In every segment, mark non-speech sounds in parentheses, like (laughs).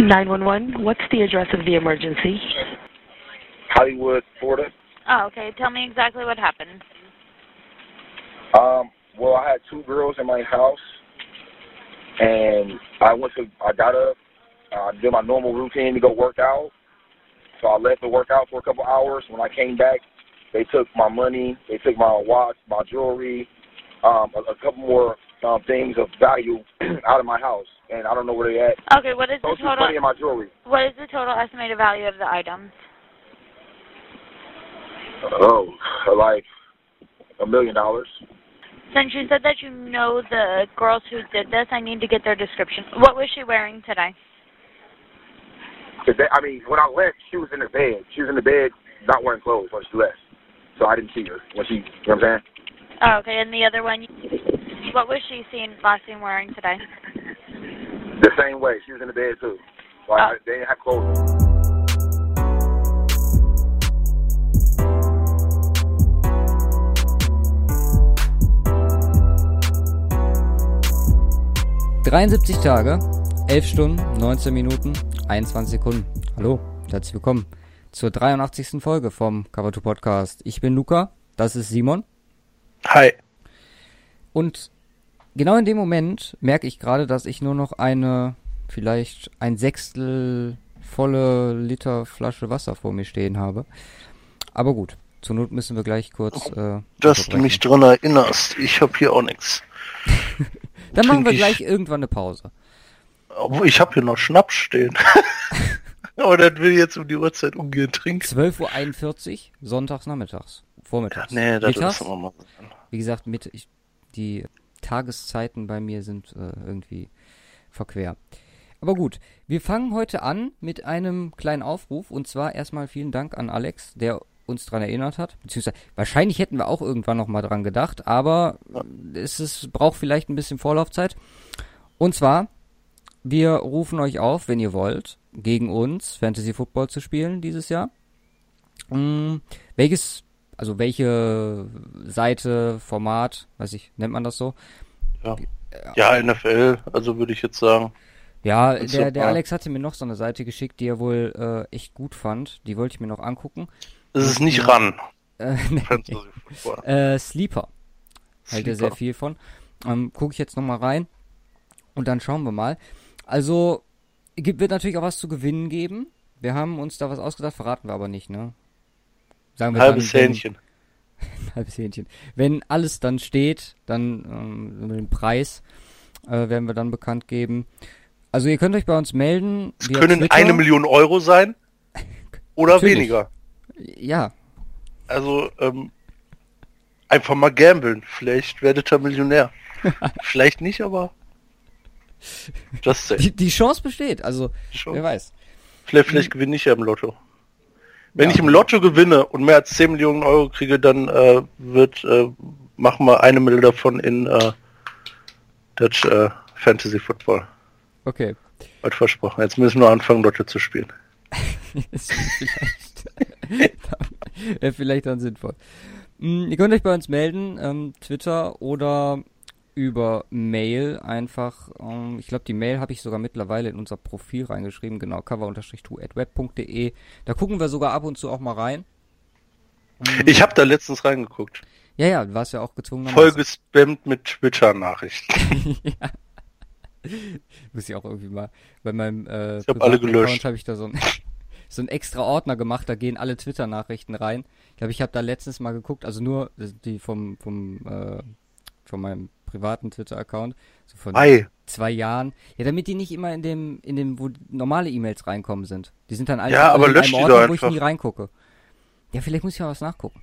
911, what's the address of the emergency? Hollywood, Florida. Oh, okay. Tell me exactly what happened. Um, well, I had two girls in my house, and I went to, I got up, I did my normal routine to go work out. So I left to work out for a couple hours. When I came back, they took my money, they took my watch, my jewelry, um, a, a couple more um, things of value (clears throat) out of my house, and I don't know where they at. Okay, what is So the total? money in my jewelry. What is the total estimated value of the items? Oh, like a million dollars. Since you said that you know the girls who did this, I need to get their description. What was she wearing today? Today, I mean, when I left, she was in the bed. She was in the bed, not wearing clothes when she left. So I didn't see her when she, you know what I'm saying? Oh, okay. And the other one, what was she seen last seen wearing today? The same way. She was in the bed too. Like, Oh. they didn't have clothes. on. 73 Tage, 11 Stunden, 19 Minuten, 21 Sekunden. Hallo, herzlich willkommen zur 83. Folge vom Cover 2 Podcast. Ich bin Luca, das ist Simon. Hi. Und genau in dem Moment merke ich gerade, dass ich nur noch eine, vielleicht ein Sechstel volle Liter Flasche Wasser vor mir stehen habe. Aber gut, zur Not müssen wir gleich kurz. Äh, Dass du mich dran erinnerst. Ich habe hier auch nichts. (laughs) Dann machen wir trink ich- gleich irgendwann eine Pause. Obwohl, ich habe hier noch Schnaps stehen. (laughs) Aber das will ich jetzt um die Uhrzeit ungern trinken. 12.41 Uhr, sonntags nachmittags. Vormittags. Nee, das Mittags? ist immer mal. Wie gesagt, mit, ich, die Tageszeiten bei mir sind äh, irgendwie verquer. Aber gut, wir fangen heute an mit einem kleinen Aufruf. Und zwar erstmal vielen Dank an Alex, der uns dran erinnert hat. Beziehungsweise, wahrscheinlich hätten wir auch irgendwann noch mal dran gedacht, aber es ist, braucht vielleicht ein bisschen Vorlaufzeit. Und zwar, wir rufen euch auf, wenn ihr wollt, gegen uns Fantasy Football zu spielen dieses Jahr. Mm, welches, also welche Seite, Format, weiß ich, nennt man das so? Ja. ja, NFL, also würde ich jetzt sagen. Ja, der, der. Alex hatte mir noch so eine Seite geschickt, die er wohl äh, echt gut fand. Die wollte ich mir noch angucken. Es ist nicht ran. (laughs) Äh, nee. Äh, Sleeper. Hält er sehr viel von. Ähm, Gucke ich jetzt nochmal rein. Und dann schauen wir mal. Also, gibt, wird natürlich auch was zu gewinnen geben. Wir haben uns da was ausgedacht, verraten wir aber nicht, ne? Sagen wir Halbes dann, wenn- Hähnchen. halbes Hähnchen. Wenn alles dann steht, dann ähm, den Preis äh, werden wir dann bekannt geben. Also ihr könnt euch bei uns melden. Es können Twitter. eine Million Euro sein (laughs) oder Natürlich. weniger. Ja, Also ähm, einfach mal gambeln. Vielleicht werdet ihr Millionär. (laughs) Vielleicht nicht, aber das (laughs) die, die Chance besteht. Also schon. wer weiß. Vielleicht, vielleicht gewinne ich ja im Lotto. Wenn Ja. ich im Lotto gewinne und mehr als 10 Millionen Euro kriege, dann äh, wird, äh, machen wir eine Million davon in äh, das äh, Fantasy Football. Okay. Hat versprochen. Jetzt müssen wir anfangen, Lotto zu spielen. (laughs) Vielleicht, (laughs) wäre vielleicht dann sinnvoll. Mm, Ihr könnt euch bei uns melden, ähm, Twitter oder über Mail einfach. Ähm, ich glaube, die Mail habe ich sogar mittlerweile in unser Profil reingeschrieben, genau, cover-2@web.de. Da gucken wir sogar ab und zu auch mal rein. Ich habe da letztens reingeguckt. Ja, ja, du warst ja auch gezwungen. Voll gespammt mit Twitter-Nachrichten. (laughs) (laughs) Muss ich auch irgendwie mal. Bei meinem äh, Ich hab alle gelöscht. Habe ich da so ein, (laughs) so ein extra Ordner gemacht, da gehen alle Twitter-Nachrichten rein. Ich glaube, ich habe da letztens mal geguckt, also nur die vom, vom, äh, von meinem privaten Twitter-Account, so von Ei. zwei Jahren. Ja, damit die nicht immer in dem, in dem, wo normale E-Mails reinkommen sind. Die sind dann alle Ja, aber in einem doch wo ich nie reingucke. Ja, vielleicht muss ich mal was nachgucken.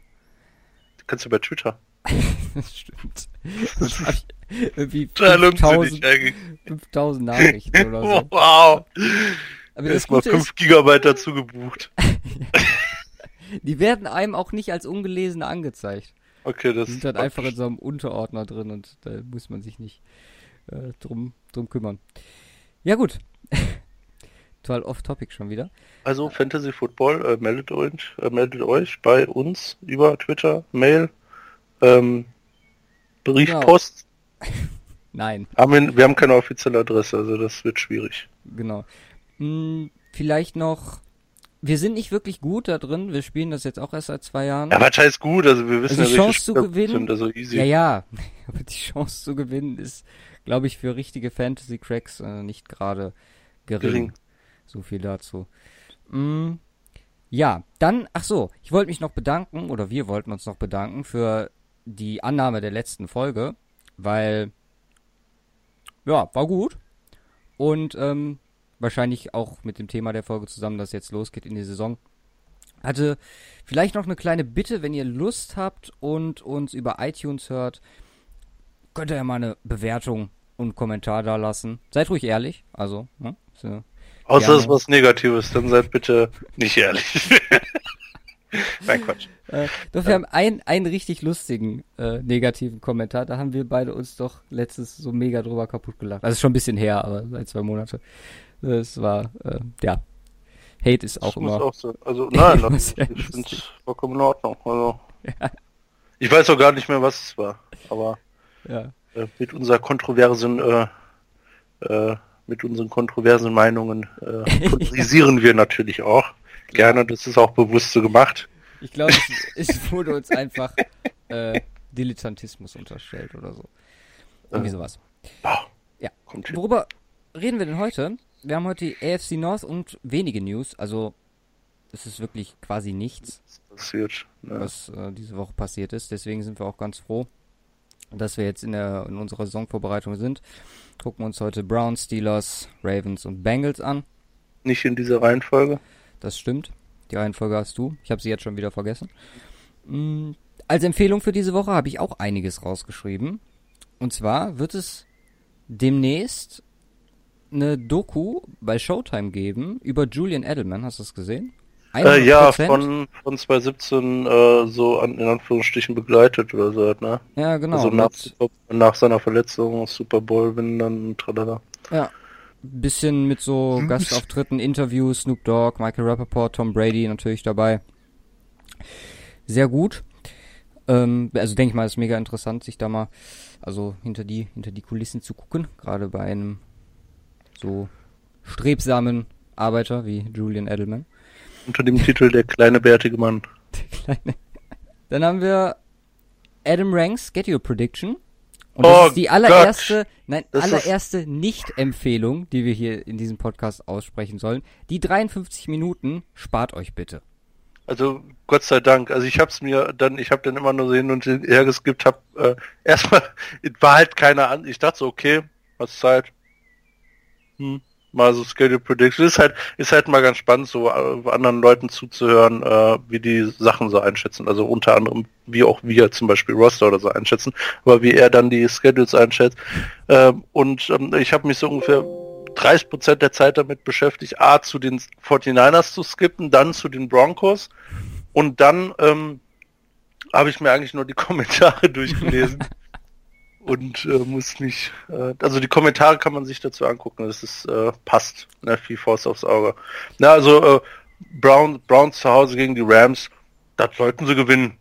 Kannst du bei Twitter. (laughs) das stimmt. Hab ich irgendwie Total 5000, unsinnig eigentlich. 5000 Nachrichten oder so. (laughs) Wow. Aber das Erstmal Gute ist, 5 Gigabyte dazu gebucht. (laughs) Die werden einem auch nicht als ungelesene angezeigt. Okay, das Die sind dann einfach in so einem Unterordner drin und da muss man sich nicht äh, drum, drum kümmern. Ja gut. (laughs) Total off-topic schon wieder. Also Fantasy Football, äh, meldet euch, äh, meldet euch bei uns über Twitter, Mail, ähm, Briefpost. (laughs) Nein, Haben wir, wir haben keine offizielle Adresse, also das wird schwierig. genau. Hm, vielleicht noch, wir sind nicht wirklich gut da drin, wir spielen das jetzt auch erst seit zwei Jahren. Ja, was heißt gut? Also wir wissen Also die ja, Chance zu gewinnen- sind, also easy. Ja, ja, (laughs) aber die Chance zu gewinnen ist, glaube ich, für richtige Fantasy-Cracks äh, nicht gerade gering. Gering. So viel dazu. Mm, ja, dann, ach so, ich wollte mich noch bedanken, oder wir wollten uns noch bedanken für die Annahme der letzten Folge, weil, ja, war gut. Und ähm, wahrscheinlich auch mit dem Thema der Folge zusammen, das jetzt losgeht in die Saison. Hatte vielleicht noch eine kleine Bitte, wenn ihr Lust habt und uns über iTunes hört, könnt ihr ja mal eine Bewertung und einen Kommentar da lassen. Seid ruhig ehrlich, also, ne? So. Außer Gerne. es ist was Negatives, dann seid bitte nicht ehrlich. (laughs) Nein, Quatsch. Äh, doch, wir haben einen, einen richtig lustigen äh, negativen Kommentar. Da haben wir beide uns doch letztes so mega drüber kaputt gelacht. Also schon ein bisschen her, aber seit zwei Monate. Es war, äh, ja. Hate ist auch Das muss immer. auch so. Also nein, (laughs) das, ich finde es vollkommen in Ordnung. Also, Ich weiß auch gar nicht mehr, was es war. Aber Ja. äh, mit unserer kontroversen, äh, äh, mit unseren kontroversen Meinungen äh, (laughs) polarisieren wir natürlich auch. Gerne, das ist auch bewusst so gemacht. Ich glaube, es, es wurde uns einfach äh, Dilettantismus unterstellt oder so. Irgendwie Äh. sowas. Boah, Ja. kommt hin. Worüber reden wir denn heute? Wir haben heute die AFC North und wenige News. Also es ist wirklich quasi nichts. passiert. Ne? was äh, diese Woche passiert ist. Deswegen sind wir auch ganz froh, dass wir jetzt in, der, in unserer Saisonvorbereitung sind. Gucken uns heute Browns, Steelers, Ravens und Bengals an. Nicht in dieser Reihenfolge. Das stimmt. Die Reihenfolge hast du. Ich habe sie jetzt schon wieder vergessen. Mm, Als Empfehlung für diese Woche habe ich auch einiges rausgeschrieben. Und zwar wird es demnächst eine Doku bei Showtime geben über Julian Edelman. Hast du das gesehen? Äh, ja, 100%? von, von 2017 äh, so an, in Anführungsstrichen begleitet oder so, halt, ne? Ja, genau. also nach, mit- nach seiner Verletzung, Super Bowl Win dann tralala. Ja. Bisschen mit so Gastauftritten, Interviews, Snoop Dogg, Michael Rappaport, Tom Brady natürlich dabei. Sehr gut. Ähm, also denke ich mal, ist mega interessant, sich da mal also hinter die hinter die Kulissen zu gucken, gerade bei einem so strebsamen Arbeiter wie Julian Edelman. Unter dem Titel Der kleine bärtige Mann. (laughs) Der kleine. Dann haben wir Adam Ranks Schedule Prediction. Und das Oh ist die allererste, nein, Das allererste Nicht-Empfehlung, die wir hier in diesem Podcast aussprechen sollen. Die 53 Minuten spart euch bitte. Also Gott sei Dank. Also ich hab's mir dann, ich habe dann immer nur so hin und her geskippt, hab äh, (laughs) erstmal war halt keiner an. Ich dachte so, okay, was Zeit. Hm, mal so Schedule Prediction. Ist halt, ist halt mal ganz spannend, so äh, anderen Leuten zuzuhören, äh, wie die Sachen so einschätzen. Also unter anderem, wie auch wir zum Beispiel Roster oder so einschätzen, aber wie er dann die Schedules einschätzt. Ähm, und ähm, ich habe mich so ungefähr 30 Prozent der Zeit damit beschäftigt, A, zu den 49ers zu skippen, dann zu den Broncos und dann ähm, habe ich mir eigentlich nur die (laughs) Kommentare durchgelesen (laughs) und äh, muss mich, äh, also die Kommentare kann man sich dazu angucken, das ist, äh, passt, ne, wie Faust aufs Auge. Na, also äh, Brown, Browns zu Hause gegen die Rams, das sollten sie gewinnen.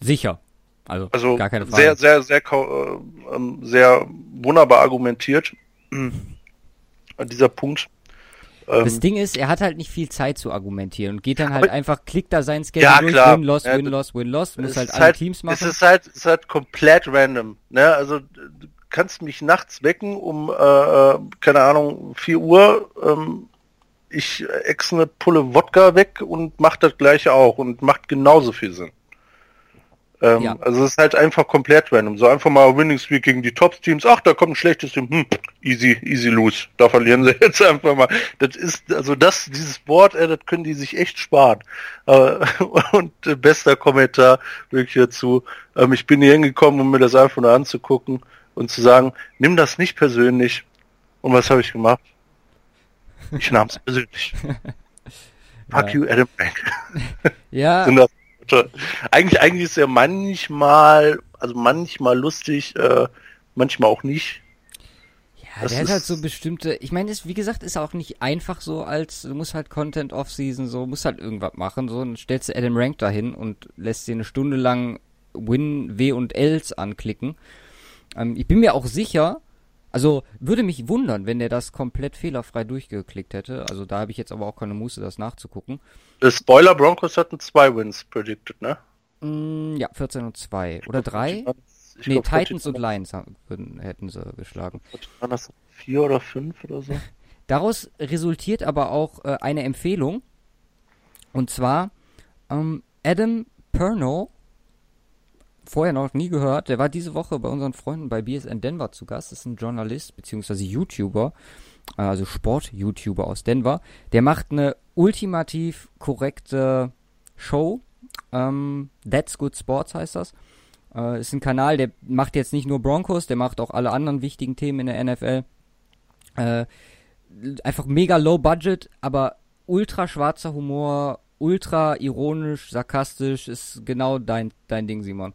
Sicher. Also, Also gar keine Frage. sehr, sehr, sehr, äh, ähm, sehr wunderbar argumentiert. An dieser Punkt. Ähm, das Ding ist, er hat halt nicht viel Zeit zu argumentieren und geht dann halt Aber- einfach, klickt da sein Schedule Ja, durch, klar. win, loss, Ja, win, loss, win, loss, muss halt alle Teams machen. Es ist halt, es ist halt komplett random. Ne? Also du kannst mich nachts wecken um, äh, äh, keine Ahnung, 4 Uhr. Ähm, ich ex eine Pulle Wodka weg und mach das gleiche auch und macht genauso viel Sinn. Ähm, Ja. Also es ist halt einfach komplett random. So einfach mal Winning Streak gegen die Top-Teams. Ach, da kommt ein schlechtes Team. Hm, easy, easy lose. Da verlieren sie (laughs) jetzt einfach mal. Das ist, also das, dieses Wort, äh, das können die sich echt sparen. Äh, (laughs) und äh, bester Kommentar wirklich dazu. Ähm, ich bin hier hingekommen, um mir das einfach nur anzugucken und zu sagen, nimm das nicht persönlich. Und was habe ich gemacht? Ich nahm es persönlich. (laughs) Fuck Ja. you, Adam Frank. ja. Eigentlich, eigentlich ist er manchmal, also manchmal lustig, äh, manchmal auch nicht. ja das der hat halt so bestimmte, ich meine, ist, wie gesagt, ist auch nicht einfach so als, du musst halt Content Off-Season, so, musst halt irgendwas machen, so, dann stellst du Adam Rank dahin und lässt dir eine Stunde lang Win, W und Ls anklicken. Ähm, ich bin mir auch sicher, Also würde mich wundern, wenn der das komplett fehlerfrei durchgeklickt hätte. Also da habe ich jetzt aber auch keine Muße, das nachzugucken. Äh, Spoiler, Broncos hatten zwei Wins predicted, ne? Mm, ja, 14 und 2. Oder 3? Ich Nee, glaub, Titans und 49 Lions haben, würden, hätten sie geschlagen. Waren das vier oder fünf oder so? (laughs) Daraus resultiert aber auch äh, eine Empfehlung. Und zwar ähm, Adam Perno, vorher noch nie gehört, der war diese Woche bei unseren Freunden bei BSN Denver zu Gast. Das ist ein Journalist bzw. YouTuber, äh, also Sport-YouTuber aus Denver. Der macht eine ultimativ korrekte Show. Ähm, That's Good Sports heißt das. Äh, ist ein Kanal, der macht jetzt nicht nur Broncos, der macht auch alle anderen wichtigen Themen in der NFL. Äh, einfach mega low budget, aber ultra schwarzer Humor, ultra ironisch, sarkastisch, ist genau dein, dein Ding, Simon.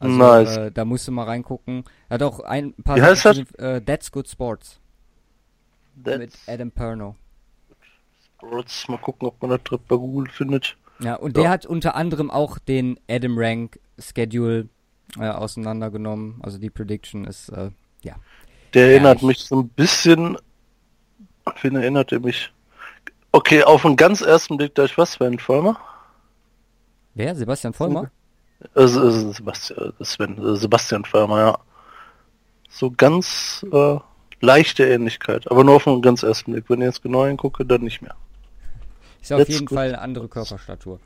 Also, Nice. äh, da musst du mal reingucken. Er hat auch ein paar Wie heißt Sachen, äh, That's Good Sports mit That's Adam Perno. Sports. Mal gucken, ob man das direkt bei Google findet. Ja, und Ja. der hat unter anderem auch den Adam Rank Schedule äh, auseinandergenommen. Also die Prediction ist, äh, ja. Der erinnert Herrlich. mich so ein bisschen. Wen erinnert er mich? Okay, auf den ganz ersten Blick gleich was für ein Vollmer? Wer? Sebastian Vollmer? Äh, Se- Sebastian, äh, Sven, äh, Sebastian Vollmer, ja. So ganz äh, leichte Ähnlichkeit, aber nur auf den ganz ersten Blick. Wenn ich jetzt genau hingucke, dann nicht mehr. Ist auf That's jeden. Fall eine andere Körperstatur.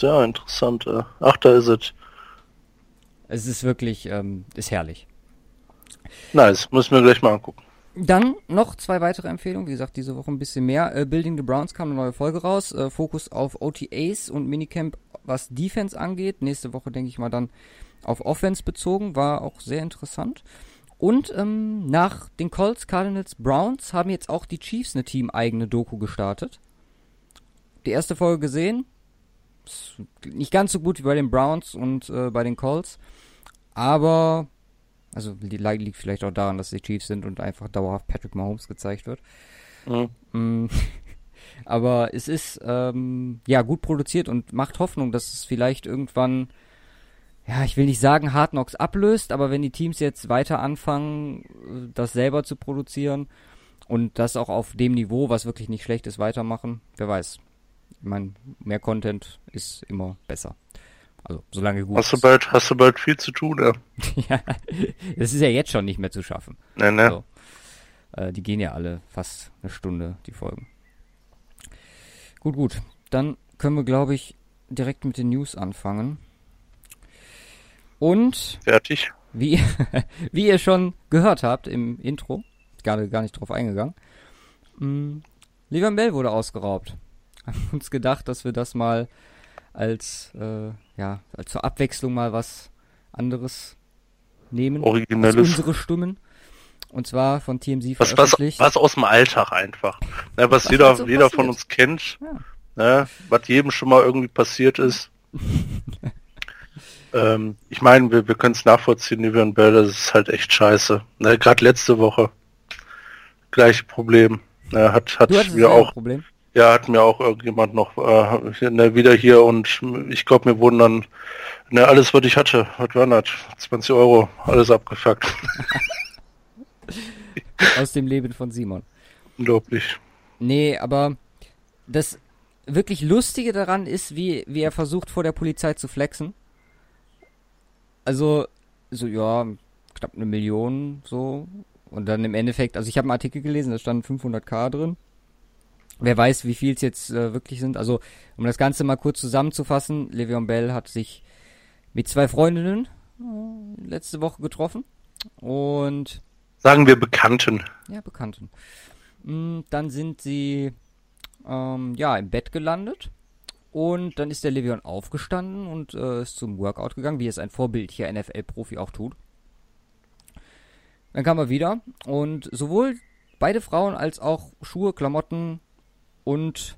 Ja, interessant. Äh. Ach, da ist es. Es ist wirklich, ähm, ist herrlich. Nice, müssen wir gleich mal angucken. Dann noch zwei weitere Empfehlungen. Wie gesagt, diese Woche ein bisschen mehr. Äh, Building the Browns kam eine neue Folge raus. Äh, Fokus auf OTAs und Minicamp, was Defense angeht. Nächste Woche denke ich mal dann auf Offense bezogen. War auch sehr interessant. Und ähm, nach den Colts, Cardinals, Browns haben jetzt auch die Chiefs eine teameigene Doku gestartet. Die erste Folge gesehen. Ist nicht ganz so gut wie bei den Browns und äh, bei den Colts. Aber also die li- liegt vielleicht auch daran, dass die Chiefs sind und einfach dauerhaft Patrick Mahomes gezeigt wird. Mhm. Mm, (laughs) Aber es ist ähm, ja gut produziert und macht Hoffnung, dass es vielleicht irgendwann, ja, ich will nicht sagen Hard Knocks ablöst, aber wenn die Teams jetzt weiter anfangen, äh, das selber zu produzieren und das auch auf dem Niveau, was wirklich nicht schlecht ist, weitermachen, wer weiß. Ich meine, mehr Content ist immer besser. Also, solange gut Hast du bald, hast du bald viel zu tun, ja. (laughs) ja, das ist ja jetzt schon nicht mehr zu schaffen. Ne, ne. So. Äh, die gehen ja alle fast eine Stunde, die Folgen. Gut, gut. Dann können wir, glaube ich, direkt mit den News anfangen. Und Fertig. wie, (laughs) wie ihr schon gehört habt im Intro, gerade gar nicht drauf eingegangen, mh, Levan Bell wurde ausgeraubt. (laughs) Haben uns gedacht, dass wir das mal als, äh, ja, als zur Abwechslung mal was anderes nehmen. als Originelles. unsere Stimmen. Und zwar von TMZ Was, was, veröffentlicht. was aus dem Alltag einfach. Ne, was Was jeder, halt so jeder von uns kennt. Ja. Ne, was jedem schon mal irgendwie passiert ist. (laughs) ähm, ich meine, wir, wir können es nachvollziehen, Nivian Bell, das ist halt echt scheiße. Ne, Gerade letzte Woche. Gleiche Problem. Ne, hat hat mir ein auch, Problem. Ja, hat mir auch irgendjemand noch äh, ne, wieder hier und ich glaube, mir wurden dann ne, alles, was ich hatte, waren das? 20 Euro, alles abgefuckt. (laughs) Aus dem Leben von Simon. Unglaublich. Nee, aber das wirklich Lustige daran ist, wie, wie er versucht, vor der Polizei zu flexen. Also, so, ja, knapp eine Million, so. Und dann im Endeffekt, also ich habe einen Artikel gelesen, da standen 500k drin. Wer weiß, wie viel es jetzt äh, wirklich sind. Also, um das Ganze mal kurz zusammenzufassen, Le'Veon Bell hat sich mit zwei Freundinnen äh, letzte Woche getroffen. Und Sagen wir Bekannten. ja, Bekannten. Mm, Dann sind sie ähm, ja im Bett gelandet und dann ist der Levion aufgestanden und äh, ist zum Workout gegangen, wie es ein vorbildlicher NFL-Profi auch tut. Dann kam er wieder und sowohl beide Frauen als auch Schuhe, Klamotten und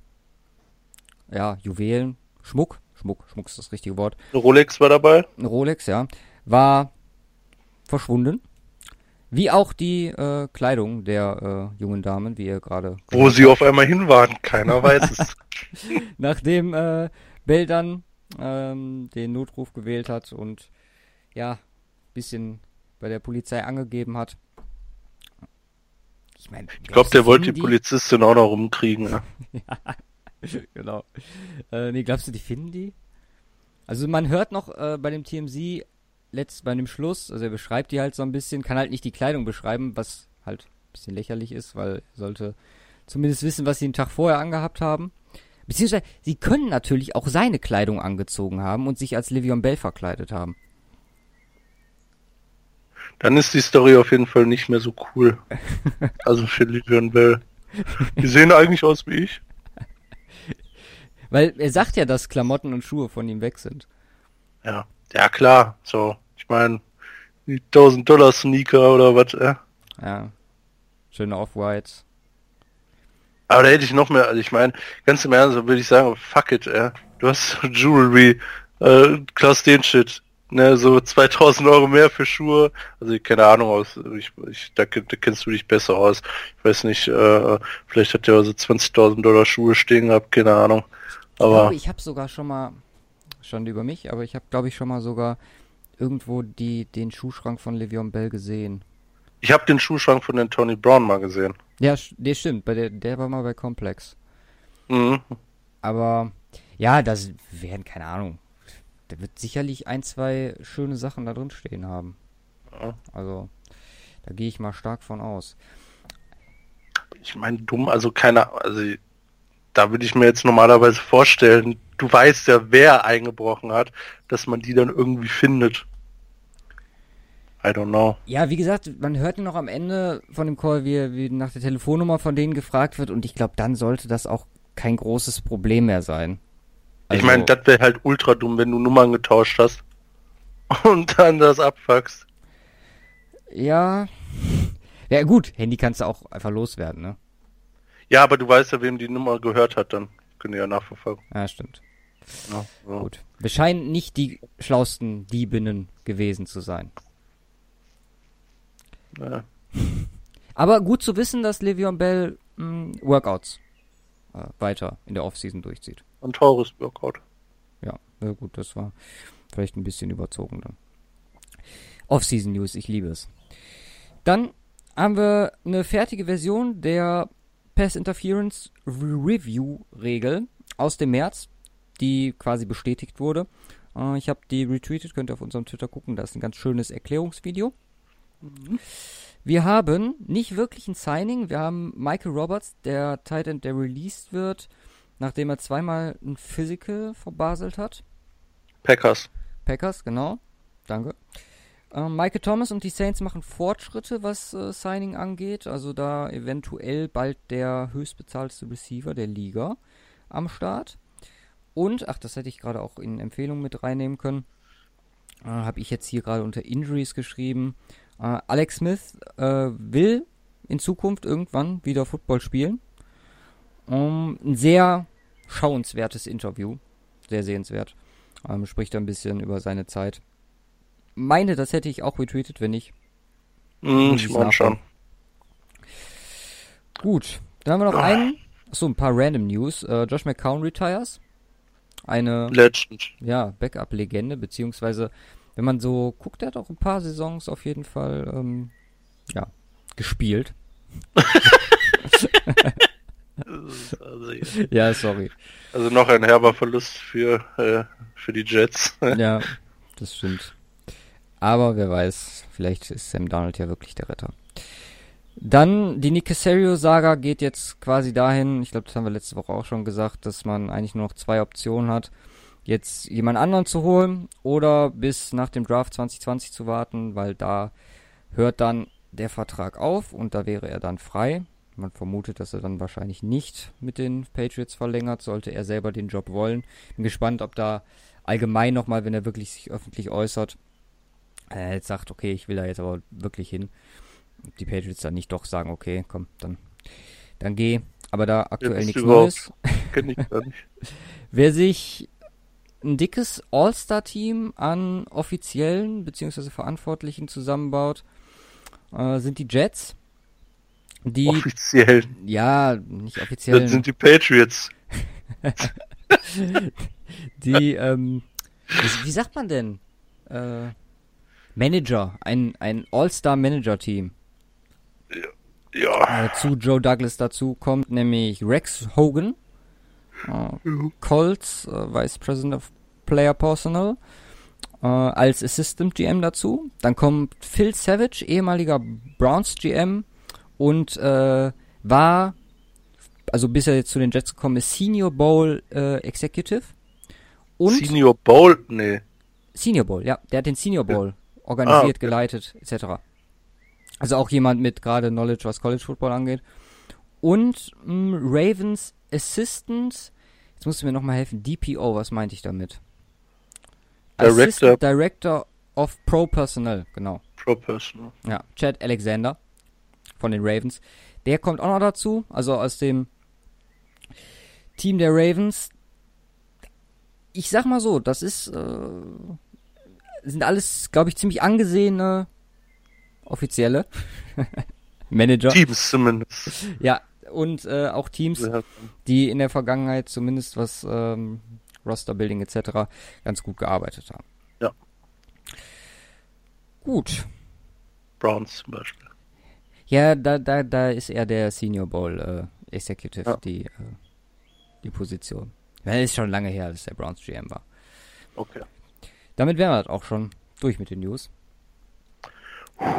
ja, Juwelen, Schmuck, Schmuck, Schmuck ist das richtige Wort, Rolex war dabei. ein Rolex, ja, war verschwunden. Wie auch die äh, Kleidung der äh, jungen Damen, wie ihr gerade. Wo sie auf einmal hin waren, keiner weiß es. (laughs) (laughs) Nachdem äh, Bell dann ähm, den Notruf gewählt hat und ja, bisschen bei der Polizei angegeben hat. Ich meine, ich glaube, der wollte die Polizistin auch noch rumkriegen. Ja, (laughs) ja genau. Äh, nee, glaubst du, die finden die? Also man hört noch äh, bei dem TMZ letzt bei dem Schluss, also er beschreibt die halt so ein bisschen, kann halt nicht die Kleidung beschreiben, was halt ein bisschen lächerlich ist, weil er sollte zumindest wissen, was sie den Tag vorher angehabt haben. Beziehungsweise, sie können natürlich auch seine Kleidung angezogen haben und sich als Livion Bell verkleidet haben. Dann ist die Story auf jeden Fall nicht mehr so cool. (laughs) also für Livion Bell. Die sehen eigentlich aus wie ich. Weil er sagt ja, dass Klamotten und Schuhe von ihm weg sind. Ja, ja klar. So, ich meine, die 1000 Dollar Sneaker oder was, äh? Ja. Schöne Off-Whites. Aber da hätte ich noch mehr, also ich meine, ganz im Ernst würde ich sagen, fuck it, äh. Du hast Jewelry, äh, Klaus den Shit. Ne, so 2000 Euro mehr für Schuhe. Also keine Ahnung aus. Ich, ich, da, da kennst du dich besser aus. Ich weiß nicht, äh, vielleicht hat der so 20.000 Dollar Schuhe stehen gehabt, keine Ahnung. Aber ich glaube, ich habe sogar schon mal, schon über mich, aber ich habe, glaube ich, schon mal sogar irgendwo die, den Schuhschrank von Le'Veon Bell gesehen. Ich habe den Schuhschrank von den Tony Brown mal gesehen. Ja, der stimmt. Bei der, der war mal bei Complex. Mhm. Aber ja, das werden, keine Ahnung. Der wird sicherlich ein, zwei schöne Sachen da drin stehen haben. Ja. Also, da gehe ich mal stark von aus. Ich meine, dumm, also keiner, also da würde ich mir jetzt normalerweise vorstellen, du weißt ja, wer eingebrochen hat, dass man die dann irgendwie findet. I don't know. Ja, wie gesagt, man hört noch am Ende von dem Call, wie, wie nach der Telefonnummer von denen gefragt wird und ich glaube, dann sollte das auch kein großes Problem mehr sein. Also, ich meine, das wäre halt ultra dumm, wenn du Nummern getauscht hast und dann das abfuckst. Ja. Ja gut, Handy kannst du auch einfach loswerden, ne? Ja, aber du weißt ja, wem die Nummer gehört hat, dann können die ja nachverfolgen. Ja, stimmt. Ja, so. Gut. Wir scheinen nicht die schlausten Diebinnen gewesen zu sein. Ja. (laughs) Aber gut zu wissen, dass Le'Veon Bell mh, hm, Workouts äh, weiter in der Offseason durchzieht. Ein teures Workout. Ja, ja, gut, das war vielleicht ein bisschen überzogen dann. Offseason News, ich liebe es. Dann haben wir eine fertige Version der Pass Interference Review Regel aus dem März, die quasi bestätigt wurde. Äh, ich habe die retweetet, könnt ihr auf unserem Twitter gucken, da ist ein ganz schönes Erklärungsvideo. Mhm. Wir haben nicht wirklich ein Signing, wir haben Michael Roberts, der Titan, der released wird, nachdem er zweimal ein Physical verbaselt hat. Packers. Packers, genau. Danke. Äh, Michael Thomas und die Saints machen Fortschritte, was äh, Signing angeht. Also da eventuell bald der höchstbezahlte Receiver der Liga am Start. Und, ach, das hätte ich gerade auch in Empfehlungen mit reinnehmen können. Äh, Habe ich jetzt hier gerade unter Injuries geschrieben. Äh, Alex Smith äh, will in Zukunft irgendwann wieder Football spielen. Um, ein sehr schauenswertes Interview. Sehr sehenswert. Ähm, spricht ein bisschen über seine Zeit meine, das hätte ich auch retweetet, wenn nicht. Mm, ich meine schon. Gut, dann haben wir noch oh. einen. Achso, ein paar random News. Uh, Josh McCown retires. Eine Legend. Ja, Backup-Legende, beziehungsweise, wenn man so guckt, der hat auch ein paar Saisons auf jeden Fall ähm, ja, gespielt. (laughs) (laughs) also, ja. sorry. Also noch ein herber Verlust für, äh, für die Jets. (laughs) ja, das stimmt. Aber wer weiß, vielleicht ist Sam Donald ja wirklich der Retter. Dann die Nick Casario-Saga geht jetzt quasi dahin, ich glaube, das haben wir letzte Woche auch schon gesagt, dass man eigentlich nur noch zwei Optionen hat, jetzt jemand anderen zu holen oder bis nach dem Draft 2020 zu warten, weil da hört dann der Vertrag auf und da wäre er dann frei. Man vermutet, dass er dann wahrscheinlich nicht mit den Patriots verlängert, sollte er selber den Job wollen. Bin gespannt, ob da allgemein nochmal, wenn er wirklich sich öffentlich äußert, er jetzt sagt, okay, ich will da jetzt aber wirklich hin. Die Patriots dann nicht doch sagen, okay, komm, dann, dann geh. Aber da aktuell nichts Neues. (laughs) Kenn ich gar nicht. (laughs) Wer sich ein dickes All-Star-Team an offiziellen bzw. Verantwortlichen zusammenbaut, äh, sind die Jets. Die, offiziell. Ja, nicht offiziell. Das sind die Patriots. (laughs) die, ähm, wie, wie sagt man denn? Äh, Manager, ein, ein All-Star-Manager-Team. Ja. Äh, zu Joe Douglas dazu kommt nämlich Rex Hogan, äh, Colts, äh, Vice President of Player Personal, äh, als Assistant GM dazu. Dann kommt Phil Savage, ehemaliger Browns GM und äh, war, also bis er jetzt zu den Jets gekommen ist, Senior Bowl äh, Executive. Und Senior Bowl? Nee. Senior Bowl, ja, der hat den Senior Bowl organisiert, Ah, okay. geleitet, etc. Also auch jemand mit gerade Knowledge, was College Football angeht. Und mh, Ravens Assistant, jetzt musst du mir nochmal helfen, DPO, was meinte ich damit? Director. Assistant Director of Pro Personnel, genau. Pro Personal. Ja, Chad Alexander von den Ravens. Der kommt auch noch dazu, also aus dem Team der Ravens. Ich sag mal so, das ist, äh, sind alles, glaube ich, ziemlich angesehene offizielle (laughs) Manager. Teams zumindest. Ja, und äh, auch Teams, Ja. die in der Vergangenheit zumindest was ähm, Roster-Building etc. ganz gut gearbeitet haben. Ja. Gut. Browns zum Beispiel. Ja, da, da, da ist er der Senior Bowl äh, Executive, Ja. die, äh, die Position. Ja, ist schon lange her, dass der Browns GM war. Okay. Damit wären wir halt auch schon durch mit den News. (laughs)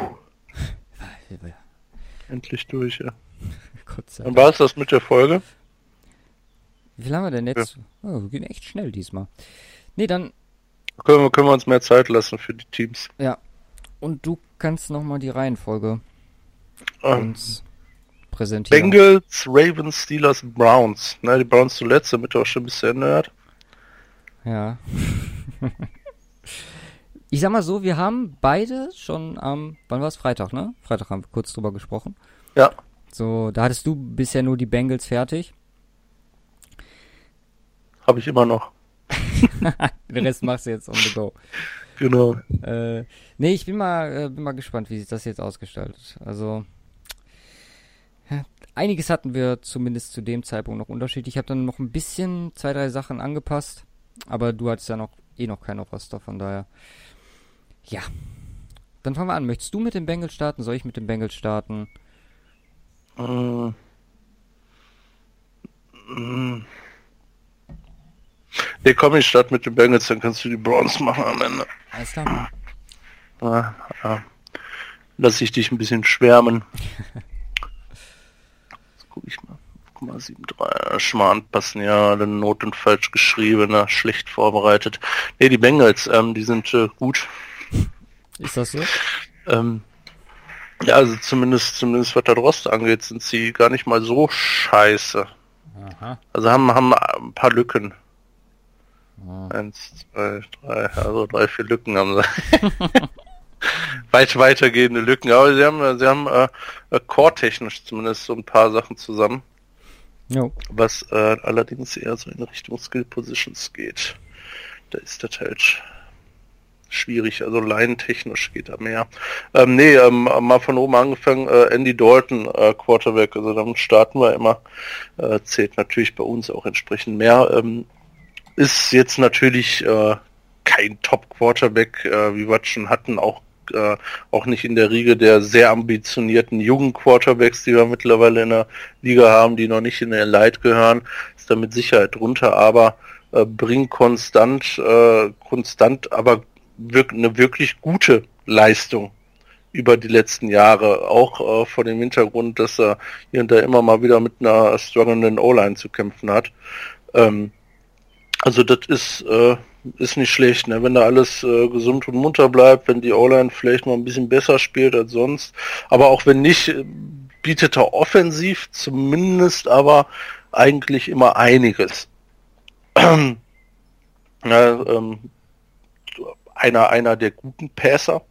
Endlich durch, ja. (laughs) Gott sei Dann Dank. war es das mit der Folge. Wie viel haben wir denn jetzt? Oh, wir gehen echt schnell diesmal. Nee, dann, Können wir, können wir uns mehr Zeit lassen für die Teams. ja. Und du kannst nochmal die Reihenfolge Ähm, uns präsentieren. Bengals, Ravens, Steelers, Browns. Na, die Browns zuletzt, damit er auch schon ein bisschen hört. Ja. ich sag mal so, wir haben beide schon am, wann war es? Freitag, ne? Freitag haben wir kurz drüber gesprochen. Ja. So, da hattest du bisher nur die Bengals fertig. Habe ich immer noch. (laughs) Den Rest machst du jetzt on the go. Genau. Äh, nee, ich bin mal, äh, bin mal gespannt, wie sich das jetzt ausgestaltet. Also, einiges hatten wir zumindest zu dem Zeitpunkt noch unterschiedlich. Ich habe dann noch ein bisschen zwei, drei Sachen angepasst, aber du hattest ja noch eh noch kein Roster, von daher. Ja. Dann fangen wir an. Möchtest du mit dem Bengals starten? Soll ich mit dem Bengals starten? Mm. Mm. Nee, komm, ich starte mit den Bengals, dann kannst du die Browns machen am Ende. Alles klar. Ah, ja. Lass ich dich ein bisschen schwärmen. (laughs) Jetzt guck ich mal. 5,73. Schmarrn passen ja alle Noten falsch geschrieben, na, schlecht vorbereitet. Nee, die Bengals, ähm, die sind äh, gut. Ist das so? Ähm, ja, also zumindest, zumindest was das Rost angeht, sind sie gar nicht mal so scheiße. Aha. Also haben, haben ein paar Lücken. Ah. Eins, zwei, drei, also drei, vier Lücken haben sie. (laughs) Weit weitergehende Lücken, aber sie haben, sie haben äh, äh, core-technisch zumindest so ein paar Sachen zusammen, Jo. was äh, allerdings eher so in Richtung Skill Positions geht. Da ist das halt schwierig, also line-technisch geht da mehr. Ähm, nee, ähm, mal von oben angefangen, äh, Andy Dalton, äh, Quarterback, also damit starten wir immer, äh, zählt natürlich bei uns auch entsprechend mehr. Ähm, ist jetzt natürlich äh, kein Top-Quarterback, äh, wie wir schon hatten, auch äh, auch nicht in der Riege der sehr ambitionierten jungen Quarterbacks, die wir mittlerweile in der Liga haben, die noch nicht in der Light gehören, ist da mit Sicherheit drunter, aber äh, bringt konstant, äh, konstant, aber wirk eine wirklich gute Leistung über die letzten Jahre, auch äh, vor dem Hintergrund, dass er hier und da immer mal wieder mit einer strugglenden O-Line zu kämpfen hat. Ähm, also das ist, äh, ist nicht schlecht, ne? wenn da alles äh, gesund und munter bleibt, wenn die O-Line vielleicht mal ein bisschen besser spielt als sonst. Aber auch wenn nicht, äh, bietet er offensiv zumindest aber eigentlich immer einiges. (clears throat) ja, ähm, einer, einer der guten Passer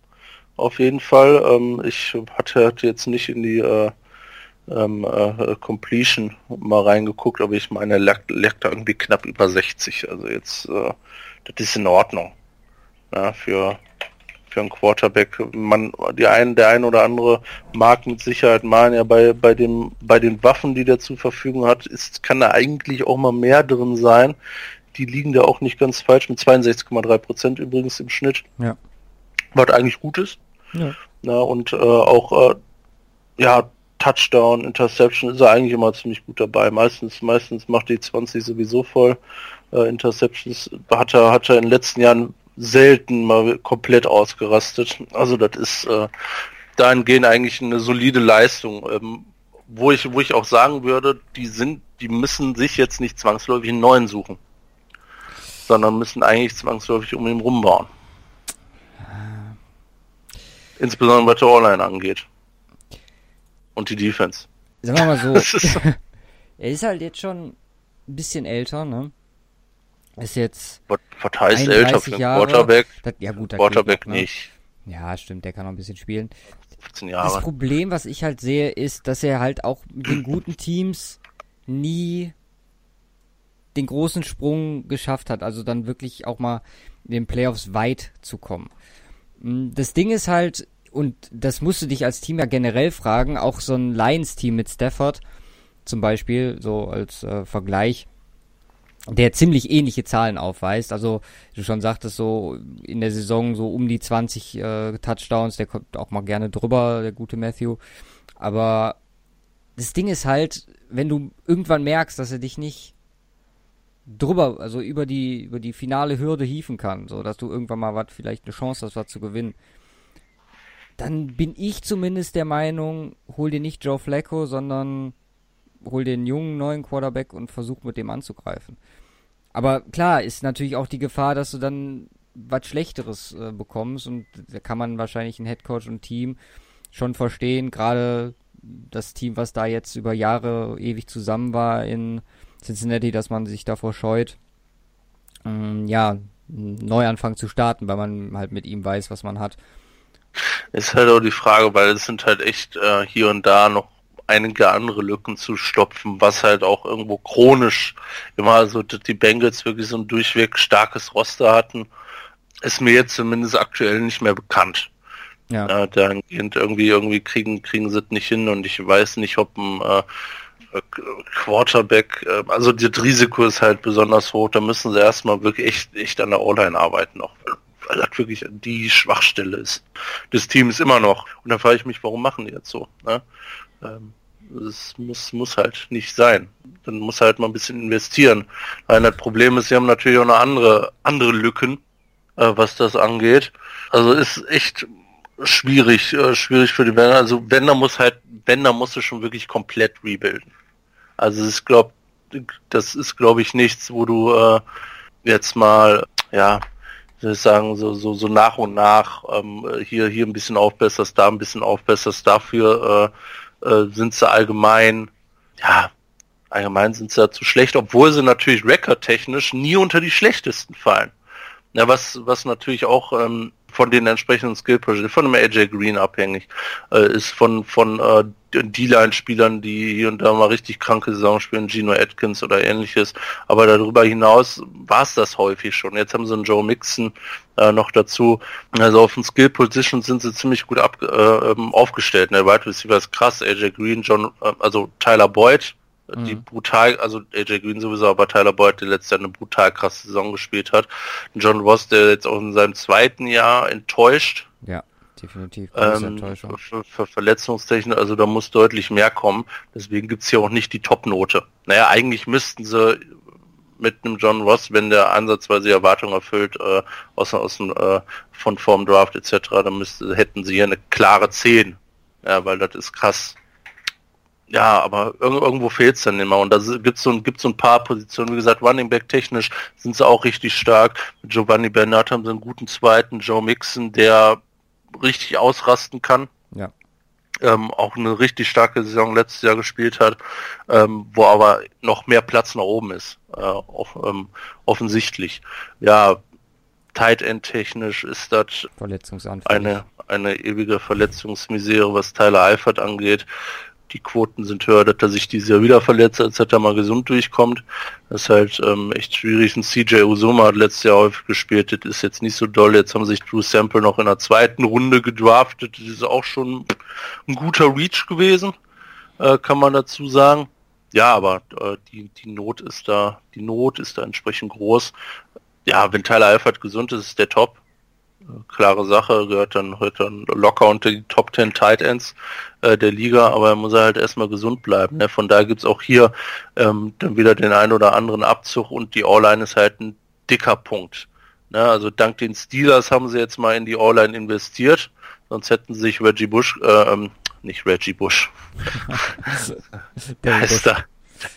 auf jeden Fall. Ähm, ich hatte, hatte jetzt nicht in die äh, ähm, äh, Completion mal reingeguckt, aber ich meine, er lag, lag da irgendwie knapp über 60. Also jetzt, äh, das ist in Ordnung. Ja, für, für einen Quarterback. Man, die einen, der ein oder andere mag mit Sicherheit meinen, ja, bei, bei dem, bei den Waffen, die der zur Verfügung hat, ist, kann da eigentlich auch mal mehr drin sein. Die liegen da auch nicht ganz falsch mit 62,3 Prozent übrigens im Schnitt. Ja. was eigentlich gut ist. Ja. Na, und äh, auch äh, ja, Touchdown, Interception ist er eigentlich immer ziemlich gut dabei. Meistens, meistens macht die 20 sowieso voll. Äh, Interceptions hat er, hat er in den letzten Jahren selten mal komplett ausgerastet. Also das ist äh, dahingehend eigentlich eine solide Leistung. Ähm, wo ich, wo ich auch sagen würde, die sind, die müssen sich jetzt nicht zwangsläufig einen neuen suchen, sondern müssen eigentlich zwangsläufig um ihn rumbauen. Insbesondere was der Online angeht. Und die Defense. Sagen wir mal so, (laughs) Das ist, (laughs) er ist halt jetzt schon ein bisschen älter, ne? Ist jetzt was, heißt älter für 31 einen Jahre. Quarterback? Das, ja gut, das Quarterback noch, ne? nicht. Ja, stimmt, der kann noch ein bisschen spielen. 15 Das Jahre. Problem, was ich halt sehe, ist, dass er halt auch mit den guten Teams nie den großen Sprung geschafft hat, also dann wirklich auch mal in den Playoffs weit zu kommen. Mm, Das Ding ist halt, und das musst du dich als Team ja generell fragen, auch so ein Lions-Team mit Stafford zum Beispiel, so als äh, Vergleich, der ziemlich ähnliche Zahlen aufweist. Also du schon sagtest, so in der Saison so um die 20 äh, Touchdowns, der kommt auch mal gerne drüber, der gute Matthew. Aber das Ding ist halt, wenn du irgendwann merkst, dass er dich nicht drüber, also über die, über die finale Hürde hieven kann, so dass du irgendwann mal was, vielleicht eine Chance hast, was zu gewinnen, dann bin ich zumindest der Meinung, hol dir nicht Joe Flacco, sondern hol den jungen neuen Quarterback und versuch mit dem anzugreifen. Aber klar, ist natürlich auch die Gefahr, dass du dann was Schlechteres äh, bekommst und da kann man wahrscheinlich ein Headcoach und Team schon verstehen, gerade das Team, was da jetzt über Jahre ewig zusammen war in Cincinnati, dass man sich davor scheut, ähm, ja, einen Neuanfang zu starten, weil man halt mit ihm weiß, was man hat. Ist halt auch die Frage, weil es sind halt echt äh, hier und da noch einige andere Lücken zu stopfen, was halt auch irgendwo chronisch immer so, dass die Bengals wirklich so ein durchweg starkes Roster hatten, ist mir jetzt zumindest aktuell nicht mehr bekannt. Ja. Äh, dahingehend irgendwie, irgendwie kriegen, kriegen sie es nicht hin und ich weiß nicht, ob ein äh, Quarterback, äh, also das Risiko ist halt besonders hoch, da müssen sie erstmal wirklich echt, echt an der O-Line arbeiten auch, weil das wirklich die Schwachstelle ist des Teams immer noch. Und da frage ich mich, warum machen die jetzt so? Ne? Ähm, das muss, muss halt nicht sein. Dann muss halt mal ein bisschen investieren. Weil das Problem ist, sie haben natürlich auch noch andere, andere Lücken, äh, was das angeht. Also ist echt schwierig, äh, schwierig für die Bänder. Also Bender muss halt, Bender musste schon wirklich komplett rebuilden. Also es ist glaub, das ist glaube ich nichts, wo du äh, jetzt mal, ja, sagen, so, so, so nach und nach ähm, hier, hier ein bisschen aufbesserst, da ein bisschen aufbesserst, dafür äh, äh, sind sie allgemein, ja, allgemein sind sie ja zu schlecht, obwohl sie natürlich recordtechnisch nie unter die schlechtesten fallen. Ja, was, was natürlich auch ähm, von den entsprechenden skill von dem AJ Green abhängig äh, ist, von, von äh, D-Line-Spielern, die hier und da mal richtig kranke Saison spielen, Gino Atkins oder ähnliches. Aber darüber hinaus war es das häufig schon. Jetzt haben sie einen Joe Mixon äh, noch dazu. Also auf den Skill-Position sind sie ziemlich gut ab, äh, ähm, aufgestellt. Der Wide Receiver ist krass, AJ Green, John, äh, also Tyler Boyd, die Mhm. brutal, also AJ Green sowieso, aber Tyler Boyd, der letztes Jahr eine brutal krasse Saison gespielt hat. John Ross, der jetzt auch in seinem zweiten Jahr enttäuscht, Ja, definitiv. Ähm, Enttäuschung. für, für Verletzungstechnik, also da muss deutlich mehr kommen. Deswegen gibt's hier auch nicht die Top-Note. Naja, eigentlich müssten sie mit einem John Ross, wenn der ansatzweise die Erwartung erfüllt, äh, aus, aus dem, äh, von Form Draft etc., dann müsste, hätten sie hier eine klare 10. Ja, weil das ist krass. Ja, aber irg irgendwo fehlt's dann immer. Und da gibt's so, gibt's so ein paar Positionen. Wie gesagt, Running Back technisch sind sie auch richtig stark. Mit Giovanni Bernard haben sie einen guten zweiten. Joe Mixon, der richtig ausrasten kann. Ja. Ähm, auch eine richtig starke Saison letztes Jahr gespielt hat, ähm, wo aber noch mehr Platz nach oben ist, äh, off ähm, offensichtlich. Ja, Tight End technisch ist das eine, eine ewige Verletzungsmisere, was Tyler Eifert angeht. Die Quoten sind höher, dass er sich dieses Jahr wieder verletzt, als dass er mal gesund durchkommt. Das ist halt ähm, echt schwierig. Ein CJ Uzoma hat letztes Jahr häufig gespielt, das ist jetzt nicht so doll. Jetzt haben sich Drew Sample noch in der zweiten Runde gedraftet. Das ist auch schon ein guter Reach gewesen, äh, kann man dazu sagen. Ja, aber äh, die, die Not ist da, die Not ist da entsprechend groß. Ja, wenn Tyler Eifert gesund ist, ist der top. Klare Sache, gehört dann heute dann locker unter die Top 10 Tight Ends äh, der Liga, aber er muss halt erstmal gesund bleiben. Ne? Von daher gibt's auch hier ähm, dann wieder den einen oder anderen Abzug und die All-Line ist halt ein dicker Punkt. Ne? Also dank den Steelers haben sie jetzt mal in die All-Line investiert, sonst hätten sie sich Reggie Bush, äh, ähm, nicht Reggie Bush, (laughs) heißt er. (laughs)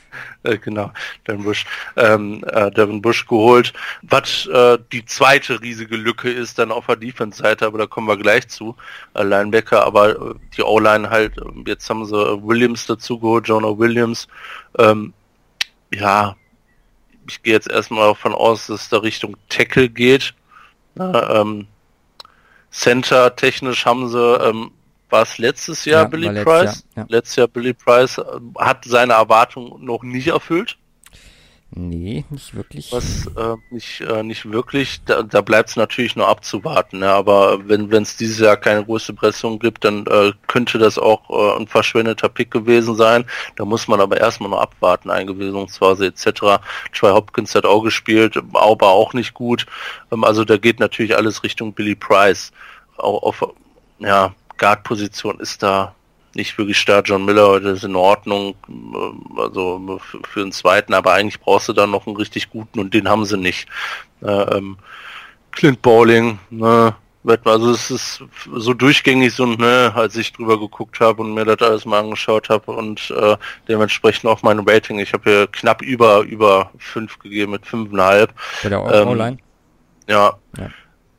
Äh, genau, Devin Bush, ähm, äh, Devin Bush geholt. Was äh, die zweite riesige Lücke ist dann auf der Defense-Seite, aber da kommen wir gleich zu. Äh, Linebacker, aber äh, die O-Line halt, äh, jetzt haben sie Williams dazu geholt, Jonah Williams. Ähm, ja, ich gehe jetzt erstmal davon aus, dass es da Richtung Tackle geht. Na, ähm, Center technisch haben sie ähm, war es letztes Jahr Ja, Billy war letztes Price? Jahr, ja. Letztes Jahr Billy Price äh, hat seine Erwartungen noch nicht erfüllt. Nee, nicht wirklich. Was äh, nicht, äh, nicht wirklich, da, da bleibt es natürlich nur abzuwarten. Ne? Aber wenn es dieses Jahr keine größte Pressung gibt, dann äh, könnte das auch äh, ein verschwendeter Pick gewesen sein. Da muss man aber erstmal noch abwarten, Eingewiesungsphase etc. Troy Hopkins hat auch gespielt, aber auch nicht gut. Ähm, also da geht natürlich alles Richtung Billy Price. Auch auf ja, Guard-Position ist da nicht wirklich stark. John Miller, das ist in Ordnung, ähm, also für, für den zweiten, aber eigentlich brauchst du dann noch einen richtig guten und den haben sie nicht. Äh, ähm, Clint Bowling, ne, also es ist so durchgängig so, ne, als ich drüber geguckt habe und mir das alles mal angeschaut habe und äh, dementsprechend auch mein Rating. Ich habe hier knapp über über fünf gegeben mit fünfeinhalb. Bei der ähm. Ja. Ja.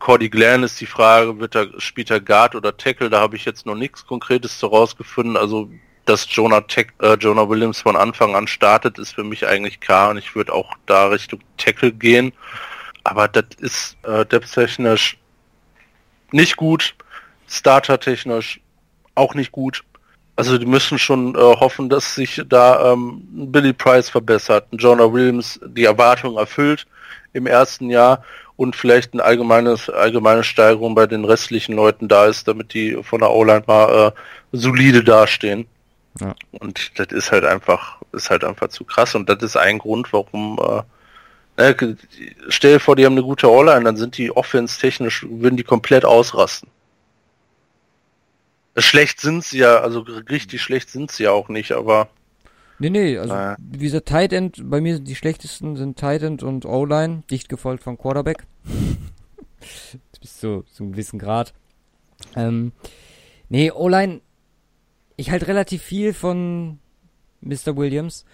Cordy Glenn ist die Frage, wird er, spielt er Guard oder Tackle? Da habe ich jetzt noch nichts Konkretes zu rausgefunden. Also, dass Jonah, Tack, äh, Jonah Williams von Anfang an startet, ist für mich eigentlich klar und ich würde auch da Richtung Tackle gehen. Aber das ist äh, depth-technisch nicht gut, Starter-technisch auch nicht gut. Also die müssen schon äh, hoffen, dass sich da ähm, Billy Price verbessert, Jonah Williams die Erwartung erfüllt im ersten Jahr und vielleicht eine allgemeines, allgemeine Steigerung bei den restlichen Leuten da ist, damit die von der O-Line mal äh, solide dastehen. Ja. Und das ist halt einfach, ist halt einfach zu krass und das ist ein Grund, warum äh, ne, stell dir vor, die haben eine gute O-Line, dann sind die Offense technisch, würden die komplett ausrasten. Schlecht sind sie ja, also richtig schlecht sind sie ja auch nicht, aber Nee, nee, also Naja. wie gesagt, Tight End, bei mir die schlechtesten sind Tight End und O-Line, dicht gefolgt vom Quarterback. (laughs) Bis zu, zu einem gewissen Grad. Ähm, nee, O-Line, ich halte relativ viel von Mr. Williams.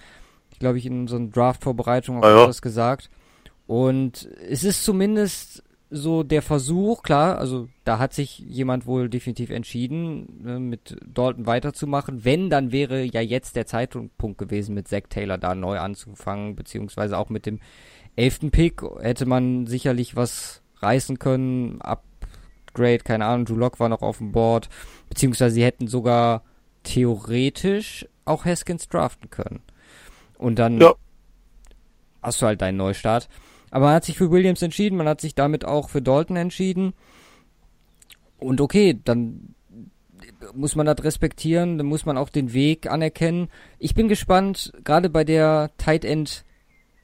Ich glaube, ich in unserer Draft-Vorbereitung auch Ah, ja. das gesagt. Und es ist zumindest so der Versuch, klar, also da hat sich jemand wohl definitiv entschieden, ne, mit Dalton weiterzumachen. Wenn, dann wäre ja jetzt der Zeitpunkt gewesen, mit Zach Taylor da neu anzufangen, beziehungsweise auch mit dem elften Pick hätte man sicherlich was reißen können. Upgrade, keine Ahnung, Drew Lock war noch auf dem Board, beziehungsweise sie hätten sogar theoretisch auch Haskins draften können. Und dann Ja. hast du halt deinen Neustart. Aber man hat sich für Williams entschieden, man hat sich damit auch für Dalton entschieden. Und okay, dann muss man das respektieren, dann muss man auch den Weg anerkennen. Ich bin gespannt, gerade bei der Tight End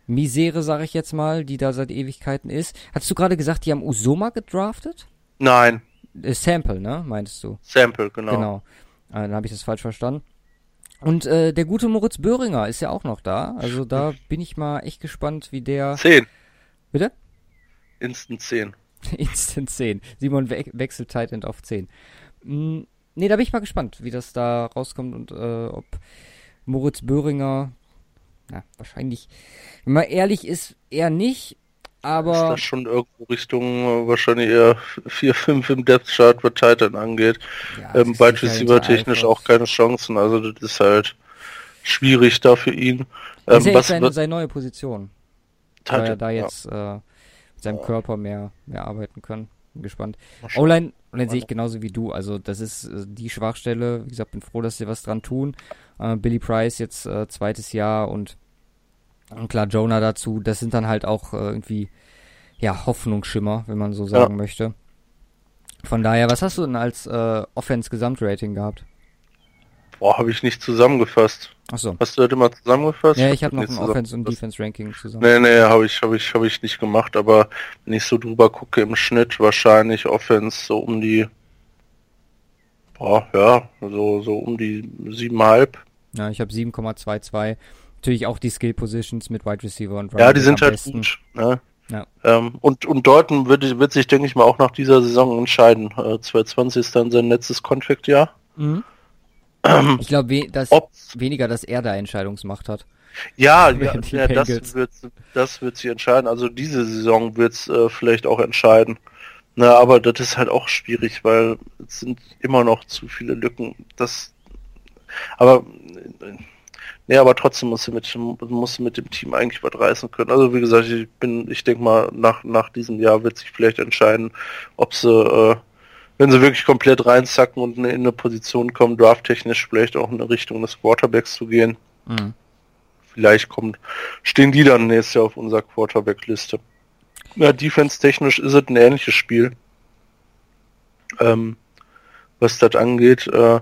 Misere, sag ich jetzt mal, die da seit Ewigkeiten ist. Hast du gerade gesagt, die haben Usoma gedraftet? nein, Äh, Sample, ne, meintest du? Sample, genau. Genau. Äh, dann habe ich das falsch verstanden. Und äh, der gute Moritz Böhringer ist ja auch noch da. Also da (laughs) bin ich mal echt gespannt, wie der. 10. Bitte? Instant 10. (laughs) Instant 10. Simon we wechselt Tight End auf 10. Mm, nee, da bin ich mal gespannt, wie das da rauskommt und äh, ob Moritz Böhringer, na, wahrscheinlich, wenn man ehrlich ist, eher nicht, Ist aber das schon irgendwo Richtung äh, wahrscheinlich eher 4, 5 im Depth Chart, was Titan angeht. ja, Ähm, ist sicher Receiver technisch auch keine Chancen, also das ist halt schwierig da für ihn. Das ist ja Ähm, was seine, wird seine neue Position. Weil er da ja. jetzt äh, mit seinem Körper mehr, mehr arbeiten kann. Bin gespannt. O-Line, O-Line sehe ich genauso wie du. Also das ist äh, die Schwachstelle. Wie gesagt, bin froh, dass sie was dran tun. Äh, Billy Price jetzt äh, zweites Jahr und, und klar Jonah dazu. Das sind dann halt auch äh, irgendwie ja Hoffnungsschimmer, wenn man so sagen möchte. Von daher, was hast du denn als äh, Offense Gesamtrating gehabt? Boah, habe ich nicht zusammengefasst. Achso. Hast du das immer zusammengefasst? Ja, ich habe noch ein Offense- und. Defense-Ranking zusammen. Nee, nee, habe ich, habe ich, habe ich nicht gemacht, aber wenn ich so drüber gucke im Schnitt wahrscheinlich Offense so um die, boah, ja, so, so um die siebeneinhalb. Ja, ich habe 7,22. Natürlich auch die Skill Positions mit Wide Receiver und Ja, Running die Back sind halt besten. gut. Ne? Ja. Ähm, und, und dort wird, wird sich, denke ich mal, auch nach dieser Saison entscheiden. Äh, 2020 ist dann sein letztes Contract-Jahr. Mhm. Ich glaube, we dass Ob, weniger, dass er da Entscheidungsmacht hat. ja, (laughs) ja, ja das wird, das wird sie entscheiden. Also diese Saison wird es äh, vielleicht auch entscheiden. Na, aber das ist halt auch schwierig, weil es sind immer noch zu viele Lücken. Das, aber, nee, aber trotzdem muss sie mit, muss sie mit dem Team eigentlich was reißen können. Also wie gesagt, ich bin, ich denke mal, nach, nach diesem Jahr wird sich vielleicht entscheiden, ob sie, äh, wenn sie wirklich komplett reinzacken und in eine Position kommen, drafttechnisch vielleicht auch in Richtung des Quarterbacks zu gehen. Mhm. Vielleicht kommt, stehen die dann nächstes Jahr auf unserer Quarterback-Liste. Ja, defense-technisch ist es ein ähnliches Spiel. Ähm, was das angeht, äh,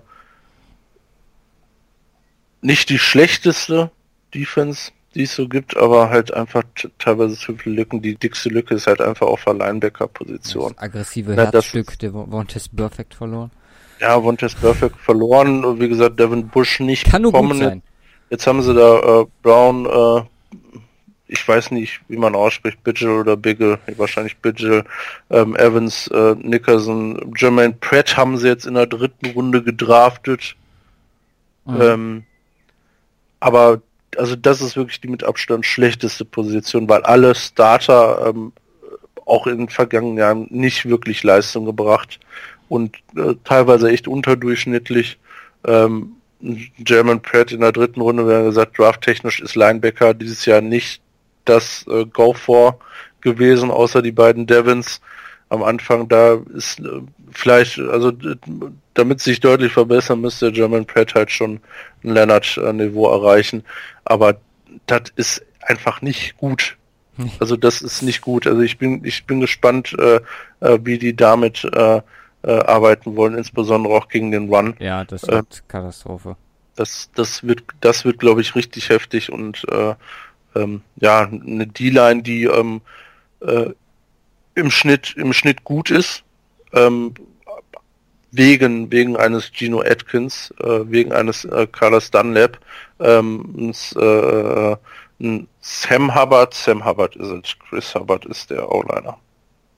nicht die schlechteste Defense, die es so gibt, aber halt einfach teilweise zu viele Lücken. Die dickste Lücke ist halt einfach auf der Linebacker-Position. Das aggressive das Herzstück der Vontes Perfect verloren. Ja, Vontaze Perfect verloren. Und Wie gesagt, Devin Bush nicht Kann nur gut gekommen. sein. Jetzt haben sie da äh, Brown, äh, ich weiß nicht, wie man ausspricht, Bidgel oder Bigel, wahrscheinlich Bidgel, ähm, Evans, äh, Nickerson, Jermaine Pratt haben sie jetzt in der dritten Runde gedraftet. Mhm. Ähm, aber also das ist wirklich die mit Abstand schlechteste Position, weil alle Starter ähm, auch in den vergangenen Jahren nicht wirklich Leistung gebracht und äh, teilweise echt unterdurchschnittlich. Ähm, German Pratt in der dritten Runde, wir haben gesagt, drafttechnisch ist Linebacker dieses Jahr nicht das äh, Go for gewesen, außer die beiden Devons am Anfang. Da ist äh, vielleicht, also äh, damit sich deutlich verbessern, müsste German Pratt halt schon ein Leonard-Niveau erreichen. Aber das ist einfach nicht gut. Also das ist nicht gut. Also ich bin, ich bin gespannt, äh, äh, wie die damit äh, äh, arbeiten wollen, insbesondere auch gegen den Run. Ja, das äh, wird Katastrophe. Das, das wird, das wird, glaube ich, richtig heftig und äh, ähm, ja, eine D-Line, die ähm, äh, im Schnitt, im Schnitt gut ist, ähm, wegen, wegen eines Gino Atkins, äh, wegen eines äh, Carlos Dunlap, ähm, äh, ein Sam Hubbard, Sam Hubbard ist es, Chris Hubbard ist der O-Liner.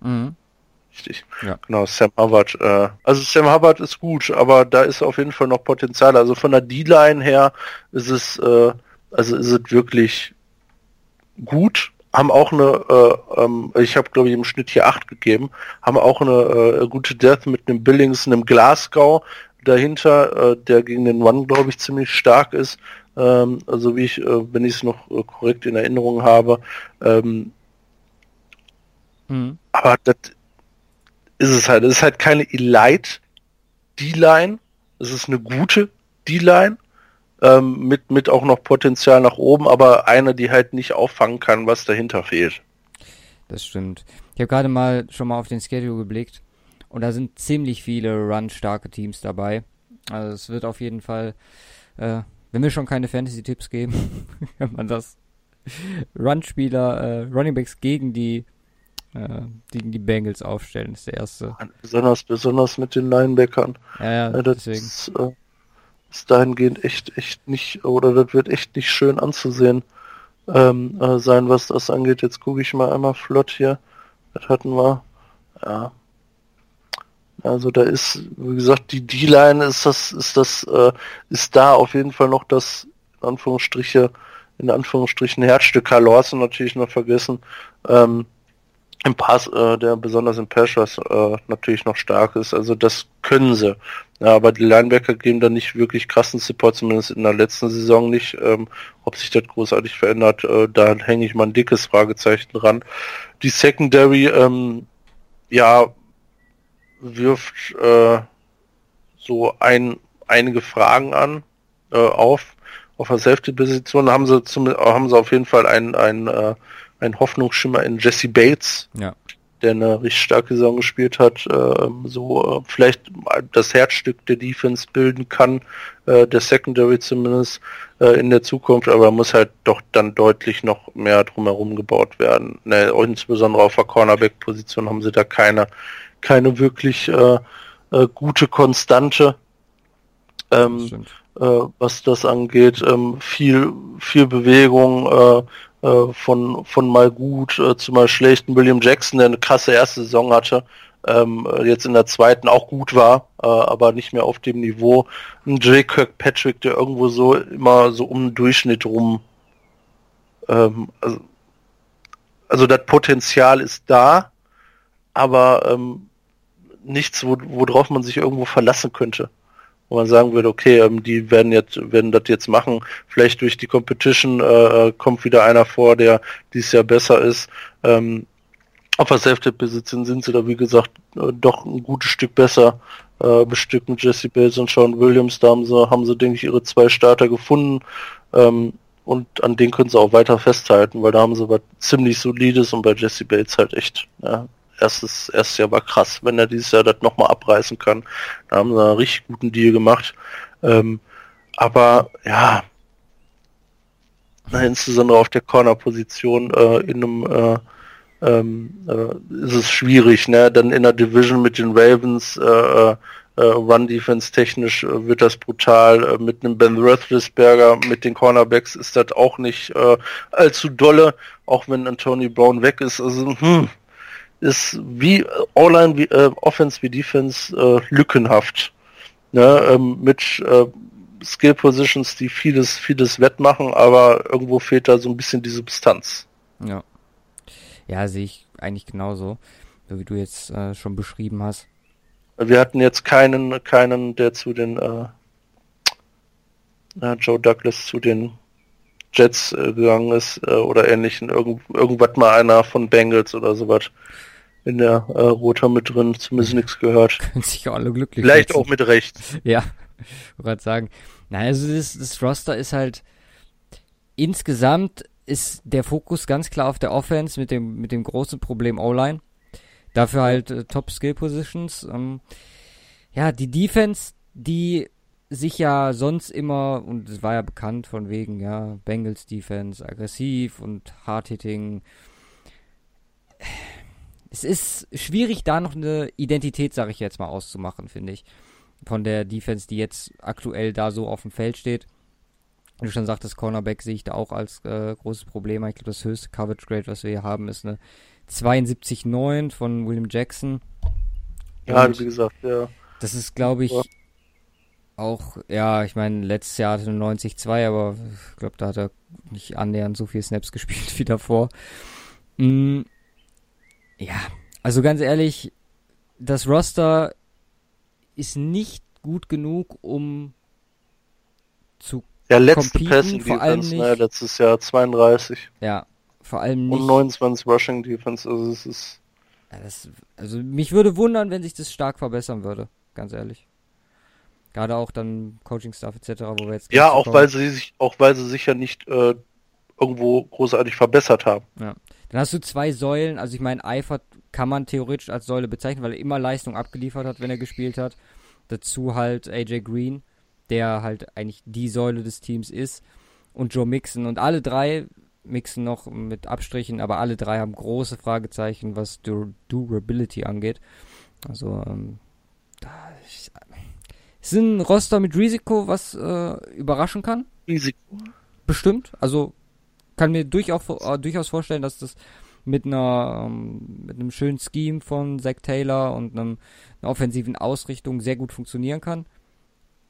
Mhm. Richtig. Ja. Genau, Sam Hubbard. Äh, also Sam Hubbard ist gut, aber da ist auf jeden Fall noch Potenzial. Also von der D-Line her ist es, äh, also ist es wirklich gut. Haben auch eine, äh, ähm, ich habe glaube ich im Schnitt hier acht gegeben, haben auch eine äh, gute Death mit einem Billings, einem Glasgow dahinter, äh, der gegen den One glaube ich ziemlich stark ist. Ähm, also wie ich, äh, wenn ich es noch äh, korrekt in Erinnerung habe. Ähm, Mhm. aber das ist es halt. Es ist halt keine Elite D-Line. Es ist eine gute D-Line. Ähm, mit, mit auch noch Potenzial nach oben, aber eine, die halt nicht auffangen kann, was dahinter fehlt. Das stimmt. Ich habe gerade mal schon mal auf den Schedule geblickt und da sind ziemlich viele run-starke Teams dabei. Also es wird auf jeden Fall, äh, wenn wir schon keine Fantasy-Tipps geben, (laughs) kann man das Run-Spieler, äh, Runningbacks gegen die äh, gegen die Bengals aufstellen, ist der erste. Besonders, besonders mit den Linebackern. Ja, ja, Ja, das deswegen. ist, äh, ist dahingehend echt, echt nicht, oder das wird echt nicht schön anzusehen ähm, äh, sein, was das angeht. Jetzt gucke ich mal einmal flott hier. Das hatten wir. Ja. Also da ist, wie gesagt, die D-Line ist das, ist das, äh, ist da auf jeden Fall noch das, in Anführungsstriche, in Anführungsstrichen Herzstück. Karl Lawson natürlich noch vergessen. Ähm, im Pass, äh, der besonders im Pass äh, natürlich noch stark ist. Also das können sie. Ja, aber die Linebacker geben da nicht wirklich krassen Support, zumindest in der letzten Saison nicht. Ähm, ob sich das großartig verändert, äh, da hänge ich mal ein dickes Fragezeichen dran. Die Secondary, ähm, ja, wirft äh, so ein, einige Fragen an äh, auf. Auf der Safety-Position haben sie zum, haben sie auf jeden Fall einen, einen, äh, einen Hoffnungsschimmer in Jesse Bates, Ja. der eine richtig starke Saison gespielt hat, äh, so äh, vielleicht das Herzstück der Defense bilden kann, äh, der Secondary zumindest äh, in der Zukunft, aber muss halt doch dann deutlich noch mehr drumherum gebaut werden. Ne, insbesondere auf der Cornerback-Position haben sie da keine, keine wirklich äh, äh, gute Konstante. Ähm, äh, was das angeht, ähm, viel, viel Bewegung, äh, äh, von, von mal gut äh, zu mal schlechten. William Jackson, der eine krasse erste Saison hatte, ähm, jetzt in der zweiten auch gut war, äh, aber nicht mehr auf dem Niveau. Ein Jay Kirkpatrick, der irgendwo so immer so um den Durchschnitt rum. Ähm, also, also das Potenzial ist da, aber ähm, nichts, wo, worauf man sich irgendwo verlassen könnte wo man sagen würde, okay, ähm, die werden jetzt, werden das jetzt machen. Vielleicht durch die Competition äh, äh kommt wieder einer vor, der dies Jahr besser ist. Ähm, auf der Self-Position sind sie da, wie gesagt, äh, doch ein gutes Stück besser äh, bestückt mit Jesse Bates und Sean Williams. Da haben sie, haben sie, denke ich, ihre zwei Starter gefunden. Ähm, und an denen können sie auch weiter festhalten, weil da haben sie was ziemlich solides und bei Jesse Bates halt echt ja, erstes, erstes Jahr war krass. Wenn er dieses Jahr das nochmal abreißen kann, da haben sie einen richtig guten Deal gemacht. Ähm, aber ja, insbesondere auf der Corner-Position äh, in einem äh, ähm, äh, ist es schwierig, ne? Dann in der Division mit den Ravens äh, äh, äh Run Defense technisch wird das brutal. Mit einem Ben Roethlisberger, mit den Cornerbacks ist das auch nicht allzu dolle, auch wenn Anthony Brown weg ist. Also hm, ist wie All-Line, wie, äh, Offense wie Defense äh, lückenhaft. Ne? Ähm, mit äh, Skill Positions, die vieles, vieles wettmachen, aber irgendwo fehlt da so ein bisschen die Substanz. Ja. Ja, sehe ich eigentlich genauso, so wie du jetzt äh, schon beschrieben hast. Wir hatten jetzt keinen, keinen, der zu den äh, Joe Douglas zu den Jets äh, gegangen ist äh, oder ähnlichen. Irgend, irgendwas mal einer von Bengals oder sowas in der äh, Roter mit drin, zumindest nichts gehört. (laughs) Können sich alle glücklich Vielleicht setzen. auch mit Recht. (laughs) Ja, ich (laughs) wollte sagen. Na, also das, das Roster ist halt insgesamt ist der Fokus ganz klar auf der Offense mit dem mit dem großen Problem O-Line. Dafür halt äh, Top Skill Positions. Ähm, ja, die Defense, die sich ja sonst immer und es war ja bekannt von wegen ja Bengals Defense aggressiv und hard hitting es ist schwierig, da noch eine Identität, sage ich jetzt mal, auszumachen, finde ich. Von der Defense, die jetzt aktuell da so auf dem Feld steht. Wie du schon sagtest, Cornerback sehe ich da auch als äh, großes Problem. Ich glaube, das höchste Coverage Grade, was wir hier haben, ist eine 72,9 von William Jackson. Ja, Und wie gesagt, ja. Das ist, glaube ich, ja. auch, ja, ich meine, letztes Jahr hatte er 90,2, aber ich glaube, da hat er nicht annähernd so viel Snaps (laughs) gespielt wie davor. Mhm. Ja, also ganz ehrlich, das Roster ist nicht gut genug, um zu ja, letzte Passing vor allem Defense, ne, nicht, ne, letztes Jahr 32. Ja, vor allem nicht. Und 29 Rushing Defense, also es ist. Ja, das, also mich würde wundern, wenn sich das stark verbessern würde, ganz ehrlich. Gerade auch dann Coaching-Staff etc., wo wir jetzt. Ja, auch weil sie sich, auch weil sie sich ja nicht äh, irgendwo großartig verbessert haben. Ja. Dann hast du zwei Säulen, also ich meine, Eifert kann man theoretisch als Säule bezeichnen, weil er immer Leistung abgeliefert hat, wenn er gespielt hat. Dazu halt AJ Green, der halt eigentlich die Säule des Teams ist. Und Joe Mixon. Und alle drei, Mixon noch mit Abstrichen, aber alle drei haben große Fragezeichen, was Dur Durability angeht. Also, ähm, da ist, ist ein Roster mit Risiko, was äh, überraschen kann. Risiko. Bestimmt. Also kann mir durchaus, äh, durchaus vorstellen, dass das mit einer ähm, mit einem schönen Scheme von Zach Taylor und einem, einer offensiven Ausrichtung sehr gut funktionieren kann.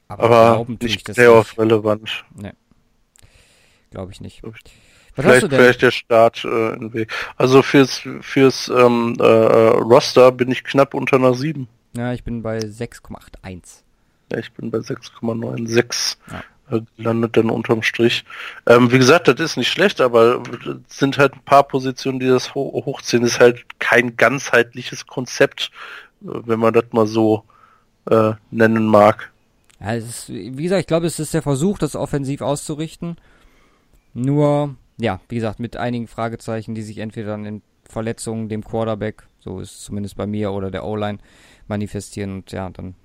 Aber, Aber nicht playoff relevant. Nee. Glaube ich nicht. Was vielleicht, vielleicht der Start äh, in Weg. Also fürs fürs ähm, äh, Roster bin ich knapp unter einer 7. Ja, ich bin bei 6,81. Ja, ich bin bei 6,96. Ja landet dann unterm Strich. Ähm, wie gesagt, das ist nicht schlecht, aber sind halt ein paar Positionen, die das ho hochziehen. Ist halt kein ganzheitliches Konzept, äh, wenn man das mal so äh, nennen mag. Ja, ist, wie gesagt, ich glaube, es ist der Versuch, das offensiv auszurichten. Nur, ja, wie gesagt, mit einigen Fragezeichen, die sich entweder an den Verletzungen, dem Quarterback So ist es zumindest bei mir oder der O-Line manifestieren und ja, dann,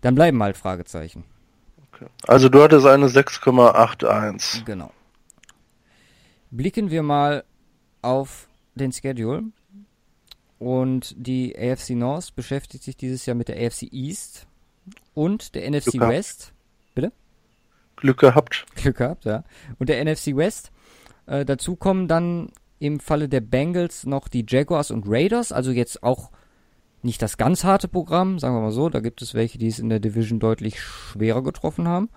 dann bleiben halt Fragezeichen. Okay. Also du hattest eine 6,81. Genau. Blicken wir mal auf den Schedule. Und die AFC North beschäftigt sich dieses Jahr mit der AFC East und der NFC Glück West. Glück gehabt. Glück gehabt, ja. Und der NFC West. Äh, dazu kommen dann im Falle der Bengals noch die Jaguars und Raiders, also jetzt auch nicht das ganz harte Programm, sagen wir mal so. Da gibt es welche, die es in der Division deutlich schwerer getroffen haben.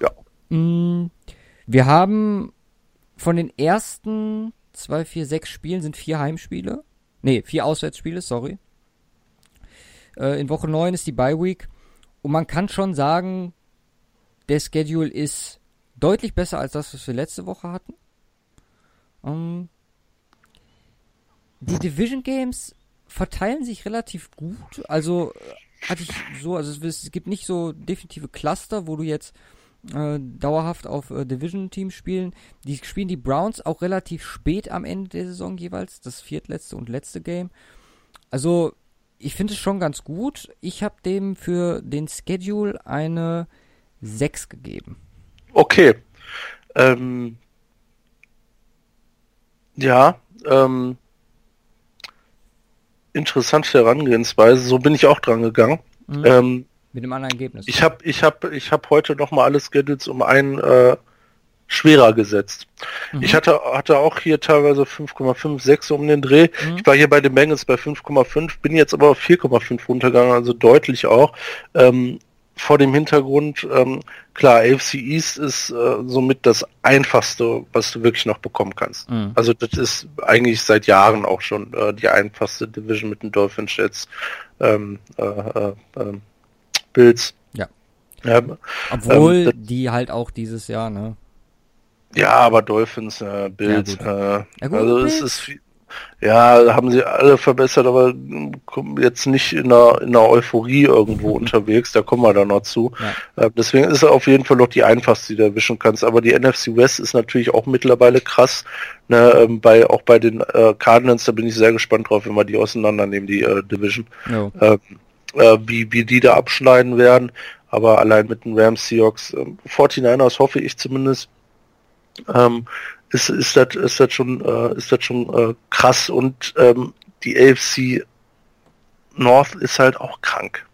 Ja. Mm, Wir haben von den ersten zwei, vier, sechs Spielen sind vier Heimspiele. Nee, vier Auswärtsspiele, sorry. Äh, in Woche 9 ist die Bye Week. Und man kann schon sagen, der Schedule ist deutlich besser als das, was wir letzte Woche hatten. Ähm, die Division Games verteilen sich relativ gut. Also äh, hatte ich so, also es, gibt nicht so definitive Cluster, wo du jetzt äh, dauerhaft auf äh, Division-Teams spielen. Die spielen die Browns auch relativ spät am Ende der Saison jeweils, das viertletzte und letzte Game. Also ich finde es schon ganz gut. Ich habe dem für den Schedule eine 6 gegeben. Okay. Ähm, ja, ähm, interessante Herangehensweise. So bin ich auch dran gegangen. Mhm. Ähm, Mit dem anderen Ergebnis. ich habe ich hab, ich hab heute noch mal alle Schedules um einen äh, schwerer gesetzt. Mhm. Ich hatte, hatte auch hier teilweise 5,5, 6 um den Dreh. Mhm. Ich war hier bei den Bengals bei 5,5, bin jetzt aber auf 4,5 runtergegangen, also deutlich auch. Ähm, vor dem Hintergrund, ähm, klar, AFC East ist äh, somit das einfachste, was du wirklich noch bekommen kannst. Mhm. Also das ist eigentlich seit Jahren auch schon äh, die einfachste Division mit den Dolphins Jets, ähm, äh, äh, ähm, Bills. Ja. Obwohl ähm, das- die halt auch dieses Jahr, ne? ja aber Dolphins, äh, Bills, äh, Ja, gut, also es Bills. ist viel, ja, haben sie alle verbessert, aber kommen jetzt nicht in einer, in einer Euphorie irgendwo (laughs) unterwegs, da kommen wir dann noch zu. Ja. Äh, deswegen ist er auf jeden Fall noch die einfachste, die du erwischen kannst. Aber die NFC West ist natürlich auch mittlerweile krass. Ne, ähm, bei, auch bei den äh, Cardinals, da bin ich sehr gespannt drauf, wenn wir die auseinandernehmen, die äh, Division, Jo. ähm, äh, wie, wie die da abschneiden werden. Aber allein mit den Rams, Seahawks, ähm, 49ers hoffe ich zumindest, ähm, ist, ist das ist das schon äh, ist das schon äh, krass. Und ähm, die AFC North ist halt auch krank.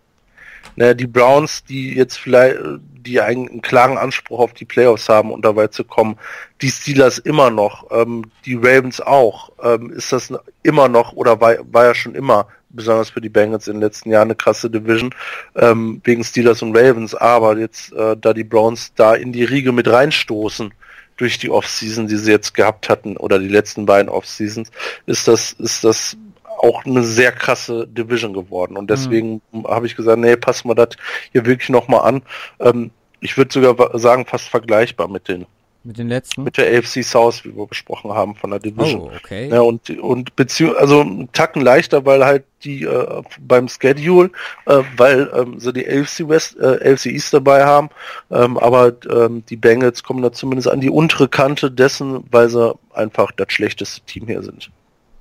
Ne, die Browns, die jetzt vielleicht, die einen, einen klaren Anspruch auf die Playoffs haben, um dabei zu kommen, die Steelers immer noch, ähm, die Ravens auch, ähm, ist das immer noch oder war, war ja schon immer, besonders für die Bengals in den letzten Jahren eine krasse Division, ähm, wegen Steelers und Ravens, aber jetzt, äh, da die Browns da in die Riege mit reinstoßen, durch die Offseason, die sie jetzt gehabt hatten, oder die letzten beiden Offseasons, ist das, ist das auch eine sehr krasse Division geworden. Und deswegen habe ich gesagt, nee, pass mal das hier wirklich nochmal an. Ähm, ich würde sogar sagen, fast vergleichbar mit den, Mit den letzten? mit der AFC South, wie wir besprochen haben, von der Division. oh, okay. Ja, und, und beziehung, also einen Tacken leichter, weil halt die äh, beim Schedule, äh, weil ähm, sie die AFC West, äh, AFC East dabei haben, ähm, aber ähm, die Bengals kommen da zumindest an die untere Kante dessen, weil sie einfach das schlechteste Team hier sind.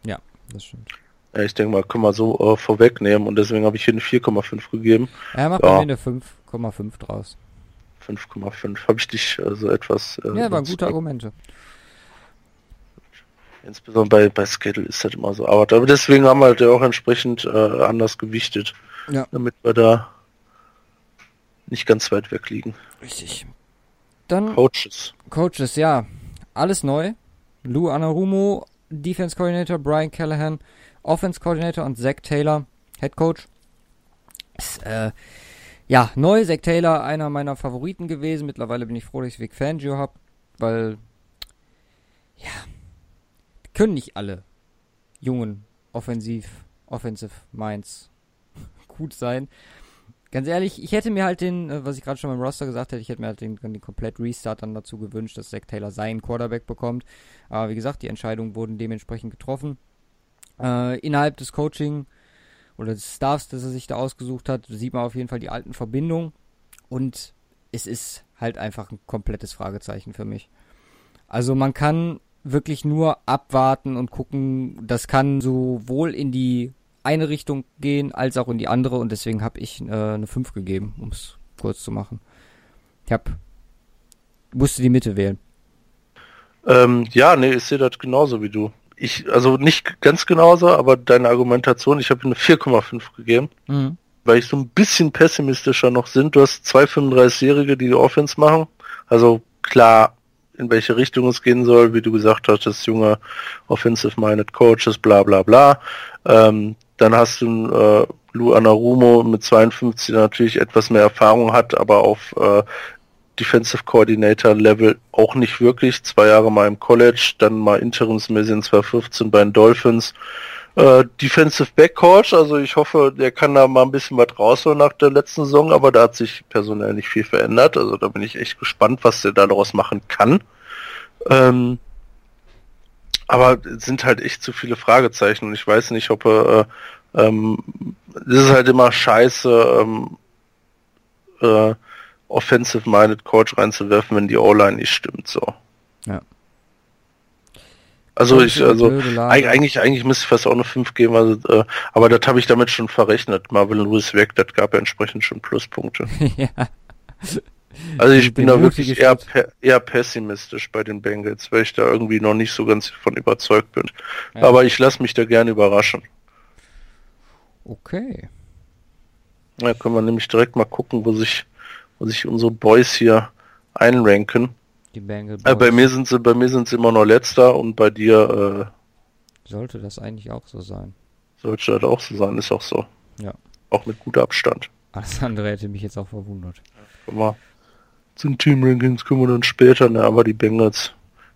Ja, das stimmt. Ja, ich denke mal, können wir so äh, vorwegnehmen und deswegen habe ich hier eine 4,5 gegeben. Ja. bei mir eine 5,5 draus. 5,5 habe ich dich äh, so etwas. Äh, Ja, waren gute Argumente. Insbesondere bei, bei Schedule ist das immer so. Aber, aber deswegen haben wir halt ja auch entsprechend äh, anders gewichtet, Ja. damit wir da nicht ganz weit weg liegen. Richtig. Dann Coaches. Coaches, ja. Alles neu. Lou Anarumo, Defense Coordinator, Brian Callahan, Offense Coordinator und Zach Taylor, Head Coach. Ist, äh, ja, neu. Zach Taylor, einer meiner Favoriten gewesen. Mittlerweile bin ich froh, dass ich Vic Fangio habe, weil, ja, können nicht alle jungen Offensiv, Offensive Minds (laughs) gut sein. Ganz ehrlich, ich hätte mir halt den, äh, was ich gerade schon beim Roster gesagt hätte, ich hätte mir halt den, den komplett Restart dann dazu gewünscht, dass Zach Taylor seinen Quarterback bekommt. Aber wie gesagt, die Entscheidungen wurden dementsprechend getroffen. Äh, innerhalb des Coaching oder des Staffs, das er sich da ausgesucht hat, sieht man auf jeden Fall die alten Verbindungen. Und es ist halt einfach ein komplettes Fragezeichen für mich. Also man kann wirklich nur abwarten und gucken, das kann sowohl in die eine Richtung gehen als auch in die andere und deswegen habe ich äh, eine 5 gegeben, um es kurz zu machen. Ich hab, musste die Mitte wählen. Ähm, ja, nee, ich sehe das genauso wie du. Ich, also nicht ganz genauso, aber deine Argumentation, ich habe eine 4,5 gegeben, Mhm. weil ich so ein bisschen pessimistischer noch sind. Du hast zwei 35-Jährige, die die Offense machen. Also klar, in welche Richtung es gehen soll, wie du gesagt hast, das junge Offensive-Minded Coaches, bla bla bla. Ähm, dann hast du äh, Lou Anarumo mit 52, der natürlich etwas mehr Erfahrung hat, aber auf äh, Defensive Coordinator Level auch nicht wirklich. Zwei Jahre mal im College, dann mal interimsmäßig in 2015 bei den Dolphins. Äh, Defensive Back Coach, also ich hoffe, der kann da mal ein bisschen was rausholen nach der letzten Saison, aber da hat sich personell nicht viel verändert. Also da bin ich echt gespannt, was der daraus machen kann. Ähm, aber es sind halt echt zu viele Fragezeichen und ich weiß nicht, ob er, äh, ähm, es ist halt immer scheiße, ähm, äh, offensive-minded Coach reinzuwerfen, wenn die O-Line nicht stimmt, so. Ja. Also ich, also eigentlich, eigentlich müsste ich fast auch eine 5 geben, also, äh, aber das habe ich damit schon verrechnet. Marvin Lewis weg, das gab ja entsprechend schon Pluspunkte. (laughs) ja. Also ich bin da wirklich eher, eher pessimistisch bei den Bengals, weil ich da irgendwie noch nicht so ganz von überzeugt bin. Ja. Aber ich lasse mich da gerne überraschen. Okay. Da können wir nämlich direkt mal gucken, wo sich, wo sich unsere Boys hier einranken. Die Bengal Äh, bei Boys. mir sind sie, bei mir sind sie immer noch letzter und bei dir Sollte das eigentlich auch so sein. äh, sollte das auch so sein, ist auch so. Ja. Auch mit guter Abstand. Alles andere hätte mich jetzt auch verwundert. Können wir zu den Team-Rankings kommen wir dann später, ne, aber die Bengals.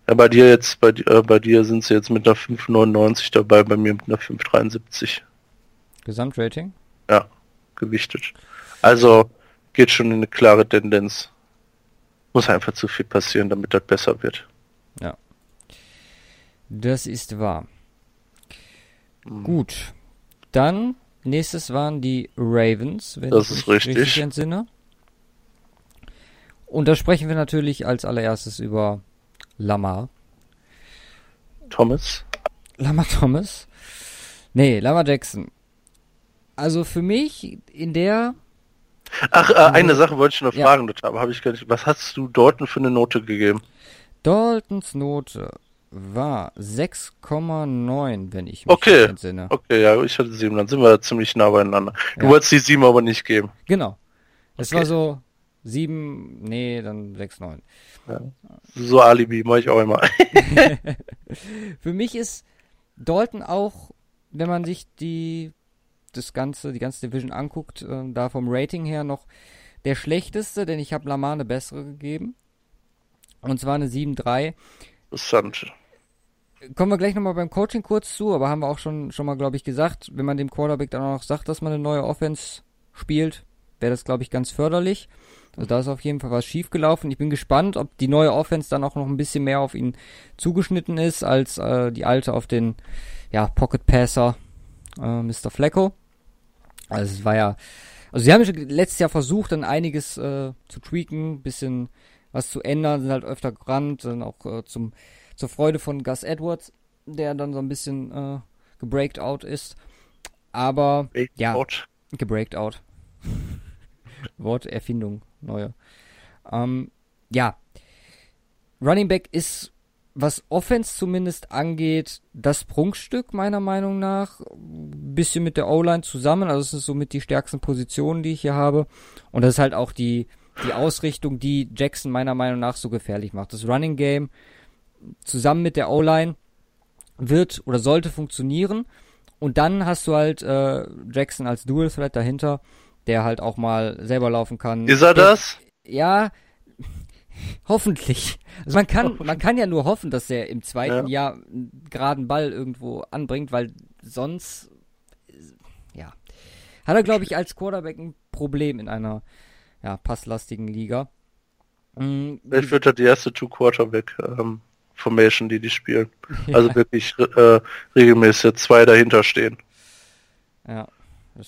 Ja, bei dir jetzt, bei, äh, bei dir sind sie jetzt mit einer 5,99 dabei, bei mir mit einer 5,73 Gesamtrating? gewichtet. Also geht schon in eine klare Tendenz. Muss einfach zu viel passieren, damit das besser wird. Das ist wahr. Hm. Gut. Dann, nächstes waren die Ravens, wenn Das ich ist mich richtig. richtig entsinne. Und da sprechen wir natürlich als allererstes über Lamar. Thomas? Lamar Thomas? Nee, Lamar Jackson. Also für mich in der Ach, äh, eine Sache wollte ich noch Ja. fragen, das habe hab ich gar nicht. Was hast du Dalton für eine Note gegeben? Daltons Note war 6,9, wenn ich mich Okay. entsinne. Okay, ja, ich hatte sieben, dann sind wir da ziemlich nah beieinander. Du Ja. wolltest die sieben aber nicht geben. Genau. Es Okay. war so 7, nee, dann 6,9. So Alibi mache ich auch immer. (laughs) Für mich ist Dalton auch, wenn man sich die das ganze, die ganze Division anguckt, äh, da vom Rating her noch der schlechteste, denn ich habe Lamar eine bessere gegeben. Und zwar eine 7,3. Interessant. Kommen wir gleich nochmal beim Coaching kurz zu, aber haben wir auch schon, schon mal, glaube ich, gesagt, wenn man dem Quarterback dann auch noch sagt, dass man eine neue Offense spielt, wäre das, glaube ich, ganz förderlich. Also da ist auf jeden Fall was schiefgelaufen. Ich bin gespannt, ob die neue Offense dann auch noch ein bisschen mehr auf ihn zugeschnitten ist, als äh, die alte auf den ja, Pocket Passer äh, Mr. Flecko. Also es war ja, also sie haben schon letztes Jahr versucht, dann einiges äh, zu tweaken, bisschen was zu ändern, sind halt öfter gerannt, dann auch äh, zum zur Freude von Gus Edwards, der dann so ein bisschen äh, gebreakt out ist. Aber ja, Out. gebreakt out. (laughs) Worterfindung, neue. Ähm, ja, Running Back ist, was Offense zumindest angeht, das Prunkstück meiner Meinung nach. Ein bisschen mit der O-Line zusammen, also es ist somit die stärksten Positionen, die ich hier habe. Und das ist halt auch die, die Ausrichtung, die Jackson meiner Meinung nach so gefährlich macht. Das Running Game zusammen mit der O-Line wird oder sollte funktionieren. Und dann hast du halt äh, Jackson als Dual Threat dahinter, der halt auch mal selber laufen kann. Ist er das? Ja, hoffentlich. Also man kann, (laughs) man kann ja nur hoffen, dass er im zweiten Jahr einen geraden Ball irgendwo anbringt, weil sonst, äh, ja, hat er, glaube ich, als Quarterback ein Problem in einer, ja, passlastigen Liga. Vielleicht wird er die erste Two-Quarterback ähm, die die spielen. (laughs) Also wirklich äh, regelmäßig zwei dahinter stehen. ja.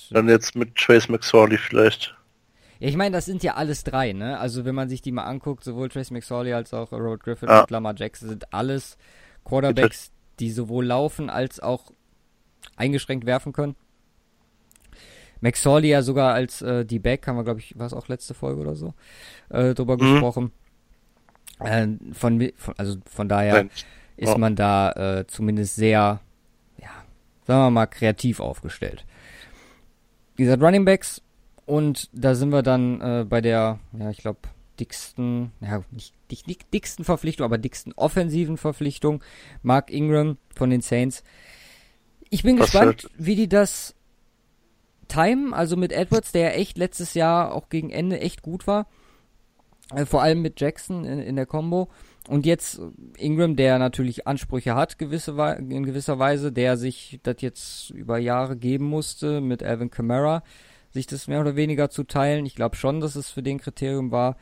Dann jetzt mit Trace McSorley vielleicht. Ja, ich meine, das sind ja alles drei, ne? Also wenn man sich die mal anguckt, sowohl Trace McSorley als auch Robert Griffin Ja. und Lamar Jackson sind alles Quarterbacks, die sowohl laufen als auch eingeschränkt werfen können. McSorley ja sogar als äh, die Back, haben wir, glaube ich, war es auch letzte Folge oder so, äh, drüber Mhm. gesprochen. Äh, von, von, also von daher ist man da äh, zumindest sehr, ja, sagen wir mal, kreativ aufgestellt. Wie gesagt, Running Backs und da sind wir dann äh, bei der, ja, ich glaube, dicksten, ja, nicht, nicht, nicht dicksten Verpflichtung, aber dicksten offensiven Verpflichtung. Mark Ingram von den Saints. Ich bin Was gespannt, halt- wie die das timen, also mit Edwards, der ja echt letztes Jahr auch gegen Ende echt gut war. Äh, vor allem mit Jackson in, in der Combo. Und jetzt Ingram, der natürlich Ansprüche hat, gewisse in gewisser Weise, der sich das jetzt über Jahre geben musste, mit Alvin Kamara, sich das mehr oder weniger zu teilen. Ich glaube schon, dass es für den Kriterium war,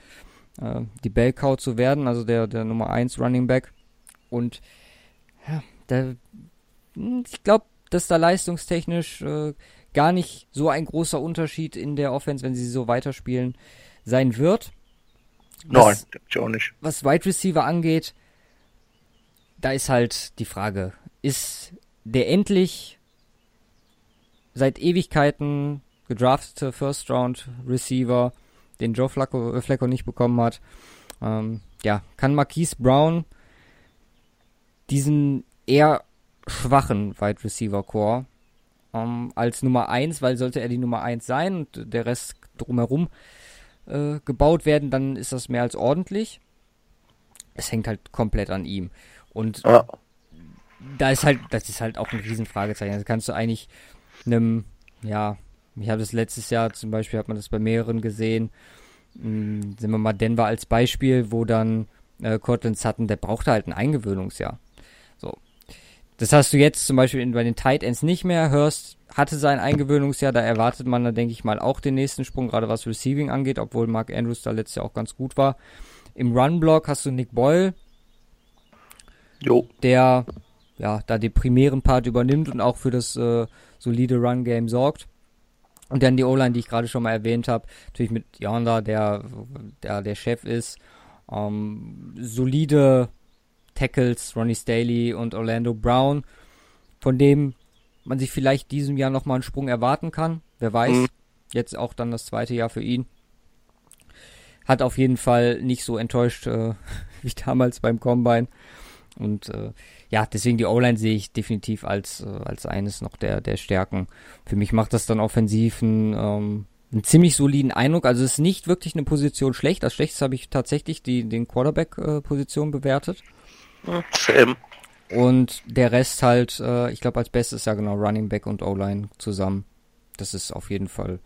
äh, die Bellcow zu werden, also der, der Nummer 1 Running Back. Und ja, da, hm, ich glaube, dass da leistungstechnisch äh, gar nicht so ein großer Unterschied in der Offense, wenn sie so weiterspielen, sein wird. Nein, Was- denke ich auch nicht. was Wide Receiver angeht, da ist halt die Frage, ist der endlich seit Ewigkeiten gedraftete First Round Receiver, den Joe Flacco, äh, Flacco nicht bekommen hat, ähm, ja, kann Marquise Brown diesen eher schwachen Wide Receiver Core ähm, als Nummer 1, weil sollte er die Nummer 1 sein und der Rest drumherum äh, gebaut werden, dann ist das mehr als ordentlich. Es hängt halt komplett an ihm. Und Ja. da ist halt, das ist halt auch ein Riesenfragezeichen. Also kannst du eigentlich einem, ja, ich habe das letztes Jahr zum Beispiel, hat man das bei mehreren gesehen, mh, sehen wir mal Denver als Beispiel, wo dann äh, Cortland Sutton, der brauchte halt ein Eingewöhnungsjahr. So. Das hast du jetzt zum Beispiel bei den Tight Ends nicht mehr. Hurst hatte sein Eingewöhnungsjahr, da erwartet man da, denke ich mal, auch den nächsten Sprung, gerade was Receiving angeht, obwohl Mark Andrews da letztes Jahr auch ganz gut war. Im Run-Block hast du Nick Boyle, Jo. der ja da den primären Part übernimmt und auch für das äh, solide Run-Game sorgt. Und dann die O-Line, die ich gerade schon mal erwähnt habe, natürlich mit Yonda, der, der der Chef ist. Ähm, solide Tackles, Ronnie Staley und Orlando Brown, von dem man sich vielleicht diesem Jahr nochmal einen Sprung erwarten kann. Wer weiß. Mhm. Jetzt auch dann das zweite Jahr für ihn. Hat auf jeden Fall nicht so enttäuscht äh, (laughs) wie damals beim Combine. Und äh, ja, deswegen die O-Line sehe ich definitiv als, äh, als eines noch der, der Stärken. Für mich macht das dann offensiv einen, ähm, einen ziemlich soliden Eindruck. Also es ist nicht wirklich eine Position schlecht. Als schlechtest habe ich tatsächlich die, den Quarterback-Position bewertet. Same. Und der Rest halt, äh, ich glaube als bestes ja genau Running Back und O-Line zusammen. Das ist auf jeden Fall,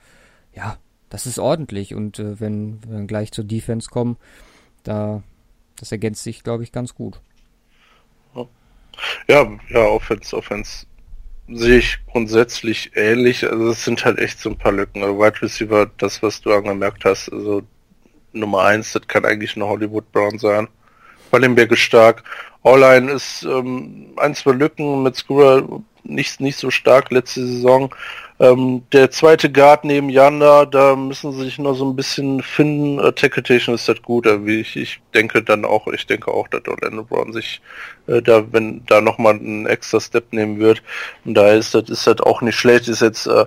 ja, das ist ordentlich. Und äh, wenn wir dann gleich zur Defense kommen, da, das ergänzt sich, glaube ich, ganz gut. Ja, ja, Offense, Offense sehe ich grundsätzlich ähnlich. Also es sind halt echt so ein paar Lücken. Also Wide Receiver, das, was du angemerkt hast, also Nummer eins, das kann eigentlich eine Hollywood Brown sein. Wallenberg ist stark. All-Line ist ähm, ein, zwei Lücken mit Skura nicht, nicht so stark letzte Saison. Ähm, der zweite Guard neben Yanda, da müssen sie sich noch so ein bisschen finden. Äh, Tackle-Tation ist das gut, wie ich, ich denke dann auch, ich denke auch, dass Orlando Brown sich äh, da, wenn da nochmal einen extra Step nehmen wird. Und da ist das, ist das auch nicht schlecht, ist jetzt äh,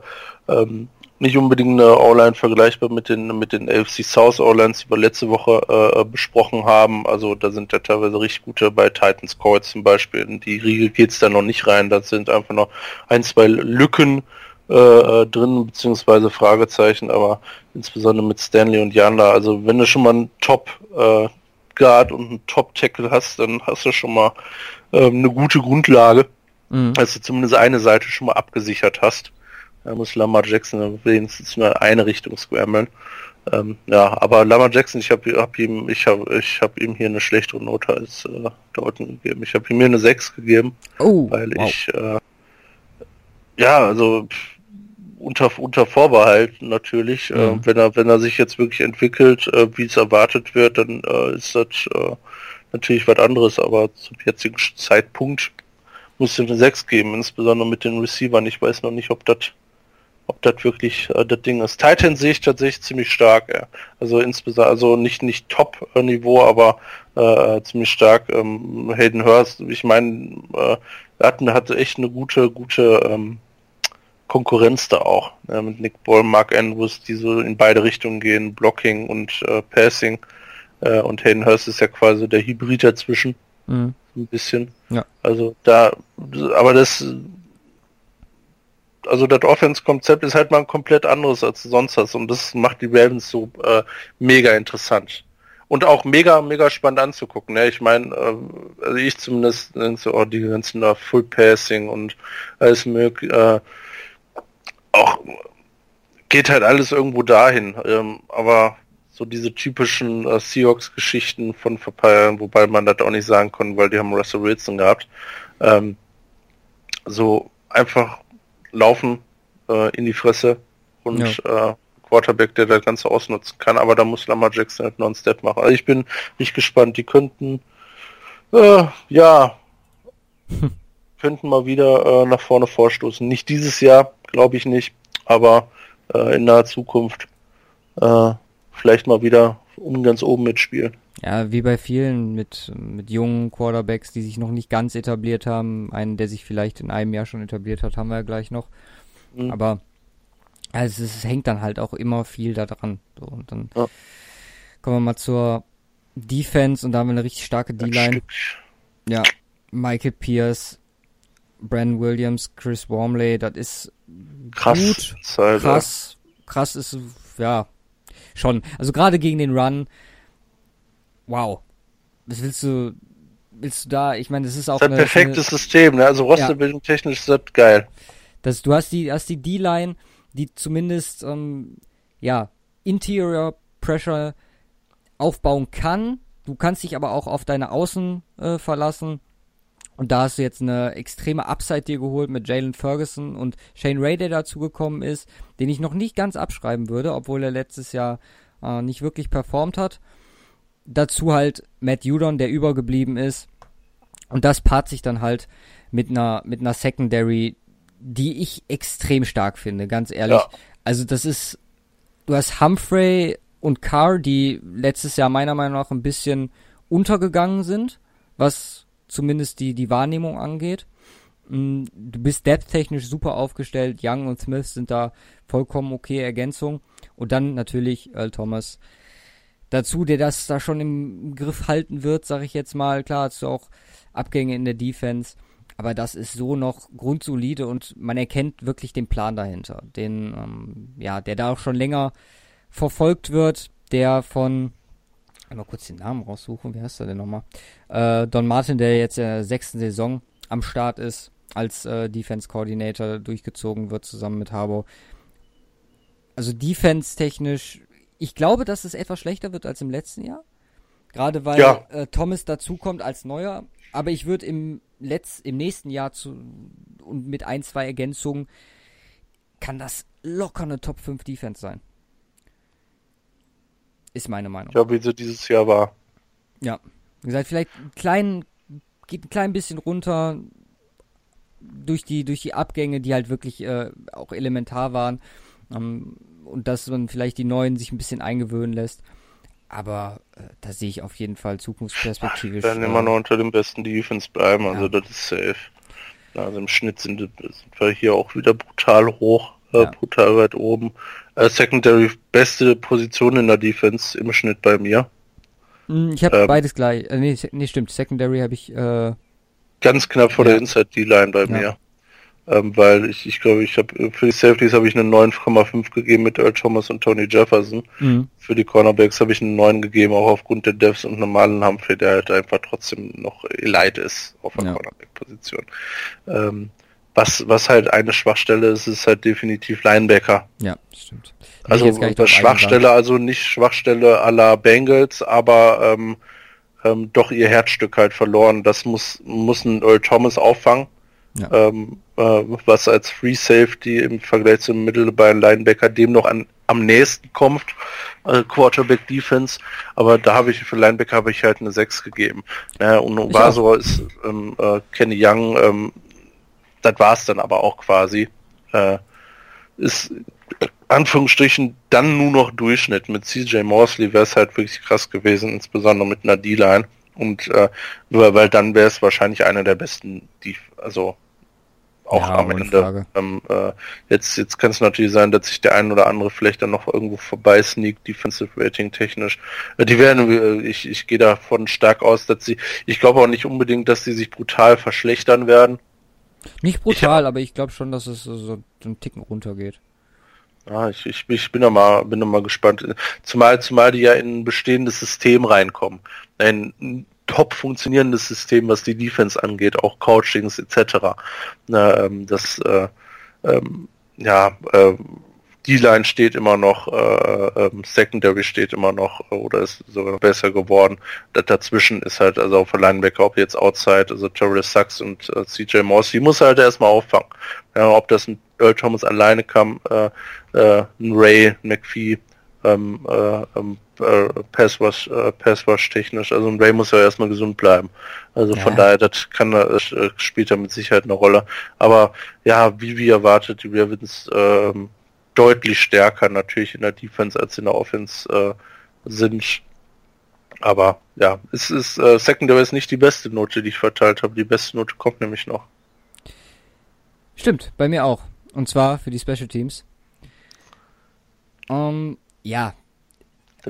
ähm, nicht unbedingt eine O-Line vergleichbar mit den mit den AFC South O-Lines, die wir letzte Woche äh, besprochen haben. Also da sind ja teilweise richtig gute bei Titans Core zum Beispiel. In die Riege geht's da noch nicht rein. Da sind einfach noch ein, zwei Lücken äh, äh, drin, beziehungsweise Fragezeichen, aber insbesondere mit Stanley und Yanda. Also wenn du schon mal einen Top äh, Guard und einen Top Tackle hast, dann hast du schon mal ähm, eine gute Grundlage, Mhm. dass du zumindest eine Seite schon mal abgesichert hast. Da muss Lamar Jackson wenigstens nur eine Richtung scramblen. Ähm, ja, aber Lamar Jackson, ich habe hab ihm, ich habe, ich habe ihm hier eine schlechtere Note als äh, Dalton gegeben. Ich habe ihm hier eine 6 gegeben, Oh, weil wow. ich, äh, ja, also pff, unter unter Vorbehalt natürlich. Äh, Mhm. wenn er wenn er sich jetzt wirklich entwickelt, äh, wie es erwartet wird, dann äh, ist das äh, natürlich was anderes. Aber zum jetzigen Zeitpunkt muss es eine 6 geben, insbesondere mit den Receivern. Ich weiß noch nicht, ob das ob das wirklich äh, das Ding ist. Titan sehe ich tatsächlich ziemlich stark, ja. Also insbesondere, also nicht nicht Top-Niveau, aber äh, ziemlich stark. Ähm, Hayden Hurst, ich meine, äh, er hat, hatte echt eine gute, gute ähm, Konkurrenz da auch. Ne, mit Nick Ball, Mark Andrews, die so in beide Richtungen gehen, Blocking und äh, Passing. Äh, und Hayden Hurst ist ja quasi der Hybrid dazwischen. Mhm. Ein bisschen. Ja. Also da, aber das, also das Offense-Konzept ist halt mal ein komplett anderes als sonst was und das macht die Ravens so äh, mega interessant und auch mega, mega spannend anzugucken. Ne? Ich meine, äh, also ich zumindest so, oh, die ganzen da Full Passing und alles möglich, äh, auch geht halt alles irgendwo dahin. Ähm, aber so diese typischen äh, Seahawks-Geschichten von Verpeilen, wobei man das auch nicht sagen kann, weil die haben Russell Wilson gehabt. Ähm, so einfach laufen äh, in die Fresse und ja. äh, Quarterback, der das Ganze ausnutzen kann, aber da muss Lamar Jackson halt noch einen Step machen. Also ich bin nicht gespannt, die könnten, äh, ja, (laughs) könnten mal wieder äh, nach vorne vorstoßen. Nicht dieses Jahr, glaube ich nicht, aber äh, in naher Zukunft äh, vielleicht mal wieder um ganz oben mitspielen. Ja, wie bei vielen mit, mit jungen Quarterbacks, die sich noch nicht ganz etabliert haben. Einen, der sich vielleicht in einem Jahr schon etabliert hat, haben wir ja gleich noch. Mhm. Aber also es hängt dann halt auch immer viel da dran. So, und dann ja. kommen wir mal zur Defense und da haben wir eine richtig starke D-Line. Ja, Michael Pierce, Brandon Williams, Chris Wormley, das ist krass, gut, krass, krass ist, ja, schon. Also gerade gegen den Run, wow. Was willst du, willst du da, ich meine, das ist auch das ist ein perfektes eine, System, ne? Also Rosterbildung ja. technisch ist das geil. Das, du hast die, hast die D-Line, die zumindest ähm, ja Interior Pressure aufbauen kann. Du kannst dich aber auch auf deine Außen äh, verlassen. Und da hast du jetzt eine extreme Upside dir geholt mit Jalen Ferguson und Shane Ray, der dazu gekommen ist, den ich noch nicht ganz abschreiben würde, obwohl er letztes Jahr äh, nicht wirklich performt hat. Dazu halt Matt Judon, der übergeblieben ist. Und das paart sich dann halt mit einer, mit einer Secondary, die ich extrem stark finde, ganz ehrlich. Ja. Also das ist, du hast Humphrey und Carr, die letztes Jahr meiner Meinung nach ein bisschen untergegangen sind, was zumindest die, die Wahrnehmung angeht. Mm, du bist depth-technisch super aufgestellt. Young und Smith sind da vollkommen okay Ergänzung. Und dann natürlich Earl Thomas dazu, der das da schon im Griff halten wird, sag ich jetzt mal. Klar hast du auch Abgänge in der Defense aber das ist so noch grundsolide und man erkennt wirklich den Plan dahinter, den, ähm, ja, der da auch schon länger verfolgt wird, der von, mal kurz den Namen raussuchen, wie heißt er denn nochmal? Äh, Don Martin, der jetzt in der sechsten Saison am Start ist, als äh, Defense Coordinator durchgezogen wird, zusammen mit Harbo. Also Defense-technisch, ich glaube, dass es etwas schlechter wird als im letzten Jahr. Gerade weil ja. äh, Thomas dazukommt als neuer. Aber ich würde im letzt, im nächsten Jahr zu, und mit ein, zwei Ergänzungen kann das locker eine Top 5 Defense sein. Ist meine Meinung. Ja, wie sie dieses Jahr war. Ja. Wie gesagt, vielleicht ein klein, geht ein klein bisschen runter durch die, durch die Abgänge, die halt wirklich äh, auch elementar waren. Ähm, und dass man vielleicht die neuen sich ein bisschen eingewöhnen lässt. Aber äh, da sehe ich auf jeden Fall zukunftsperspektivisch. Wir werden immer noch unter dem besten Defense bleiben, also ja. das ist safe. Also im Schnitt sind, sind wir hier auch wieder brutal hoch, äh, ja. brutal weit oben. Äh, Secondary beste Position in der Defense im Schnitt bei mir. Hm, ich habe ähm, beides gleich. Äh, nee, nee, stimmt. Secondary habe ich äh, ganz knapp vor ja. der Inside D-Line bei mir ähm, weil ich ich glaube, ich habe für die Safeties habe ich eine 9,5 gegeben mit Earl Thomas und Tony Jefferson. Mhm. Für die Cornerbacks habe ich eine 9 gegeben, auch aufgrund der Devs und normalen Humphrey, der halt einfach trotzdem noch elite ist auf der ja. Cornerback-Position. Ähm, was, was halt eine Schwachstelle ist, ist halt definitiv Linebacker. Ja, stimmt. Also Schwachstelle, also nicht Schwachstelle la Bengals, aber ähm, ähm, doch ihr Herzstück halt verloren. Das muss, muss ein Earl Thomas auffangen. Ja. Ähm, äh, was als Free Safety im Vergleich zum mittelbein Linebacker dem noch an, am nächsten kommt, äh, Quarterback Defense, aber da habe ich für Linebacker habe ich halt eine 6 gegeben. Ja, und Ovaso ist ähm, äh, Kenny Young, ähm, das war es dann aber auch quasi. Äh, ist Anführungsstrichen dann nur noch Durchschnitt. Mit CJ Morsley wäre es halt wirklich krass gewesen, insbesondere mit einer D-Line. Und äh, weil dann wäre es wahrscheinlich einer der besten, die, also auch Ja, am Ende. Ähm, äh, jetzt jetzt kann es natürlich sein, dass sich der ein oder andere vielleicht dann noch irgendwo vorbei sneakt, Defensive Rating technisch. Äh, die werden, äh, ich, ich gehe davon stark aus, dass sie, ich glaube auch nicht unbedingt, dass sie sich brutal verschlechtern werden. Nicht brutal, aber ich glaube schon, dass es so, einen Ticken runtergeht. Ja, ich, ich, ich bin da mal, bin da mal gespannt. Zumal, zumal die ja in ein bestehendes System reinkommen. Ein top funktionierendes System, was die Defense angeht, auch Coachings etc. Na, ähm, das äh, ähm, ja, äh, die Line steht immer noch, äh, ähm, Secondary steht immer noch äh, oder ist sogar besser geworden. Das dazwischen ist halt, also auf der Linebacker, ob jetzt Outside, also Terrorist Sachs und äh, CJ Morse, die muss halt erstmal auffangen. Ja, ob das ein Earl Thomas alleine kam, äh, äh, ein Ray, McPhee, ähm, äh, ähm, äh, Passwash, äh, Passwash technisch. Also ein Ray muss ja erstmal gesund bleiben. Also von Ja. daher, das kann er, äh, spielt da mit Sicherheit eine Rolle. Aber ja, wie wie erwartet, die Ravens ähm, deutlich stärker natürlich in der Defense als in der Offense äh, sind. Aber ja, es ist äh, Secondary ist nicht die beste Note, die ich verteilt habe. Die beste Note kommt nämlich noch. Stimmt, bei mir auch. Und zwar für die Special Teams. Ähm, ja,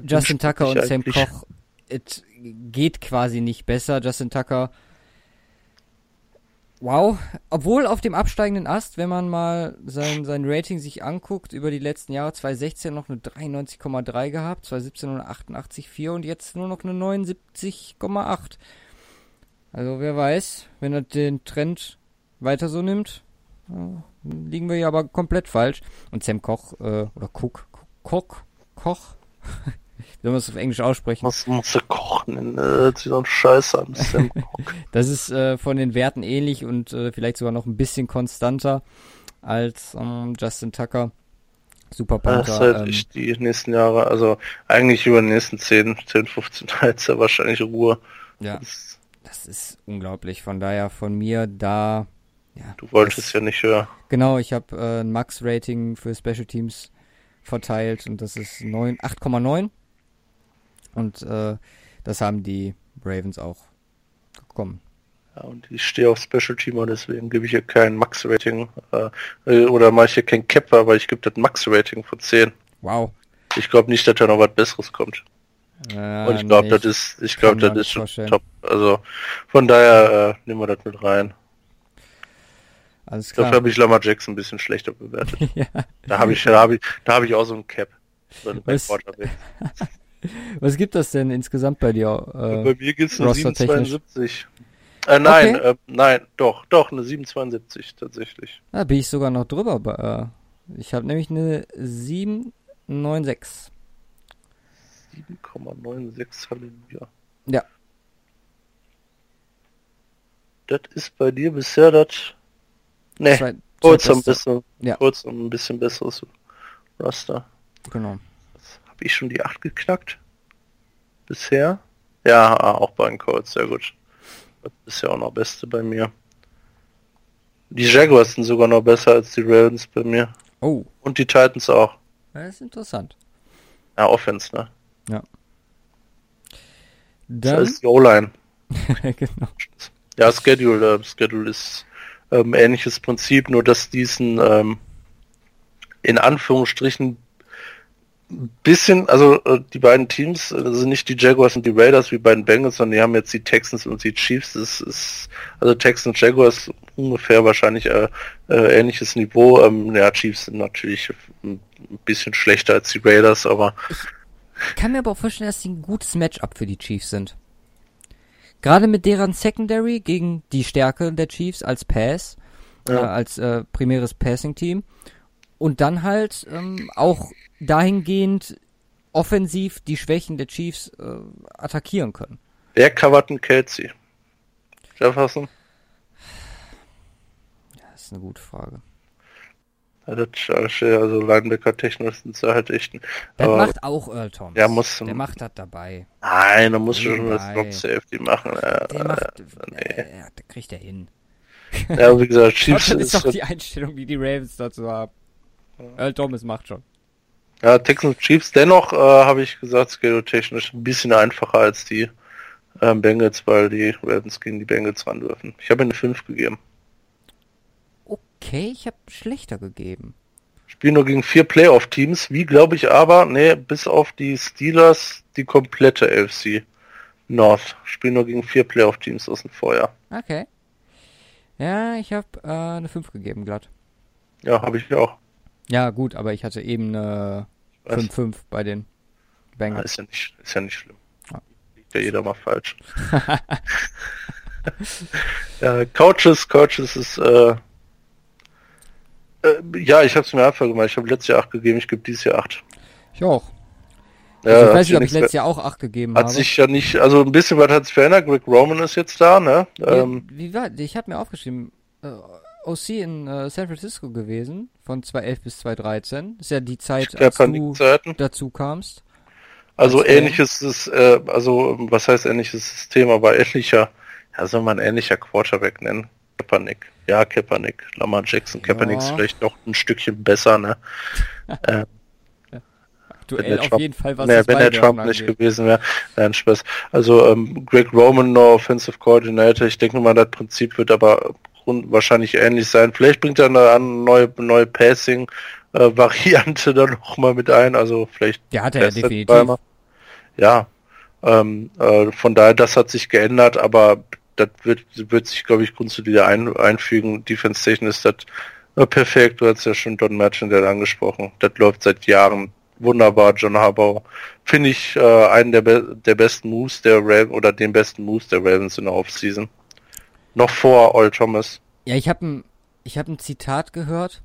Justin Tucker und Sam Koch, es geht quasi nicht besser. Justin Tucker, wow, obwohl auf dem absteigenden Ast, wenn man mal sein, sein Rating sich anguckt, über die letzten Jahre 2016 noch eine 93,3 gehabt, 2017 nur eine 88,4 und jetzt nur noch eine 79,8. Also wer weiß, wenn er den Trend weiter so nimmt, liegen wir ja aber komplett falsch. Und Sam Koch, äh, oder Cook, Koch, Koch, (laughs) (laughs) wie soll man es auf Englisch aussprechen? muss, muss er kochen, äh, sich so ein Scheiß an. Sam. Das ist äh, von den Werten ähnlich und äh, vielleicht sogar noch ein bisschen konstanter als ähm, Justin Tucker. Super Das ist Panther. halt ähm, echt die nächsten Jahre, also eigentlich über die nächsten 10, 10, 15 Jahre hat er wahrscheinlich Ruhe. ja, Das, das ist unglaublich. Von daher von mir da. Ja, du wolltest das, ja nicht höher. Genau, ich habe äh, ein Max-Rating für Special Teams verteilt und das ist 9 8,9. Und äh, das haben die Ravens auch bekommen. Ja, und ich stehe auf Special Teamer, deswegen gebe ich hier kein Max-Rating. Äh, äh, oder mache ich hier kein Capper, weil ich gebe das Max-Rating von 10. Wow. Ich glaube nicht, dass da noch was Besseres kommt. Äh, Und ich glaube, nee, das ist, ich glaube, das ist schon vorstellen. top. Also von daher äh, nehmen wir das mit rein. Alles Dafür klar. habe ich Lamar Jackson ein bisschen schlechter bewertet. (laughs) ja. Da habe ich, da habe ich, da habe ich auch so ein Cap. So (laughs) ein (laughs) Was? Gibt das denn insgesamt bei dir? Bei Äh, mir gibt's eine rostertechnisch. 772. Äh, nein, Okay. äh, nein, doch, doch, eine 772 tatsächlich. da bin ich sogar noch drüber. bei, Äh, ich habe nämlich eine 796. 7,96 Halleluja. Ja. Das ist bei dir bisher das. Ne, Zwei- kurz ein bisschen, Ja. kurz ein bisschen besseres Raster. Genau. Habe ich schon die 8 geknackt? Bisher? Ja, auch bei den Colts, sehr gut. Das ist ja auch noch beste bei mir. Die Jaguars sind sogar noch besser als die Ravens bei mir. Oh, Und die Titans auch. das ist interessant. Ja, Offense, ne? Ja. Das Dann, ist die O-Line. (laughs) genau. Ja, Schedule, äh, Schedule ist ähm, ähnliches Prinzip, nur dass diesen ähm, in Anführungsstrichen bisschen, also äh, die beiden Teams äh, sind nicht die Jaguars und die Raiders wie bei den Bengals, sondern die haben jetzt die Texans und die Chiefs. Das ist also Texans und Jaguars ungefähr wahrscheinlich äh, äh, ähnliches Niveau. Ähm, ja, Chiefs sind natürlich ein bisschen schlechter als die Raiders, aber Ich kann mir aber auch vorstellen, dass die ein gutes Matchup für die Chiefs sind. Gerade mit deren Secondary gegen die Stärke der Chiefs als Pass, Ja. äh, als äh, primäres Passing-Team. Und dann halt ähm, auch dahingehend offensiv die Schwächen der Chiefs äh, attackieren können. wer covert einen Kelsey? Jefferson? Das ist eine gute Frage. Ja, das, also Linebacker technisch sind sie halt echt. Das macht auch Earl Thomas. Ja, muss- Der macht das dabei. nein, da musst du schon das. Drop Safety machen. Äh, Der macht, nee. äh, der kriegt er hin. Ja, wie gesagt, (laughs) Chiefs das ist ist, doch die Einstellung, die die Ravens dazu haben. Earl Thomas macht schon. ja, Texans Chiefs. Dennoch äh, habe ich gesagt, schedule technisch ein bisschen einfacher als die ähm, Bengals, weil die Ravens gegen die Bengals ran dürfen. Ich habe eine 5 gegeben. okay, ich habe schlechter gegeben. Spielen nur gegen vier Playoff-Teams, wie glaube ich aber, nee, bis auf die Steelers die komplette AFC North. Spielen nur gegen vier Playoff-Teams aus dem Vorjahr. Okay. Ja, ich habe äh, eine 5 gegeben, glatt. Ja, habe ich auch. Ja, gut, aber ich hatte eben eine Was? 5-5 bei den Ja, Bengals. ist ja nicht, ist ja nicht schlimm. Ja. Liegt ja jeder mal falsch. (laughs) ja, Couches, Couches ist, äh, äh, ja, ich habe es mir einfach gemacht. Ich habe letztes Jahr 8 gegeben, ich gebe dieses Jahr 8. Ich auch. Ja, also ich hat weiß nicht, ob ich letztes Jahr auch 8 gegeben Hat habe. sich ja nicht, also ein bisschen was hat sich verändert. Greg Roman ist jetzt da, ne? Ja, Ähm, wie war, ich habe mir aufgeschrieben, äh, OC in äh, San Francisco gewesen, von 2011 bis 2013. Ist ja die Zeit, als du Kaepernick-Zeiten. dazu kamst. Also als Fan. ähnliches ist, äh, also was heißt ähnliches System, aber ähnlicher, ja, soll man ähnlicher Quarterback nennen? Kaepernick. Ja, Kaepernick. Lamar Jackson. Kaepernick ist Ja. vielleicht noch ein Stückchen besser, ne? (laughs) äh, Aktuell auf Trump- jeden Fall, was ne, wenn der Trump nicht angeht. gewesen wäre. Nein, Spaß. Also ähm, Greg Roman, no Offensive Coordinator. Ich denke mal, das Prinzip wird aber grund wahrscheinlich ähnlich sein. Vielleicht bringt er eine, neue, neue Passing-Variante (laughs) dann noch mal mit ein. Also vielleicht Der hat er ja definitiv. zweimal. Ja, ähm, äh, von daher, das hat sich geändert, aber das wird, wird sich, glaube ich, grundsätzlich wieder ein, einfügen. Defense-Technisch ist das äh, perfekt. Du hast ja schon Don Merchandale angesprochen. Das läuft seit Jahren wunderbar. John Harbaugh finde ich äh, einen der, be der besten Moves der Ravens oder den besten Moves der Ravens in der Offseason. Noch vor Old Thomas. Ja, ich habe ein, ich habe ein Zitat gehört.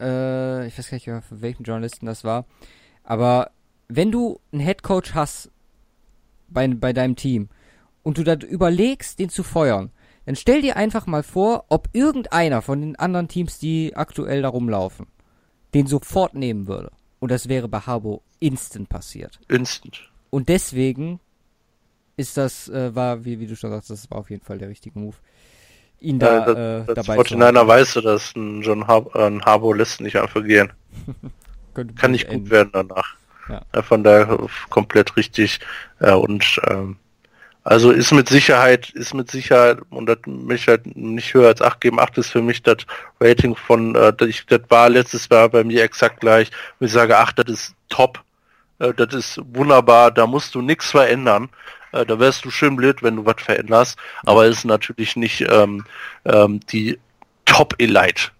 Äh, ich weiß gar nicht mehr, von welchem Journalisten das war. Aber wenn du einen Headcoach hast bei, bei deinem Team und du dann überlegst, den zu feuern, dann stell dir einfach mal vor, ob irgendeiner von den anderen Teams, die aktuell da rumlaufen, den sofort nehmen würde. Und das wäre bei Harbo instant passiert. Instant. Und deswegen ist das, äh, war, wie, wie du schon sagst, das war auf jeden Fall der richtige Move. Ihn da Ja, äh, das, das dabei zu 49er weißt du, dass ein John Har äh, ein Harbaugh lässt nicht einfach gehen. (laughs) Kann nicht enden. gut werden danach. Ja. Von daher äh, komplett richtig. Ja, und ähm, also ist mit Sicherheit, ist mit Sicherheit, und das mich halt nicht höher als 8 geben. 8 ist für mich das Rating von, äh, das, ich, das war letztes Jahr bei mir exakt gleich. Ich sage 8, das ist top. Äh, das ist wunderbar, da musst du nichts verändern. Äh, da wärst du schön blöd, wenn du was veränderst. Aber es ist natürlich nicht ähm, ähm, die Top-Elite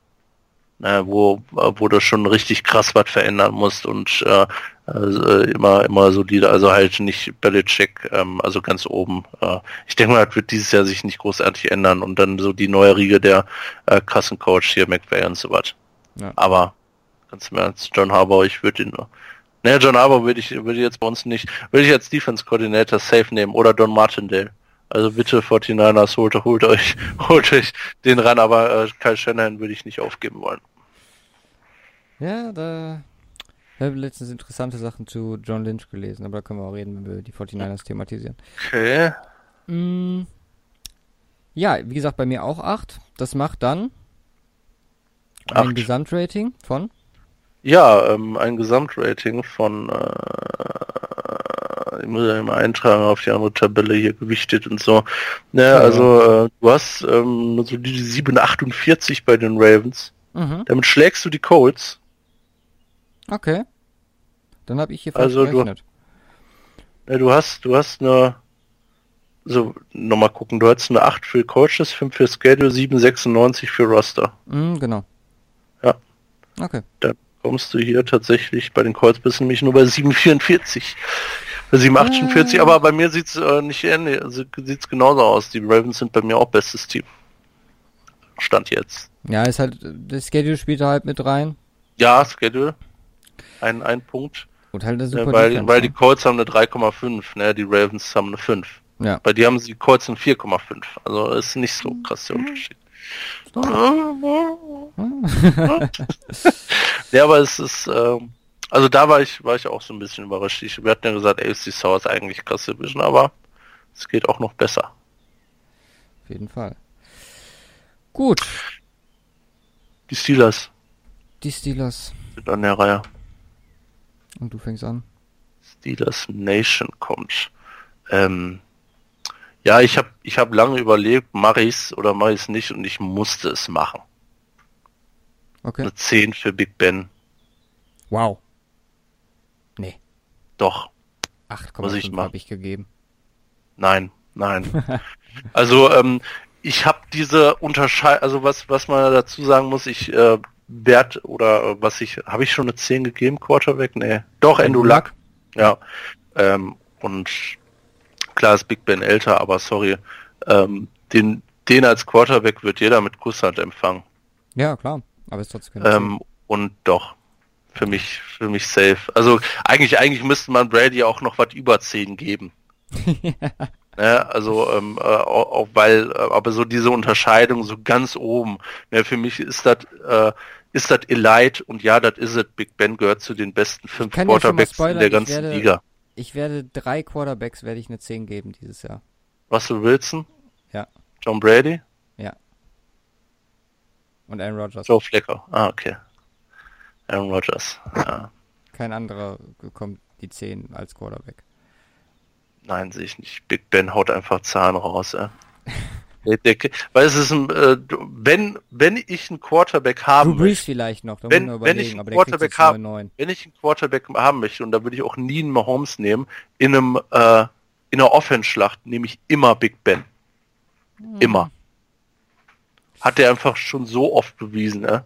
äh, wo, äh, wo du schon richtig krass was verändern musst und äh, also immer immer solide, also halt nicht Belichick, ähm, also ganz oben. Äh, ich denke mal, das wird dieses Jahr sich nicht großartig ändern und dann so die neue Riege der äh, Kassencoach hier, McVay und so was. Ja. Aber ganz im Ernst, John Harbaugh, ich würde ihn Naja, John Harbaugh würde ich, würde ich jetzt bei uns nicht, würde ich als Defense Coordinator safe nehmen oder Don Martindale. Also bitte 49ers, holt, holt euch, (laughs) holt euch den ran, aber äh, Kyle Shanahan würde ich nicht aufgeben wollen. Ja, da ich habe letztens interessante Sachen zu John Lynch gelesen, aber da können wir auch reden, wenn wir die 49ers thematisieren. Okay. Mm, ja, wie gesagt, bei mir auch 8. Das macht dann ein Acht. Gesamtrating von Ja, ähm, ein Gesamtrating von, äh, ich muss ja immer eintragen auf die andere Tabelle hier gewichtet und so. Ne, Ja. also äh, du hast ähm, so die 748 bei den Ravens. Mhm. Damit schlägst du die Colts. Okay. Dann habe ich hier falsch Also du- gerechnet. Ne, du hast, du hast eine, so, nochmal gucken, du hast eine 8 für Coaches, 5 für Schedule, 796 für Roster. Mm, genau. Ja. Okay. Dann kommst du hier tatsächlich bei den Colts bist du nämlich nur bei 744. Bei 748, Ah. aber bei mir sieht's äh, nicht ähnlich, also sieht's genauso aus. Die Ravens sind bei mir auch bestes Team. Stand jetzt. Ja, ist halt, das Schedule spielt da halt mit rein. Ja, Schedule. Ein, ein Punkt. Und halt eine Äh, super weil, Defense, weil ne? die Colts haben eine 3,5, ne? Die Ravens haben eine 5. Ja. Bei dir haben sie die Colts eine 4,5. Also ist nicht so krass der Unterschied. Ja, aber es ist, ähm, also da war ich, war ich auch so ein bisschen überrascht. Ich, wir hatten ja gesagt, AFC South ist eigentlich krass Division, aber es geht auch noch besser. Auf jeden Fall. Gut, Die Steelers die Steelers. sind an der Reihe. Und du fängst an. Steelers Nation kommt. Ähm, ja, ich habe ich hab lange überlegt, mache ich's oder mache ich's nicht und ich musste es machen. Okay. Eine 10 für Big Ben. Wow. Nee. Doch. Muss ich 8,5 machen. habe ich gegeben. Nein, nein. (laughs) also ähm, ich habe diese Unterscheidung, also was was man dazu sagen muss, ich äh, wert oder äh, was ich habe ich schon eine 10 gegeben Quarterback? Nee. Doch Andrew Luck. Ja. Ähm, und klar ist Big Ben älter, aber sorry, ähm, den den als Quarterback wird jeder mit Kusshand empfangen. Ja, klar. Aber ist trotzdem Ähm, und doch, für mich, für mich safe. Also eigentlich, eigentlich müsste man Brady auch noch was über 10 geben. (laughs) ne? Also, ähm, äh, auch, auch weil, äh, aber so diese Unterscheidung so ganz oben. Ne? Für mich ist das, äh, ist das Elite und ja, das ist es. Big Ben gehört zu den besten fünf ja Quarterbacks in der ganzen werde- Liga. Ich werde drei Quarterbacks werde ich eine 10 geben dieses Jahr. Russell Wilson? Ja. John Brady? Und Aaron Rodgers. Joe Flecker. Ah, okay. Aaron Rodgers. Ja. Kein anderer bekommt die 10 als Quarterback. Nein, sehe ich nicht. Big Ben haut einfach Zahn raus, ja. (laughs) Der, weil es ist ein, äh, wenn, wenn ich einen Quarterback haben Drew Brees möchte, vielleicht noch, Wenn- wenn ich einen Quarterback jetzt hab- 9. wenn ich einen Quarterback haben möchte, und da würde ich auch nie einen Mahomes nehmen, in einem, äh, in einer Offense-Schlacht nehme ich immer Big Ben. Immer. Hat er einfach schon so oft bewiesen, ne?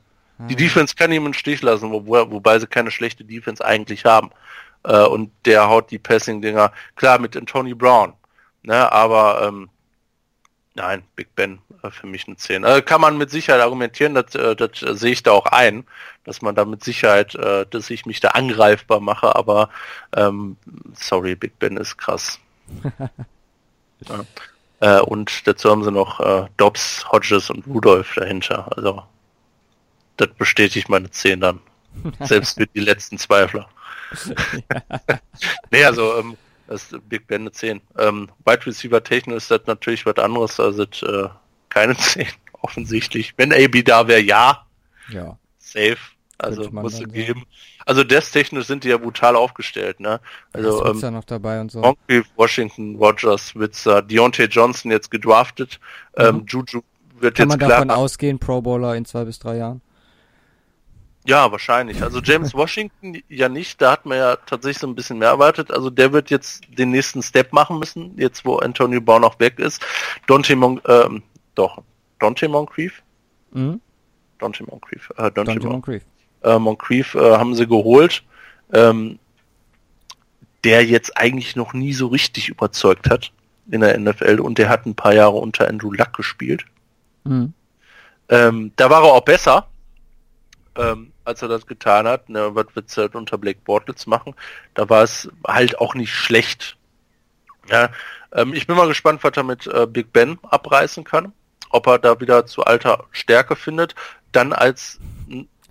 Die Defense kann ihm Stich lassen, wo, wobei sie keine schlechte Defense eigentlich haben. Äh, und der haut die Passing-Dinger, klar, mit Tony Brown. Ne, aber ähm, nein, Big Ben äh, für mich eine 10. Äh, kann man mit Sicherheit argumentieren, das, äh, das äh, sehe ich da auch ein, dass man da mit Sicherheit, dass ich mich da angreifbar mache, aber ähm, sorry, Big Ben ist krass. (laughs) ja. äh, und dazu haben sie noch äh, Dobbs, Hodges und Rudolph dahinter. Also das bestätigt meine 10 dann. (laughs) Selbst für die letzten Zweifler. (laughs) nee, also ähm, das ist Big Ben eine 10. Ähm, Wide Receiver technisch ist das natürlich was anderes, also äh, keine (laughs) 10, offensichtlich. Wenn AB da wäre, ja, Ja. safe. Also du dann geben. Also das technisch sind die ja brutal aufgestellt, ne? Also, ist ähm, ja noch dabei und so. Moncrief, Washington, Rogers, Witzer, Deontay Johnson jetzt gedraftet, ähm, Juju wird Mhm. Kann jetzt man klar davon ausgehen, Pro Bowler in zwei bis drei Jahren? Ja, wahrscheinlich. Also James (laughs) Washington ja nicht, da hat man ja tatsächlich so ein bisschen mehr erwartet. Also der wird jetzt den nächsten Step machen müssen, jetzt wo Antonio Brown noch weg ist. Dante Mon ähm, doch, Dante Moncrief? Mhm. Dante Moncrief. Äh, Dante Dante Mon Moncrief. äh, Moncrief äh, haben sie geholt, ähm, der jetzt eigentlich noch nie so richtig überzeugt hat in der NFL und der hat ein paar Jahre unter Andrew Luck gespielt. Mhm. Ähm, da war er auch besser, ähm, als er das getan hat. Ne, was wird's halt unter Blake Bortles machen? Da war es halt auch nicht schlecht. Ja, ähm, ich bin mal gespannt, was er mit äh, Big Ben abreißen kann. Ob er da wieder zu alter Stärke findet. Dann als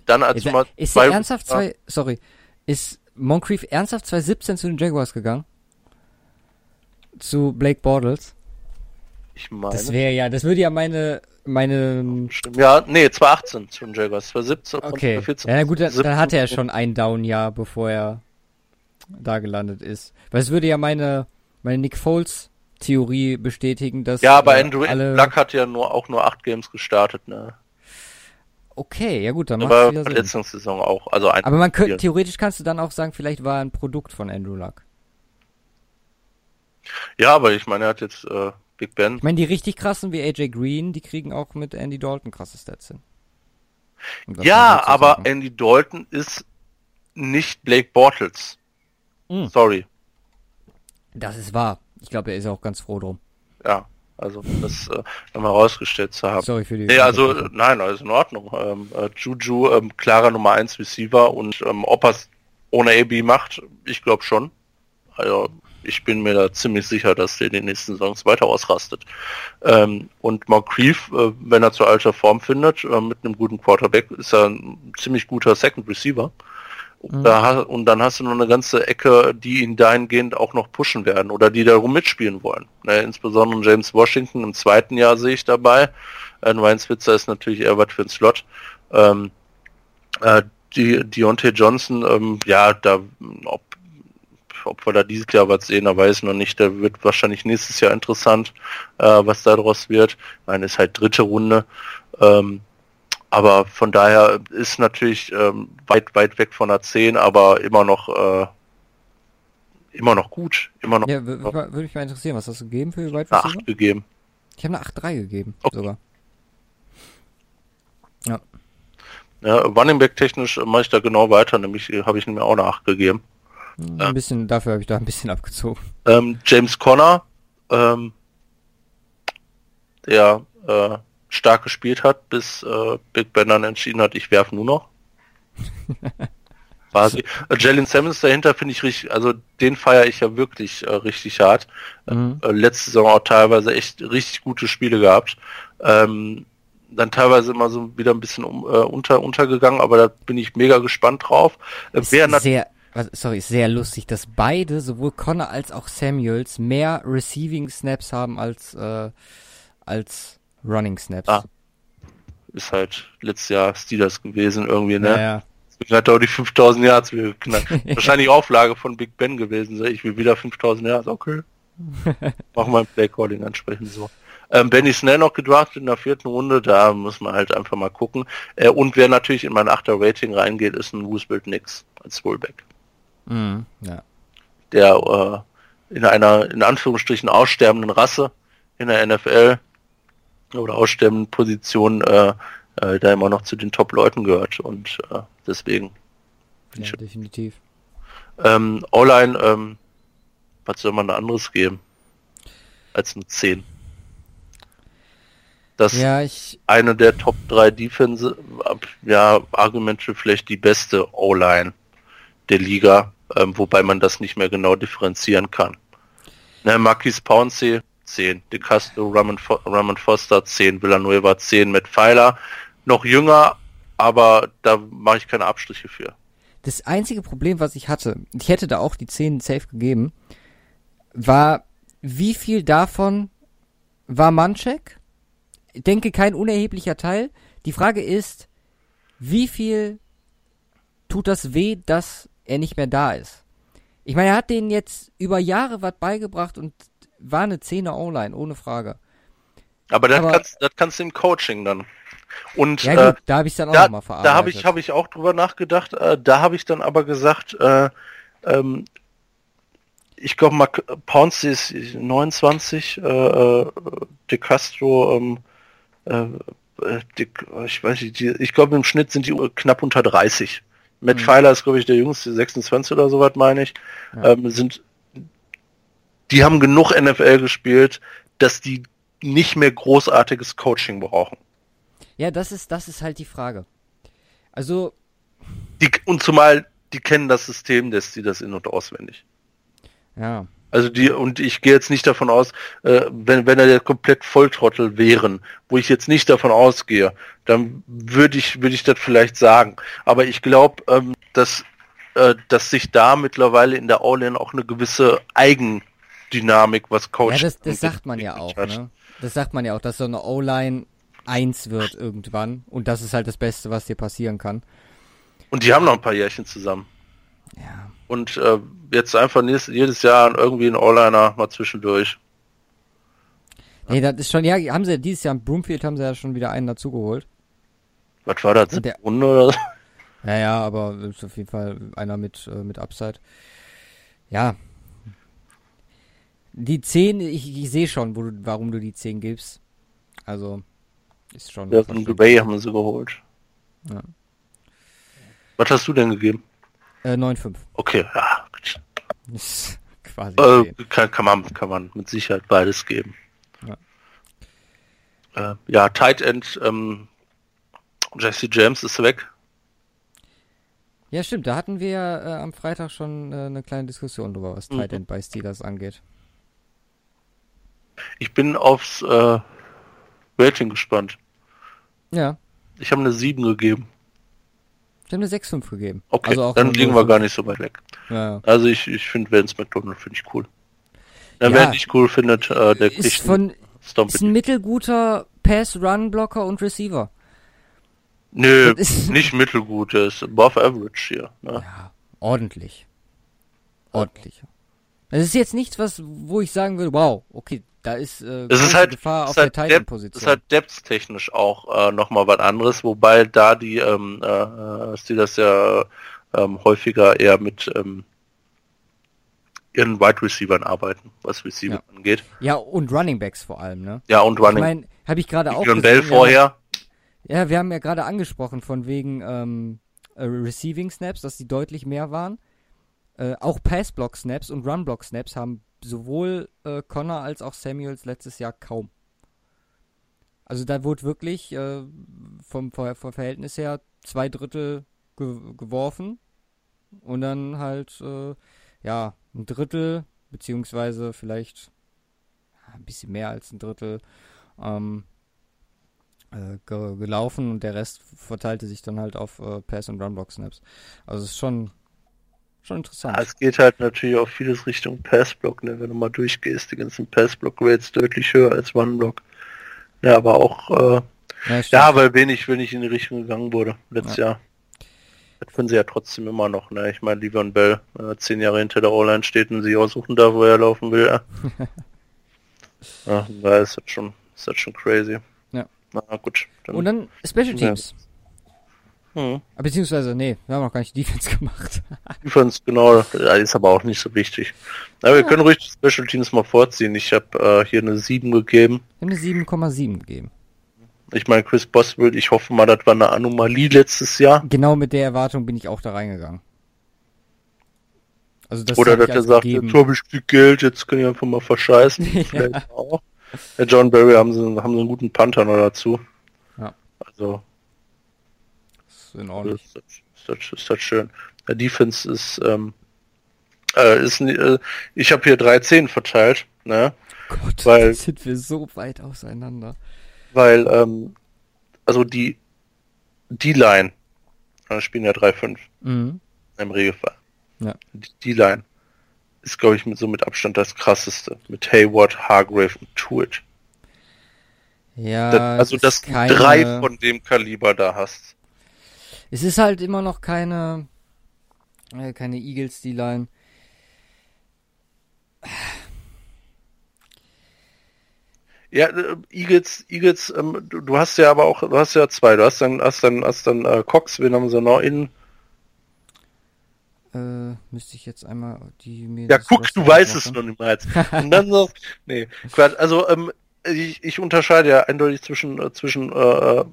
dann als Ist, er, ist er ernsthaft zwei, sorry, ist Moncrief ernsthaft 2017 zu den Jaguars gegangen? Zu Blake Bortles? Ich meine. Das wäre ja, das würde ja meine, meine. Ja, nee, 2018 zu den Jaguars. 2017 und okay. 2014. Ja, gut, dann, 17. dann hat er schon ein Down-Jahr, bevor er da gelandet ist. Weil es würde ja meine, meine Nick Foles Theorie bestätigen, dass Ja, aber Andrew alle, Luck hat ja nur auch nur acht Games gestartet, ne? okay, ja gut, dann macht Aber wieder. Verletzungssaison auch. Also ein Aber man könnte, theoretisch kannst du dann auch sagen, vielleicht war er ein Produkt von Andrew Luck. Ja, aber ich meine, er hat jetzt äh, Big Ben. Ich meine, die richtig krassen wie AJ Green, die kriegen auch mit Andy Dalton krasse Stats hin. Um Ja, aber sagen. Andy Dalton ist nicht Blake Bortles. Mhm. Sorry. das ist wahr. Ich glaube, er ist auch ganz froh drum. Ja, also das äh, nochmal rausgestellt zu haben. Sorry für die. Nee, also nein, alles in Ordnung. Ähm, äh, Juju, ähm, klarer Nummer 1 Receiver und ähm, ob er es ohne AB macht, ich glaube schon. Also ich bin mir da ziemlich sicher, dass der in den nächsten Saisons weiter ausrastet. Ähm, und Moncrief, äh, wenn er zur alter Form findet, äh, mit einem guten Quarterback, ist er ein ziemlich guter Second Receiver. Und, da, ha- und dann hast du noch eine ganze Ecke, die ihn dahingehend auch noch pushen werden oder die darum mitspielen wollen. Ne, insbesondere James Washington im zweiten Jahr sehe ich dabei. Äh, Ryan Switzer ist natürlich eher was für den Slot. Ähm, äh, die Deontay Johnson, ähm, ja, da ob, ob wir da dieses Jahr was sehen, da weiß ich noch nicht. Der wird wahrscheinlich nächstes Jahr interessant, äh, was daraus wird. Ich meine, ist halt dritte Runde. Ähm, aber von daher ist natürlich ähm, weit, weit weg von der 10, aber immer noch äh, immer noch gut. Immer noch Ja, würde mich mal interessieren, was hast du gegeben für Wide Receiver? 8 gegeben. Ich habe eine 8-3 gegeben, Okay. sogar. Ja. Ja, Running Back technisch mache ich da genau weiter, nämlich äh, habe ich mir auch eine 8 gegeben. Ein Ja. bisschen, dafür habe ich da ein bisschen abgezogen. Ähm, James Conner, ähm, der äh, stark gespielt hat, bis äh, Big Ben dann entschieden hat, ich werfe nur noch. (laughs) Quasi. Äh, Jalen Simmons dahinter finde ich richtig, also den feiere ich ja wirklich äh, richtig hart. Mhm. Äh, letzte Saison auch teilweise echt richtig gute Spiele gehabt. Ähm, dann teilweise immer so wieder ein bisschen um, äh, unter untergegangen, aber da bin ich mega gespannt drauf. Äh, wer sehr, was, sorry, ist sehr lustig, dass beide, sowohl Connor als auch Samuels, mehr Receiving Snaps haben als, äh, als Running Snaps. Ah, ist halt letztes Jahr Steelers gewesen irgendwie, ne? ja, ja. Deswegen hat er auch die 5000 Yards geknackt. (laughs) Wahrscheinlich Auflage von Big Ben gewesen. Ich will wieder 5000 Yards, okay. (laughs) Machen wir ein Playcalling entsprechend so. Ähm, Benny Snell noch gedraftet in der vierten Runde, da muss man halt einfach mal gucken. Äh, und wer natürlich in mein 8er Rating reingeht, ist ein Roosevelt Nix als Fullback. Mhm, ja. Der äh, in einer in Anführungsstrichen aussterbenden Rasse in der NFL oder aussterbenden Position äh, äh, da immer noch zu den Top-Leuten gehört. Und äh, deswegen ja definitiv. Ähm, Online, ähm, was soll man da anderes geben? Als eine 10. Das Ja, ich, eine der Top 3 Defense, ab- ja, Argumente vielleicht die beste O-Line der Liga, ähm, wobei man das nicht mehr genau differenzieren kann. Ne, Marquis Pouncey 10, De Castro, Ramon, Fo Ramon Foster 10, Villanueva 10 mit Pfeiler, noch jünger, aber da mache ich keine Abstriche für. das einzige Problem, was ich hatte, ich hätte da auch die 10 safe gegeben, war, wie viel davon war Mancheck? Ich denke, kein unerheblicher Teil. Die Frage ist, wie viel tut das weh, dass er nicht mehr da ist? Ich meine, er hat denen jetzt über Jahre was beigebracht und war eine 10er Online, ohne Frage. Aber das Aber- kannst, das kannst du im Coaching dann. Und Ja äh, gut, da habe ich dann auch da, nochmal verarbeitet. da habe ich, habe ich auch drüber nachgedacht. Äh, da habe ich dann aber gesagt, äh, ähm, ich glaube mal, Pouncey ist 29, äh, äh, De Castro, ähm, äh, äh, De, ich weiß nicht, die, ich glaube im Schnitt sind die knapp unter 30. Matt Mhm. Pfeiler ist glaube ich der jüngste, 26 oder sowas meine ich. Ja. Ähm, sind, die haben genug NFL gespielt, dass die nicht mehr großartiges Coaching brauchen. Ja, das ist, das ist halt die Frage. Also, Die, und zumal die kennen das System des das in- und auswendig. ja. Also die, und ich gehe jetzt nicht davon aus, äh, wenn, wenn er der komplett Volltrottel wären, wo ich jetzt nicht davon ausgehe, dann würde ich, würde ich das vielleicht sagen. Aber ich glaube, ähm, dass, äh, dass sich da mittlerweile in der All-In auch eine gewisse Eigendynamik, was Coach Ja, das, das sagt man ja auch, ne? Das sagt man ja auch, dass so eine O-Line 1 wird irgendwann. Und das ist halt das Beste, was dir passieren kann. Und die haben noch ein paar Jährchen zusammen. Ja. Und äh, jetzt einfach nächstes, jedes Jahr irgendwie ein All-Liner mal zwischendurch. Nee, das ist schon, ja, haben sie dieses Jahr im Broomfield haben sie ja schon wieder einen dazugeholt. Was war das? Der- Runde oder so? Ja, ja, aber ist auf jeden Fall einer mit, äh, mit Upside. Ja. Die 10, ich, ich sehe schon, wo du, warum du die 10 gibst. Also, ist schon. Ja, von Bay haben sie geholt. Ja. Was hast du denn gegeben? Äh, 9,5. Okay, ja. Ist (laughs) quasi. Äh, 10. kann, kann, man, kann man mit Sicherheit beides geben. Ja. Äh, ja, Tight End, ähm, Jesse James ist weg. Ja, stimmt, da hatten wir äh, am Freitag schon äh, eine kleine Diskussion drüber, was Mhm. Tight End bei Steelers angeht. Ich bin aufs äh, Rating gespannt. Ja, Ich habe eine 7 gegeben. Ich habe eine 6,5 gegeben. Okay, Also dann liegen wir 0,5. gar nicht so weit weg. Ja. Also ich, ich finde Vance McDonald finde ich cool. Ja, Ja. wer nicht cool findet, äh, der Ist kriegt von, Stomp ist ein mittelguter Pass-Run-Blocker und Receiver. Nö, (laughs) ist- nicht mittelgut, der ist above average hier. Ne? Ja, ordentlich. Ordentlich. Es ist jetzt nichts, was, wo ich sagen würde, wow, okay, da ist äh, Es ist halt, Gefahr es auf halt, der Depth, Titan-Position. ist halt depth-technisch auch äh, nochmal was anderes, wobei da die ähm, äh, Steelers ja ähm, häufiger eher mit ähm, ihren Wide Receivern arbeiten, was Receiver Ja. angeht. ja, und Running Backs vor allem, ne? Ja, und Ich Running. meine, habe ich gerade auch gesehen, Bell vorher. Ja, wir haben ja gerade angesprochen von wegen ähm, äh, Receiving Snaps, dass die deutlich mehr waren. Äh, auch Pass-Block Snaps und Run-Block Snaps haben sowohl äh, Connor als auch Samuels letztes Jahr kaum. Also da wurde wirklich äh, vom, vom Verhältnis her zwei Drittel ge geworfen und dann halt äh, ja ein Drittel beziehungsweise vielleicht ein bisschen mehr als ein Drittel ähm, äh, ge gelaufen und der Rest verteilte sich dann halt auf äh, Pass- und Run-Block-Snaps. Also es ist schon, schon interessant. Ja, es geht halt natürlich auch vieles Richtung Passblock, ne? wenn du mal durchgehst, die ganzen Passblock-Rates deutlich höher als One-Block. Ja, aber auch, äh, ja, ja, weil wenig, wenig in die Richtung gegangen wurde letztes Jahr. Das können sie ja trotzdem immer noch, ne? Ich meine, Livon Bell, äh, zehn Jahre hinter der O-Line steht und sich aussuchen darf, wo er laufen will, ja. (laughs) ja, da ist das schon, ist das schon crazy. Ja. Na gut. Dann, und dann Special Ja. Hm. Beziehungsweise, nee, wir haben noch gar nicht Defense (laughs) gemacht. Defense, genau, ja, ist aber auch nicht so wichtig. Aber wir können ruhig Special Teams mal vorziehen. Ich habe äh, hier eine 7 gegeben. Wir haben eine 7,7 gegeben. Ich meine, Chris Boswell, ich hoffe mal, das war eine Anomalie letztes Jahr. Genau mit der Erwartung bin ich auch da reingegangen. Also das Oder dass er als sagt, gegeben. jetzt habe ich viel Geld, jetzt kann ich einfach mal verscheißen. (laughs) Vielleicht auch. Der John Barry haben sie, haben sie einen guten Panther noch dazu. Ja. Also, ist in das Ordnung. ist, das, ist, das, ist das schön. Der Defense ist, ähm, äh, ist, äh, ich habe hier 13 verteilt, ne? Gott, weil- sind wir so weit auseinander. Weil, ähm, also die, die Line, da spielen ja 3-5 Mhm. im Regelfall. Ja. Die, die Line ist, glaube ich, mit so mit Abstand das krasseste. Mit Hayward, Hargrave und Tuitt. Ja, Das, also, dass du keine, drei von dem Kaliber da hast. Es ist halt immer noch keine, äh, keine Eagles D-Line. Ja, äh, Eagles, Eagles, ähm, du, du hast ja aber auch, du hast ja zwei. Du hast dann, hast dann, hast dann äh, Cox, wen haben sie noch in? Äh, müsste ich jetzt einmal die mir Ja, guck, du weißt es noch jetzt. Und dann so, nee, Quatsch. Also, ähm, ich, ich unterscheide ja eindeutig zwischen, äh, zwischen, äh, äh,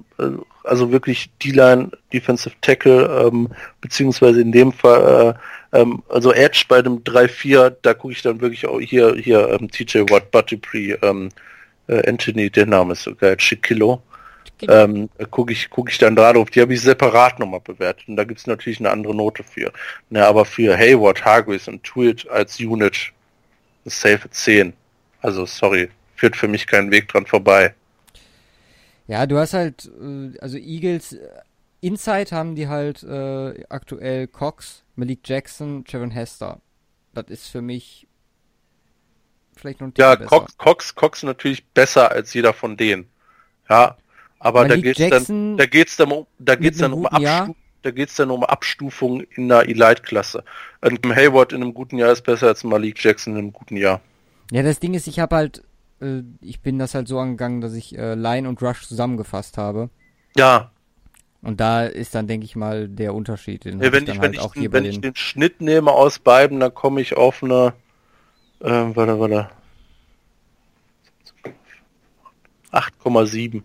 also wirklich D-Line, Defensive Tackle, ähm, beziehungsweise in dem Fall, äh, ähm, also Edge bei dem 3-4, da gucke ich dann wirklich auch hier, hier, ähm, TJ Watt, Buttipree, ähm, äh, Anthony, der Name ist so geil, Chiquillo. Ähm, gucke ich, guck ich dann gerade auf, die habe ich separat nochmal bewertet und da gibt es natürlich eine andere Note für. Na, aber für Hayward, Hargreaves und Tweet als Unit eine safe 10. Also sorry, führt für mich keinen Weg dran vorbei. Ja, du hast halt, äh, also Eagles, äh, Inside haben die halt äh, aktuell Cox, Malik Jackson, Trevor Hester. Das ist für mich vielleicht noch ein Ja, besser. Cox, Cox, Cox natürlich besser als jeder von denen. Ja, aber da Malik geht's Jackson dann, da geht's dann um, da geht's dann um? Abstu da geht's dann um Abstufung in der Elite-Klasse. Und Hayward in einem guten Jahr ist besser als Malik Jackson in einem guten Jahr. Ja, das Ding ist, ich habe halt, äh, ich bin das halt so angegangen, dass ich äh, Line und Rush zusammengefasst habe. Ja, Und da ist dann, denke ich mal, der Unterschied. Den Ja, wenn ich ich, wenn halt ich, auch hier bei wenn ich den. den Schnitt nehme aus beiden, dann komme ich auf eine, äh, warte, warte, 8,7.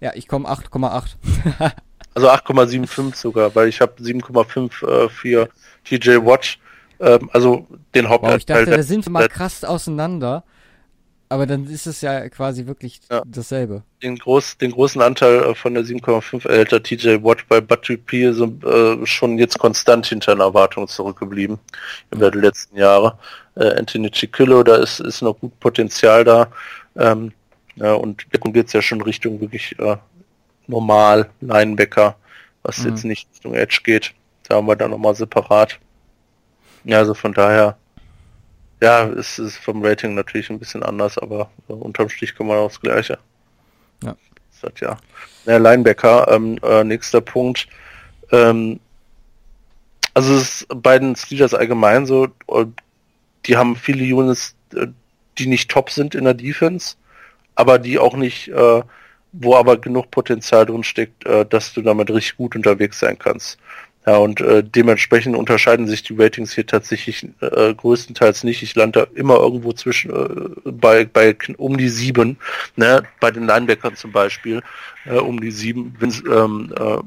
Ja, ich komme 8,8. (laughs) Also 8,75 sogar, weil ich habe 7,5 äh, für TJ Watch, ähm, also den Wow, ich Hauptanteil. dachte, da sind wir mal krass auseinander. Aber dann ist es ja quasi wirklich Ja. dasselbe. den, groß, den großen Anteil äh, von der 7,5 erhält TJ Watt bei Battery P so, äh, schon jetzt konstant hinter den Erwartungen zurückgeblieben über die letzten Jahre. Äh, Anthony Chiquillo, da ist, ist noch gut Potenzial da. Ähm, ja, und dann geht's ja schon Richtung wirklich äh, normal Linebacker, was Mhm. jetzt nicht Richtung Edge geht. Da haben wir dann nochmal separat. Ja, also von daher, ja, es ist vom Rating natürlich ein bisschen anders, aber äh, unterm Strich man auch das Gleiche. Ja. Das hat ja. Ja, Linebacker, ähm, äh, nächster Punkt. Ähm, also es ist bei den Steelers allgemein so, äh, die haben viele Units, äh, die nicht top sind in der Defense, aber die auch nicht, äh, wo aber genug Potenzial drin steckt, äh, dass du damit richtig gut unterwegs sein kannst. Ja, und äh, dementsprechend unterscheiden sich die Ratings hier tatsächlich äh, größtenteils nicht. Ich lande immer irgendwo zwischen äh, bei, bei um die sieben, ne, bei den Linebackern zum Beispiel, äh, um die sieben. Wenn's, ähm, äh,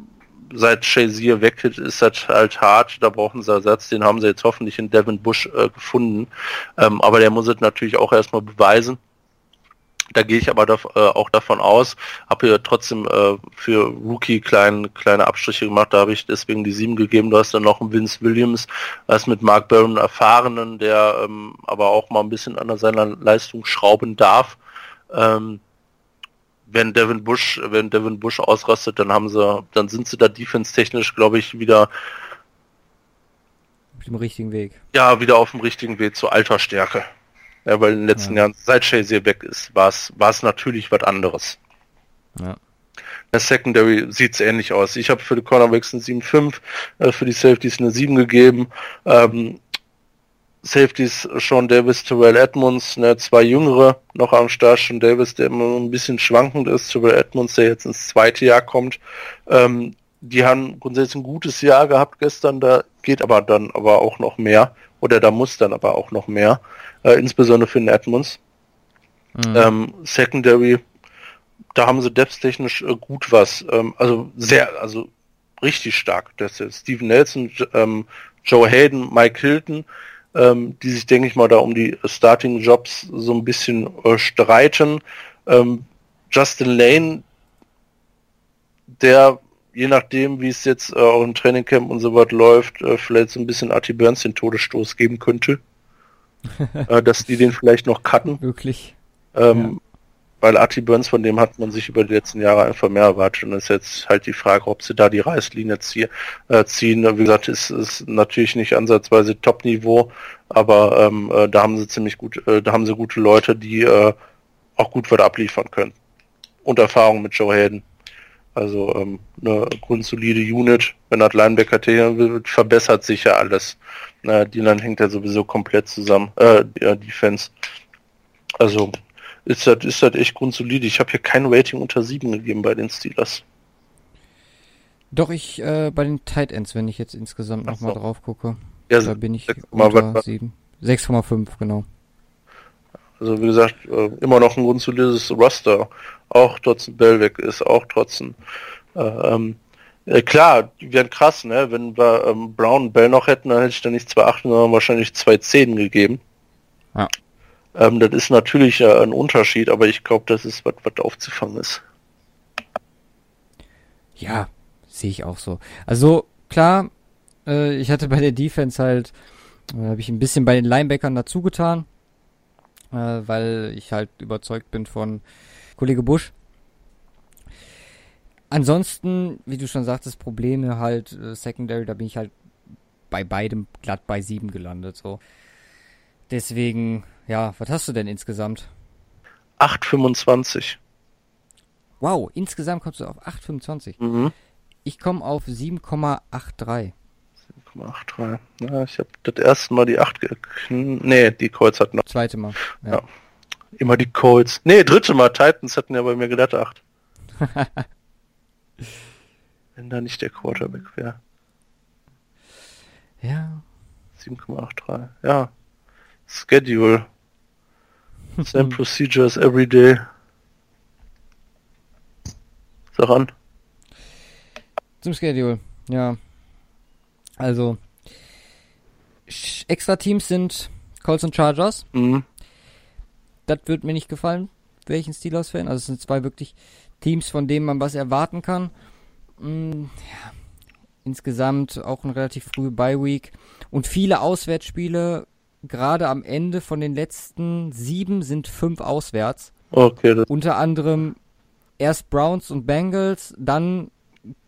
seit Shazier weg ist das halt hart, da brauchen sie Ersatz, den haben sie jetzt hoffentlich in Devin Bush äh, gefunden. Ähm, aber der muss es natürlich auch erstmal beweisen. Da gehe ich aber da, äh, auch davon aus, habe hier trotzdem äh, für Rookie klein, kleine Abstriche gemacht, da habe ich deswegen die sieben gegeben. Du hast dann noch einen Vince Williams, als mit Mark Barron erfahrenen, der ähm, aber auch mal ein bisschen an seiner Leistung schrauben darf. Ähm, wenn Devin Bush, wenn Devin Bush ausrastet, dann haben sie, dann sind sie da defense-technisch, glaube ich, wieder auf dem richtigen Weg. Ja, wieder auf dem richtigen Weg zur alter Stärke. Ja, weil in den letzten ja. Jahren, seit Shazier weg ist, war es, war es natürlich was anderes. Ja. Der Secondary sieht's ähnlich aus. Ich habe für die Cornerbacks eine 7,5, äh, für die Safeties eine 7 gegeben. Ähm, Safeties Sean Davis, Terrell Edmonds, ne, zwei jüngere noch am Start. Sean Davis, der immer ein bisschen schwankend ist, Terrell Edmonds, der jetzt ins zweite Jahr kommt. Ähm, die haben grundsätzlich ein gutes Jahr gehabt gestern, da geht aber dann aber auch noch mehr. Oder da muss dann aber auch noch mehr, äh, insbesondere für den Edmonds. Mhm. Ähm, Secondary, da haben sie depth-technisch äh, gut was. Ähm, also sehr, also richtig stark. Das ist Steven Nelson, ähm, Joe Hayden, Mike Hilton, ähm, die sich, denke ich mal, da um die Starting-Jobs so ein bisschen äh, streiten. Ähm, Justin Lane, der je nachdem, wie es jetzt äh, auch im Trainingcamp und so was läuft, äh, vielleicht so ein bisschen Artie Burns den Todesstoß geben könnte. (laughs) äh, dass die den vielleicht noch cutten. Wirklich. Ähm, ja. Weil Artie Burns, von dem hat man sich über die letzten Jahre einfach mehr erwartet. Und es ist jetzt halt die Frage, ob sie da die Reißlinie zieh, äh, ziehen. Wie gesagt, ist, ist natürlich nicht ansatzweise Top-Niveau, aber ähm, äh, da haben sie ziemlich gut, äh, da haben sie gute Leute, die auch gut was abliefern können. Und Erfahrung mit Joe Hayden. Also ähm, eine grundsolide Unit, wenn das Linebacker wird, verbessert sich ja alles. Na, die dann hängt ja sowieso komplett zusammen, äh, ja, Defense. Also ist das, ist das echt grundsolide. Ich habe hier kein Rating unter 7 gegeben bei den Steelers. Doch, ich äh, bei den Tight Ends, wenn ich jetzt insgesamt nochmal so. drauf gucke. Ja, da bin ich unter 7. 6,5, genau. Also wie gesagt, äh, immer noch ein grundsolides Roster. Auch trotzdem Bell ist, auch trotzdem. Äh, ähm, äh, klar, die wären krass, ne? Wenn wir ähm, Brown und Bell noch hätten, dann hätte ich da nicht 2,8, sondern wahrscheinlich 2,10 gegeben. Ja. Ähm, das ist natürlich äh, ein Unterschied, aber ich glaube, das ist was, was aufzufangen ist. Ja, sehe ich auch so. Also klar, äh, ich hatte bei der Defense halt, äh, habe ich ein bisschen bei den Linebackern dazu getan äh, weil ich halt überzeugt bin von Kollege Busch. Ansonsten, wie du schon sagtest, Probleme halt äh, Secondary, da bin ich halt bei beidem glatt bei 7 gelandet. So. Deswegen, ja, was hast du denn insgesamt? 8,25. Wow, insgesamt kommst du auf 8,25. Mhm. Ich komme auf 7,83. 7,83. Ja, ich habe das erste Mal die 8 Nee, die Colts hatten noch. Zweite Mal. Ja. ja. Immer die Colts. Nee, dritte Mal. Titans hatten ja bei mir glatt 8. (laughs) Wenn da nicht der Quarterback wäre. Ja. 7,83. Ja. Schedule. Same procedures every day. Sag an. Zum Schedule, ja. Also, extra Teams sind Colts und Chargers. Mhm. Das wird mir nicht gefallen, welchen Steelers-Fan. Also es sind zwei wirklich Teams, von denen man was erwarten kann. Mhm, ja. Insgesamt auch ein relativ frühe Bye-Week. Und viele Auswärtsspiele, gerade am Ende von den letzten sieben, sind fünf auswärts. Okay. Unter anderem erst Browns und Bengals, dann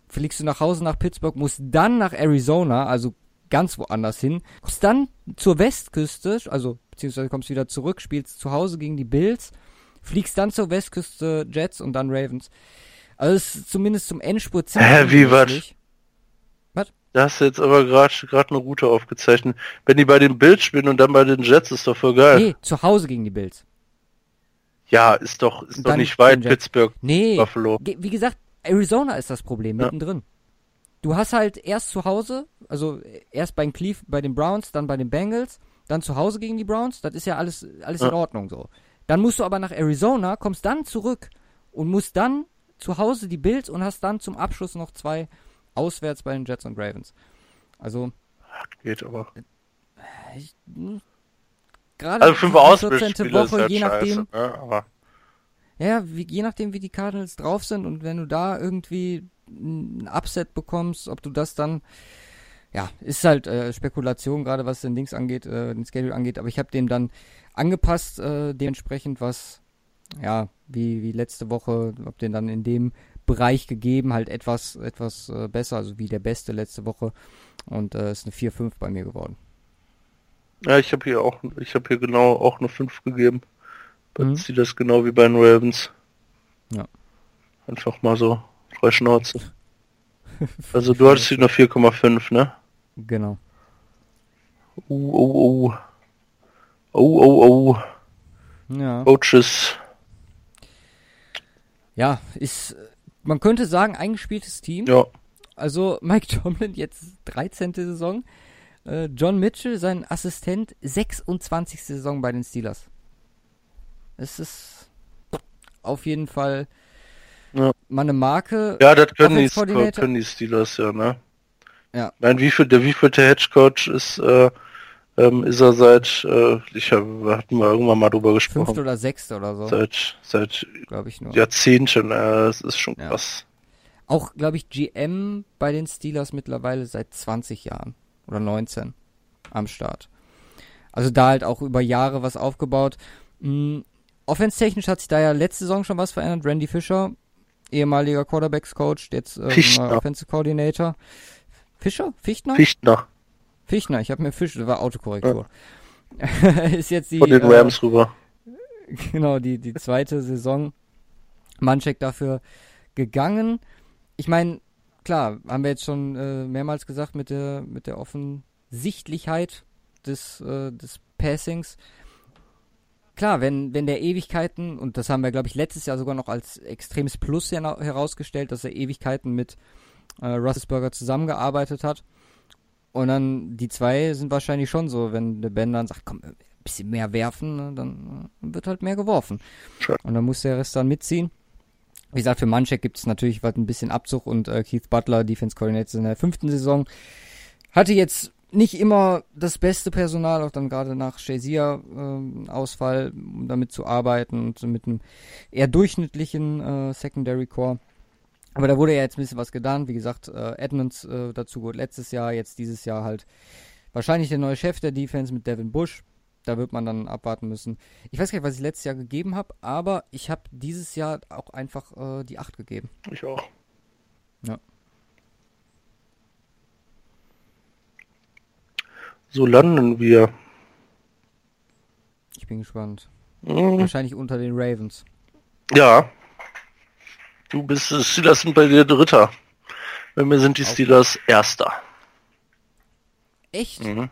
fliegst du nach Hause nach Pittsburgh, musst dann nach Arizona, also ganz woanders hin, kommst dann zur Westküste, also beziehungsweise kommst wieder zurück, spielst zu Hause gegen die Bills, fliegst dann zur Westküste Jets und dann Ravens. Also es ist zumindest zum Endspurt Hä, wie was? Was? Das ist jetzt aber gerade gerade eine Route aufgezeichnet. Wenn die bei den Bills spielen und dann bei den Jets, ist doch voll geil. Nee, zu Hause gegen die Bills. Ja, ist doch, ist doch nicht weit. Pittsburgh, Nee, Buffalo. wie gesagt, Arizona ist das Problem, Ja. mittendrin. Du hast halt erst zu Hause, also erst bei den, Cleve, bei den Browns, dann bei den Bengals, dann zu Hause gegen die Browns, das ist ja alles, alles in Ja. Ordnung so. Dann musst du aber nach Arizona, kommst dann zurück und musst dann zu Hause die Bills und hast dann zum Abschluss noch zwei auswärts bei den Jets und Ravens. Also, Geht aber. ich, hm, gerade Also fünf die 14. Auswärtsspiele ist Woche, halt je scheiße. nachdem, Ne? Aber Ja, wie, je nachdem, wie die Cardinals drauf sind und wenn du da irgendwie ein Upset bekommst, ob du das dann, ja, ist halt äh, Spekulation, gerade was den Dings angeht, äh, den Schedule angeht, aber ich habe dem dann angepasst, äh, dementsprechend, was, ja, wie, wie letzte Woche, hab den dann in dem Bereich gegeben, halt etwas, etwas äh, besser, also wie der beste letzte Woche und äh, ist eine 4-5 bei mir geworden. ja, ich habe hier auch, ich habe hier genau auch eine 5 gegeben. Bei Mhm. den Steelers genau wie bei den Ravens. Ja. Einfach mal so frei Schnauze. (laughs) Also du hattest eine 4,5, ne? Genau. Uh, oh, oh. Oh, oh, oh. Ja. Coaches. Ja, ist, man könnte sagen, eingespieltes Team. Ja. Also Mike (laughs) Tomlin jetzt 13. Saison. Äh, John Mitchell, sein Assistent, 26. Saison bei den Steelers. Es ist auf jeden Fall Ja. mal eine Marke. Ja, das können die, können die Steelers ja, ne? Ja. Meine, wie viel, der wievielte Hedgecoach ist, äh, ähm, ist er seit, äh, ich hab, hatten wir irgendwann mal drüber Fünfte gesprochen. oder sechste oder so, Seit, seit glaube ich nur. Jahrzehnten, äh, das ist schon Ja. krass. Auch, glaube ich, GM bei den Steelers mittlerweile seit 20 Jahren oder 19 am Start. Also da halt auch über Jahre was aufgebaut. Mm, Offense-technisch hat sich da ja letzte Saison schon was verändert. Randy Fischer, ehemaliger Quarterbacks-Coach, jetzt äh, Fichtner. neuer Offensive Coordinator. Fischer? Fichtner? Fichtner Fichtner, ich habe mir Fisch, das war Autokorrektur. (laughs) ist jetzt die, von den äh, Rams rüber. (laughs) genau, die, die zweite Saison. Manchek dafür gegangen. Ich meine, klar, haben wir jetzt schon äh, mehrmals gesagt mit der, mit der Offensichtlichkeit des, äh, des Passings. Klar, wenn, wenn der Ewigkeiten, und das haben wir, glaube ich, letztes Jahr sogar noch als extremes Plus hera- herausgestellt, dass er Ewigkeiten mit äh, Russelsberger zusammengearbeitet hat. Und dann die zwei sind wahrscheinlich schon so, wenn der Ben dann sagt, komm, ein bisschen mehr werfen, ne, dann äh, wird halt mehr geworfen. Und dann muss der Rest dann mitziehen. Wie gesagt, für Manchek gibt es natürlich was ein bisschen Abzug und äh, Keith Butler, Defense Coordinator in der fünften Saison, hatte jetzt nicht immer das beste Personal, auch dann gerade nach Shazier ähm, Ausfall, um damit zu arbeiten und mit einem eher durchschnittlichen äh, Secondary Core. Aber da wurde ja jetzt ein bisschen was getan. Wie gesagt, äh, Edmonds äh, dazu gut letztes Jahr, jetzt dieses Jahr halt wahrscheinlich der neue Chef der Defense mit Devin Bush. Da wird man dann abwarten müssen. Ich weiß gar nicht, was ich letztes Jahr gegeben habe, aber ich habe dieses Jahr auch einfach äh, die 8 gegeben. Ich auch. Ja. So landen wir. Ich bin gespannt. Hm, Wahrscheinlich unter den Ravens. Ja. Du bist, die Steelers sind bei dir Dritter. Bei mir sind die Okay. Steelers Erster. Echt? Mhm.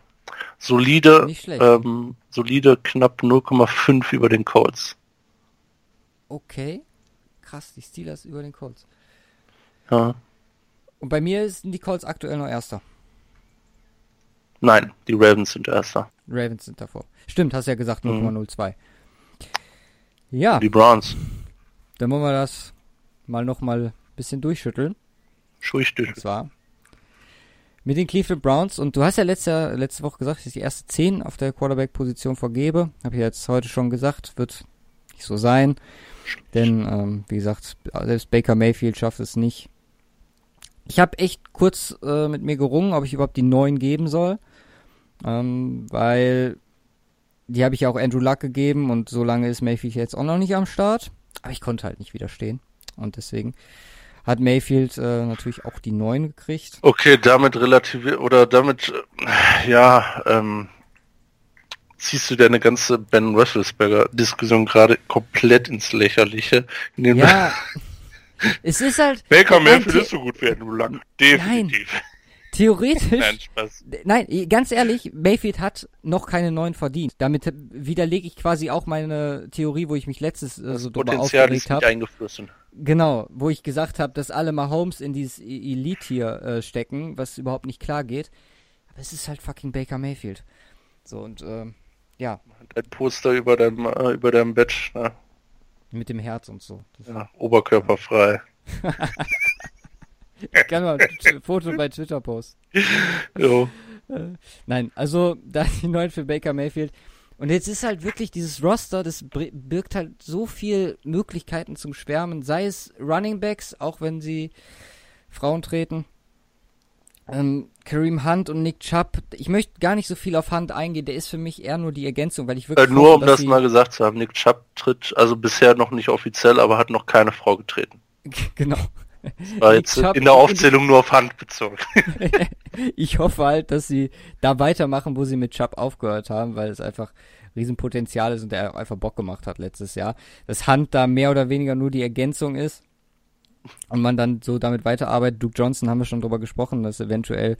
Solide, ähm, solide knapp 0,5 über den Colts. Okay. Krass, die Steelers über den Colts. Ja. Und bei mir sind die Colts aktuell noch Erster. Nein, die Ravens sind Erster. Ravens sind davor. Stimmt, hast ja gesagt Mhm. 0,02. Ja, Die Browns. dann wollen wir das mal nochmal ein bisschen durchschütteln. Schuldig. Und zwar mit den Cleveland Browns. Und du hast ja letzte, letzte Woche gesagt, dass ich die erste 10 auf der Quarterback-Position vergebe. Habe ich jetzt heute schon gesagt, wird nicht so sein. Denn, ähm, wie gesagt, selbst Baker Mayfield schafft es nicht. Ich habe echt kurz äh, mit mir gerungen, ob ich überhaupt die 9 geben soll. Ähm, weil die habe ich ja auch Andrew Luck gegeben und so lange ist Mayfield jetzt auch noch nicht am Start. Aber ich konnte halt nicht widerstehen. Und deswegen hat Mayfield äh, natürlich auch die 9 gekriegt. Okay, damit relativ oder damit äh, ja, ähm, ziehst du deine ganze Ben Roethlisberger Diskussion gerade komplett ins Lächerliche. du- Ja, (laughs) es ist halt. Baker Nein, Mayfield ist so gut wie Andrew Luck. Definitiv. Theoretisch. Nein, Spaß. Nein, ganz ehrlich, Mayfield hat noch keine neuen verdient. Damit widerlege ich quasi auch meine Theorie, wo ich mich letztes äh, so drüber aufgeregt habe. eingeflossen. Genau, wo ich gesagt habe, dass alle Mahomes in dieses E- Elite hier äh, stecken, was überhaupt nicht klar geht. Aber es ist halt fucking Baker Mayfield. So und ähm, ja, Ein Poster über deinem, äh, über deinem Bett, ne? mit dem Herz und so. Das ja, oberkörperfrei. (laughs) Ich kann mal ein Foto bei Twitter posten. (laughs) Jo. Nein, also (laughs) da die neuen für Baker Mayfield. Und jetzt ist halt wirklich dieses Roster, das birgt halt so viel Möglichkeiten zum Schwärmen, sei es Running Backs, auch wenn sie Frauen treten. Ähm, Kareem Hunt und Nick Chubb. Ich möchte gar nicht so viel auf Hunt eingehen, der ist für mich eher nur die Ergänzung, weil ich Äh, wirklich nur hoffe, um das mal gesagt zu haben, Nick Chubb tritt, also bisher noch nicht offiziell, aber hat noch keine Frau getreten. (laughs) genau. War jetzt in der Aufzählung nur auf Hand bezogen. (laughs) ich hoffe halt, dass sie da weitermachen, wo sie mit Chubb aufgehört haben, weil es einfach Riesenpotenzial ist und der einfach Bock gemacht hat letztes Jahr. Dass Hunt da mehr oder weniger nur die Ergänzung ist und man dann so damit weiterarbeitet. Duke Johnson haben wir schon drüber gesprochen, dass eventuell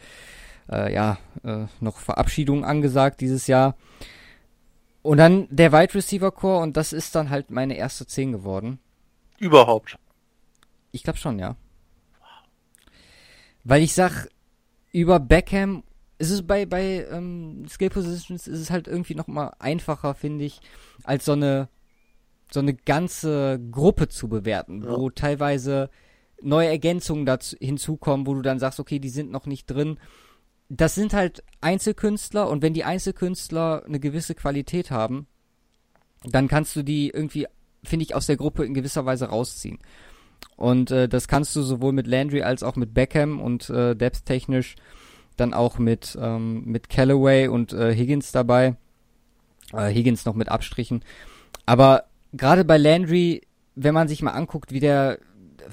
äh, ja äh, noch Verabschiedungen angesagt dieses Jahr. Und dann der Wide Receiver Core und das ist dann halt meine erste 10 geworden. Überhaupt. Ich glaube schon, ja. Weil ich sag, über Beckham ist es bei, bei ähm, Skill Positions ist es halt irgendwie noch mal einfacher, finde ich, als so eine so eine ganze Gruppe zu bewerten, Ja. wo teilweise neue Ergänzungen dazu hinzukommen, wo du dann sagst, okay, die sind noch nicht drin. Das sind halt Einzelkünstler und wenn die Einzelkünstler eine gewisse Qualität haben, dann kannst du die irgendwie, finde ich, aus der Gruppe in gewisser Weise rausziehen. Und äh, das kannst du sowohl mit Landry als auch mit Beckham und äh, depth-technisch dann auch mit, ähm, mit Callaway und äh, Higgins dabei. Äh, Higgins noch mit Abstrichen. Aber gerade bei Landry, wenn man sich mal anguckt, wie der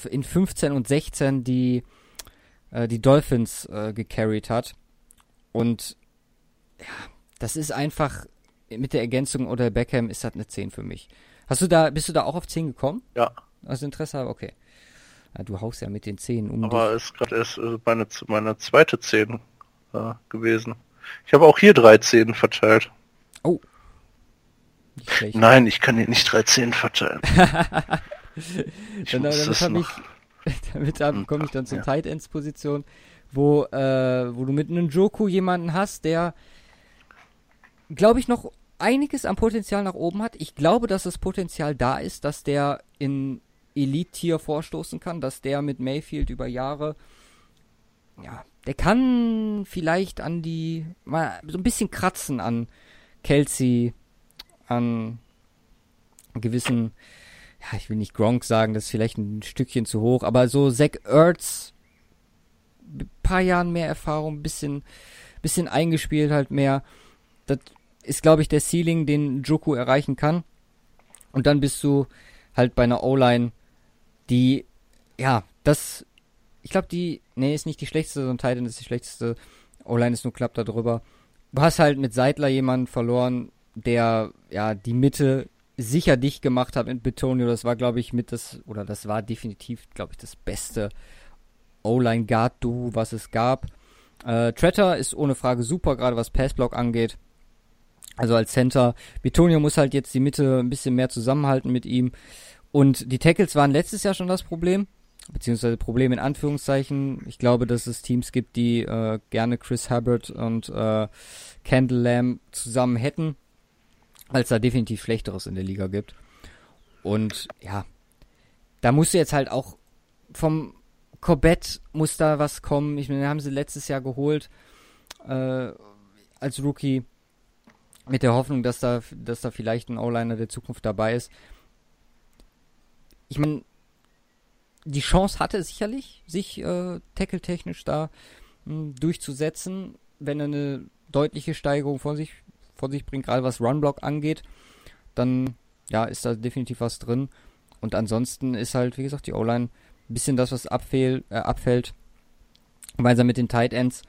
in 15 und 16 die, äh, die Dolphins äh, gecarried hat. Und ja, das ist einfach mit der Ergänzung oder Beckham ist das eine 10 für mich. Hast du da, bist du da auch auf 10 gekommen? Ja. Aus Interesse habe? Okay. Ja, du haust ja mit den 10 um Aber ist gerade erst äh, meine, meine zweite 10 äh, gewesen. Ich habe auch hier drei Zehn verteilt. dich. Schlecht. Nein, ich kann hier nicht drei Zehn verteilen. (laughs) Ich Dann, muss (laughs) damit das hab noch. ich, damit hab- komme ich dann zur Ja. Tight Ends Position, wo, äh, wo du mit einem Joku jemanden hast, der, glaube ich, noch einiges am Potenzial nach oben hat. Ich glaube, dass das Potenzial da ist, dass der in Elite-Tier vorstoßen kann, dass der mit Mayfield über Jahre, ja, der kann vielleicht an die, mal so ein bisschen kratzen an Kelsey, an gewissen, ja, ich will nicht Gronk sagen, das ist vielleicht ein Stückchen zu hoch, aber so Zach Ertz, paar Jahren mehr Erfahrung, bisschen, bisschen eingespielt halt mehr. Das ist, glaube ich, der Ceiling, den Joku erreichen kann. Und dann bist du halt bei einer O-Line, die, ja, das, ich glaube, die, nee, ist nicht die schlechteste, so ein Titan ist die schlechteste. O-Line ist nur knapp da drüber. Du hast halt mit Seidler jemanden verloren, der, ja, die Mitte sicher dicht gemacht hat mit Betonio. Das war, glaube ich, mit das, oder das war definitiv, glaube ich, das beste O-Line-Guard-Duo, was es gab. Äh, Tretter ist ohne Frage super, gerade was Passblock angeht. Also als Center. Betonio muss halt jetzt die Mitte ein bisschen mehr zusammenhalten mit ihm. Und die Tackles waren letztes Jahr schon das Problem. Beziehungsweise Problem in Anführungszeichen. Ich glaube, dass es Teams gibt, die äh, gerne Chris Hubbard und äh, Kendall Lamb zusammen hätten. Weil es da definitiv Schlechteres in der Liga gibt. Und ja, da musst du jetzt halt auch vom Corbett muss da was kommen. Ich meine, haben sie letztes Jahr geholt äh, als Rookie mit der Hoffnung, dass da, dass da vielleicht ein O-Liner der Zukunft dabei ist. Ich meine, die Chance hatte er sicherlich, sich äh, tackle-technisch da mh, durchzusetzen, wenn er eine deutliche Steigerung von sich, von sich bringt, gerade was Runblock angeht, dann ja, ist da definitiv was drin. Und ansonsten ist halt, wie gesagt, die O-Line ein bisschen das, was abfehl, äh, abfällt, gemeinsam mit den Tight Ends.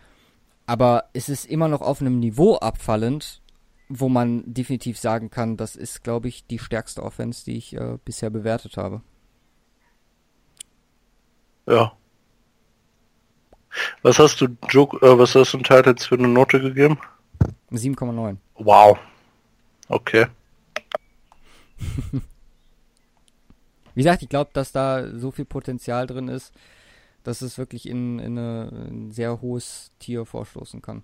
Aber es ist immer noch auf einem Niveau abfallend, wo man definitiv sagen kann, das ist, glaube ich, die stärkste Offense, die ich äh, bisher bewertet habe. Ja. Was hast du Joke, äh, was hast du Titans für eine Note gegeben? 7,9. Wow. Okay. (laughs) Wie gesagt, ich glaube, dass da so viel Potenzial drin ist, dass es wirklich in, in, eine, in ein sehr hohes Tier vorstoßen kann.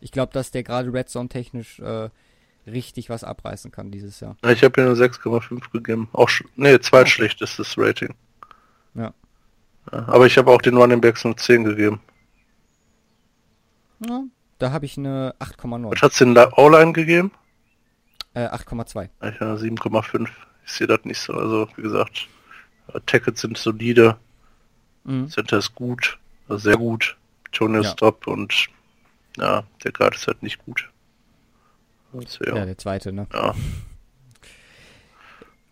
Ich glaube, dass der gerade Red Zone technisch äh, richtig was abreißen kann dieses Jahr. Ich habe hier eine 6,5 gegeben. Auch sch nee, zweitschlechtestes Rating. Ja. Ja, Aber ich habe auch den Running Backs nur 10 gegeben. ja da habe ich eine 8,9. Was hat's den La- O-Line gegeben? Äh, 8,2. Ich habe 7,5. Ich sehe das nicht so. Also, wie gesagt, Tackets sind solide, Mhm. Center ist gut, also sehr gut. Tonio Ja. ist top und ja, der Guard ist halt nicht gut. Also, Ja. ja. der zweite, ne? ja. (laughs)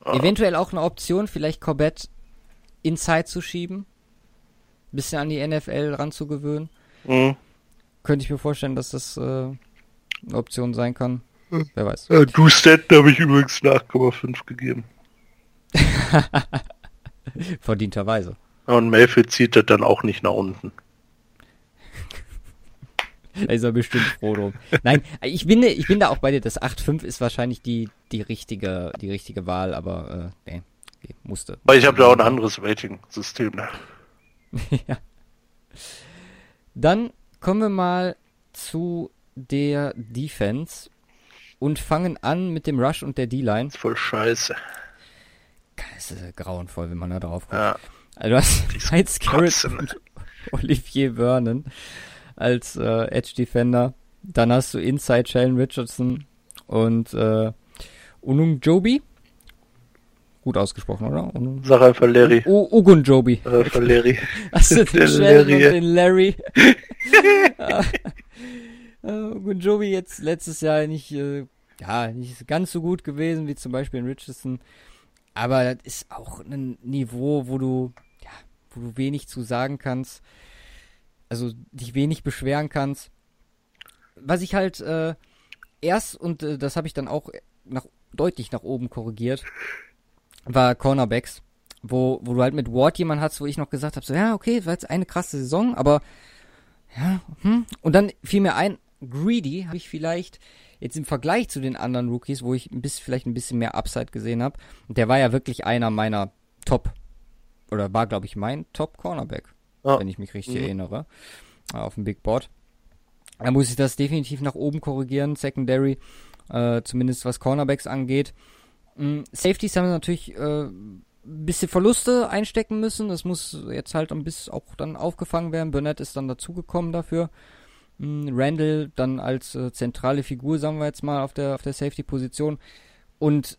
Eventuell auch eine Option, vielleicht Corbett inside zu schieben. Bisschen an die NFL ranzugewöhnen. Mhm. Könnte ich mir vorstellen, dass das äh, eine Option sein kann. Wer weiß. Äh, Du Stanton habe ich übrigens eine 8,5 gegeben. (laughs) Verdienterweise. Ja, Und Mayfield zieht das dann auch nicht nach unten. Da ist er bestimmt froh drum. Nein, ich bin, ich bin da auch bei dir. Das 8.5 ist wahrscheinlich die, die richtige, die richtige Wahl, aber äh, nee, okay, musste. Weil ich habe da auch ein anderes Rating-System. Ne? (laughs) ja. Dann kommen wir mal zu der Defense und fangen an mit dem Rush und der D-Line. Ist voll scheiße. Das ist grauenvoll, wenn man da drauf guckt. Ja. Also du hast Miles (laughs) Garrett und Olivier Vernon als äh, Edge Defender. Dann hast du Inside Shalen Richardson und äh, Unung Joby. Gut ausgesprochen, oder? Unung Sag einfach Larry. O Ugun Joby. Sag einfach Larry. (laughs) Hast du den Sheldon und Larry. den Larry? (laughs) (laughs) äh, Ugun Joby jetzt letztes Jahr nicht, äh, ja, nicht ganz so gut gewesen wie zum Beispiel in Richardson. Aber das ist auch ein Niveau, wo du, ja, wo du wenig zu sagen kannst. Also dich wenig beschweren kannst. Was ich halt äh, erst, und äh, das habe ich dann auch nach, deutlich nach oben korrigiert, war Cornerbacks. Wo, wo du halt mit Ward jemanden hast, wo ich noch gesagt habe, so, ja, okay, war jetzt eine krasse Saison, aber ja, hm. Und dann fiel mir ein, Greedy habe ich vielleicht jetzt im Vergleich zu den anderen Rookies, wo ich ein bisschen, vielleicht ein bisschen mehr Upside gesehen habe, der war ja wirklich einer meiner Top, oder war, glaube ich, mein Top-Cornerback, Ja. wenn ich mich richtig Mhm. erinnere, äh, auf dem Big Board. Da muss ich das definitiv nach oben korrigieren, Secondary, äh, zumindest was Cornerbacks angeht. Mm, Safeties haben natürlich äh, ein bisschen Verluste einstecken müssen. Das muss jetzt halt ein bisschen auch dann aufgefangen werden. Burnett ist dann dazugekommen dafür. Mm, Randall dann als äh, zentrale Figur, sagen wir jetzt mal, auf der, auf der Safety-Position. Und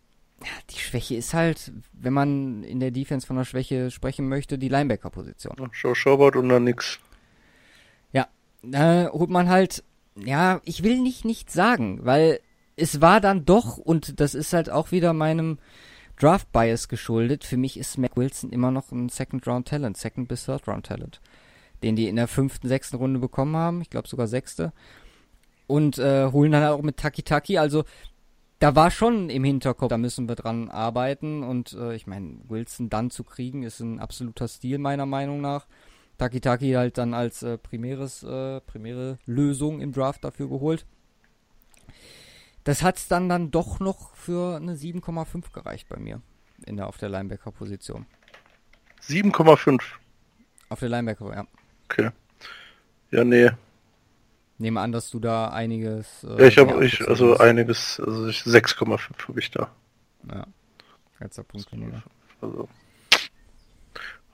die Schwäche ist halt, wenn man in der Defense von einer Schwäche sprechen möchte, die Linebacker-Position. Schau Schaubert und dann nix. äh, holt man halt, ja, ich will nicht nichts sagen, weil es war dann doch, und das ist halt auch wieder meinem Draft-Bias geschuldet, für mich ist Mac Wilson immer noch ein Second-Round-Talent, Second- bis Third-Round-Talent, den die in der fünften, sechsten Runde bekommen haben, ich glaube sogar sechste, und äh, holen dann auch mit Taki-Taki, also da war schon im Hinterkopf, da müssen wir dran arbeiten und äh, ich meine, Wilson dann zu kriegen, ist ein absoluter Stil meiner Meinung nach. Taki Taki halt dann als äh, primäres, äh, primäre Lösung im Draft dafür geholt. Das hat's dann dann doch noch für eine 7,5 gereicht bei mir in der auf der Linebacker Position. 7,5. Auf der Linebacker, ja. Okay. Ja, nee. Nehme an, dass du da einiges. Äh, Ja, ich habe ich, also hast. einiges, also ich 6,5 habe ich da. Ja. Letzter Punkt weniger. Also.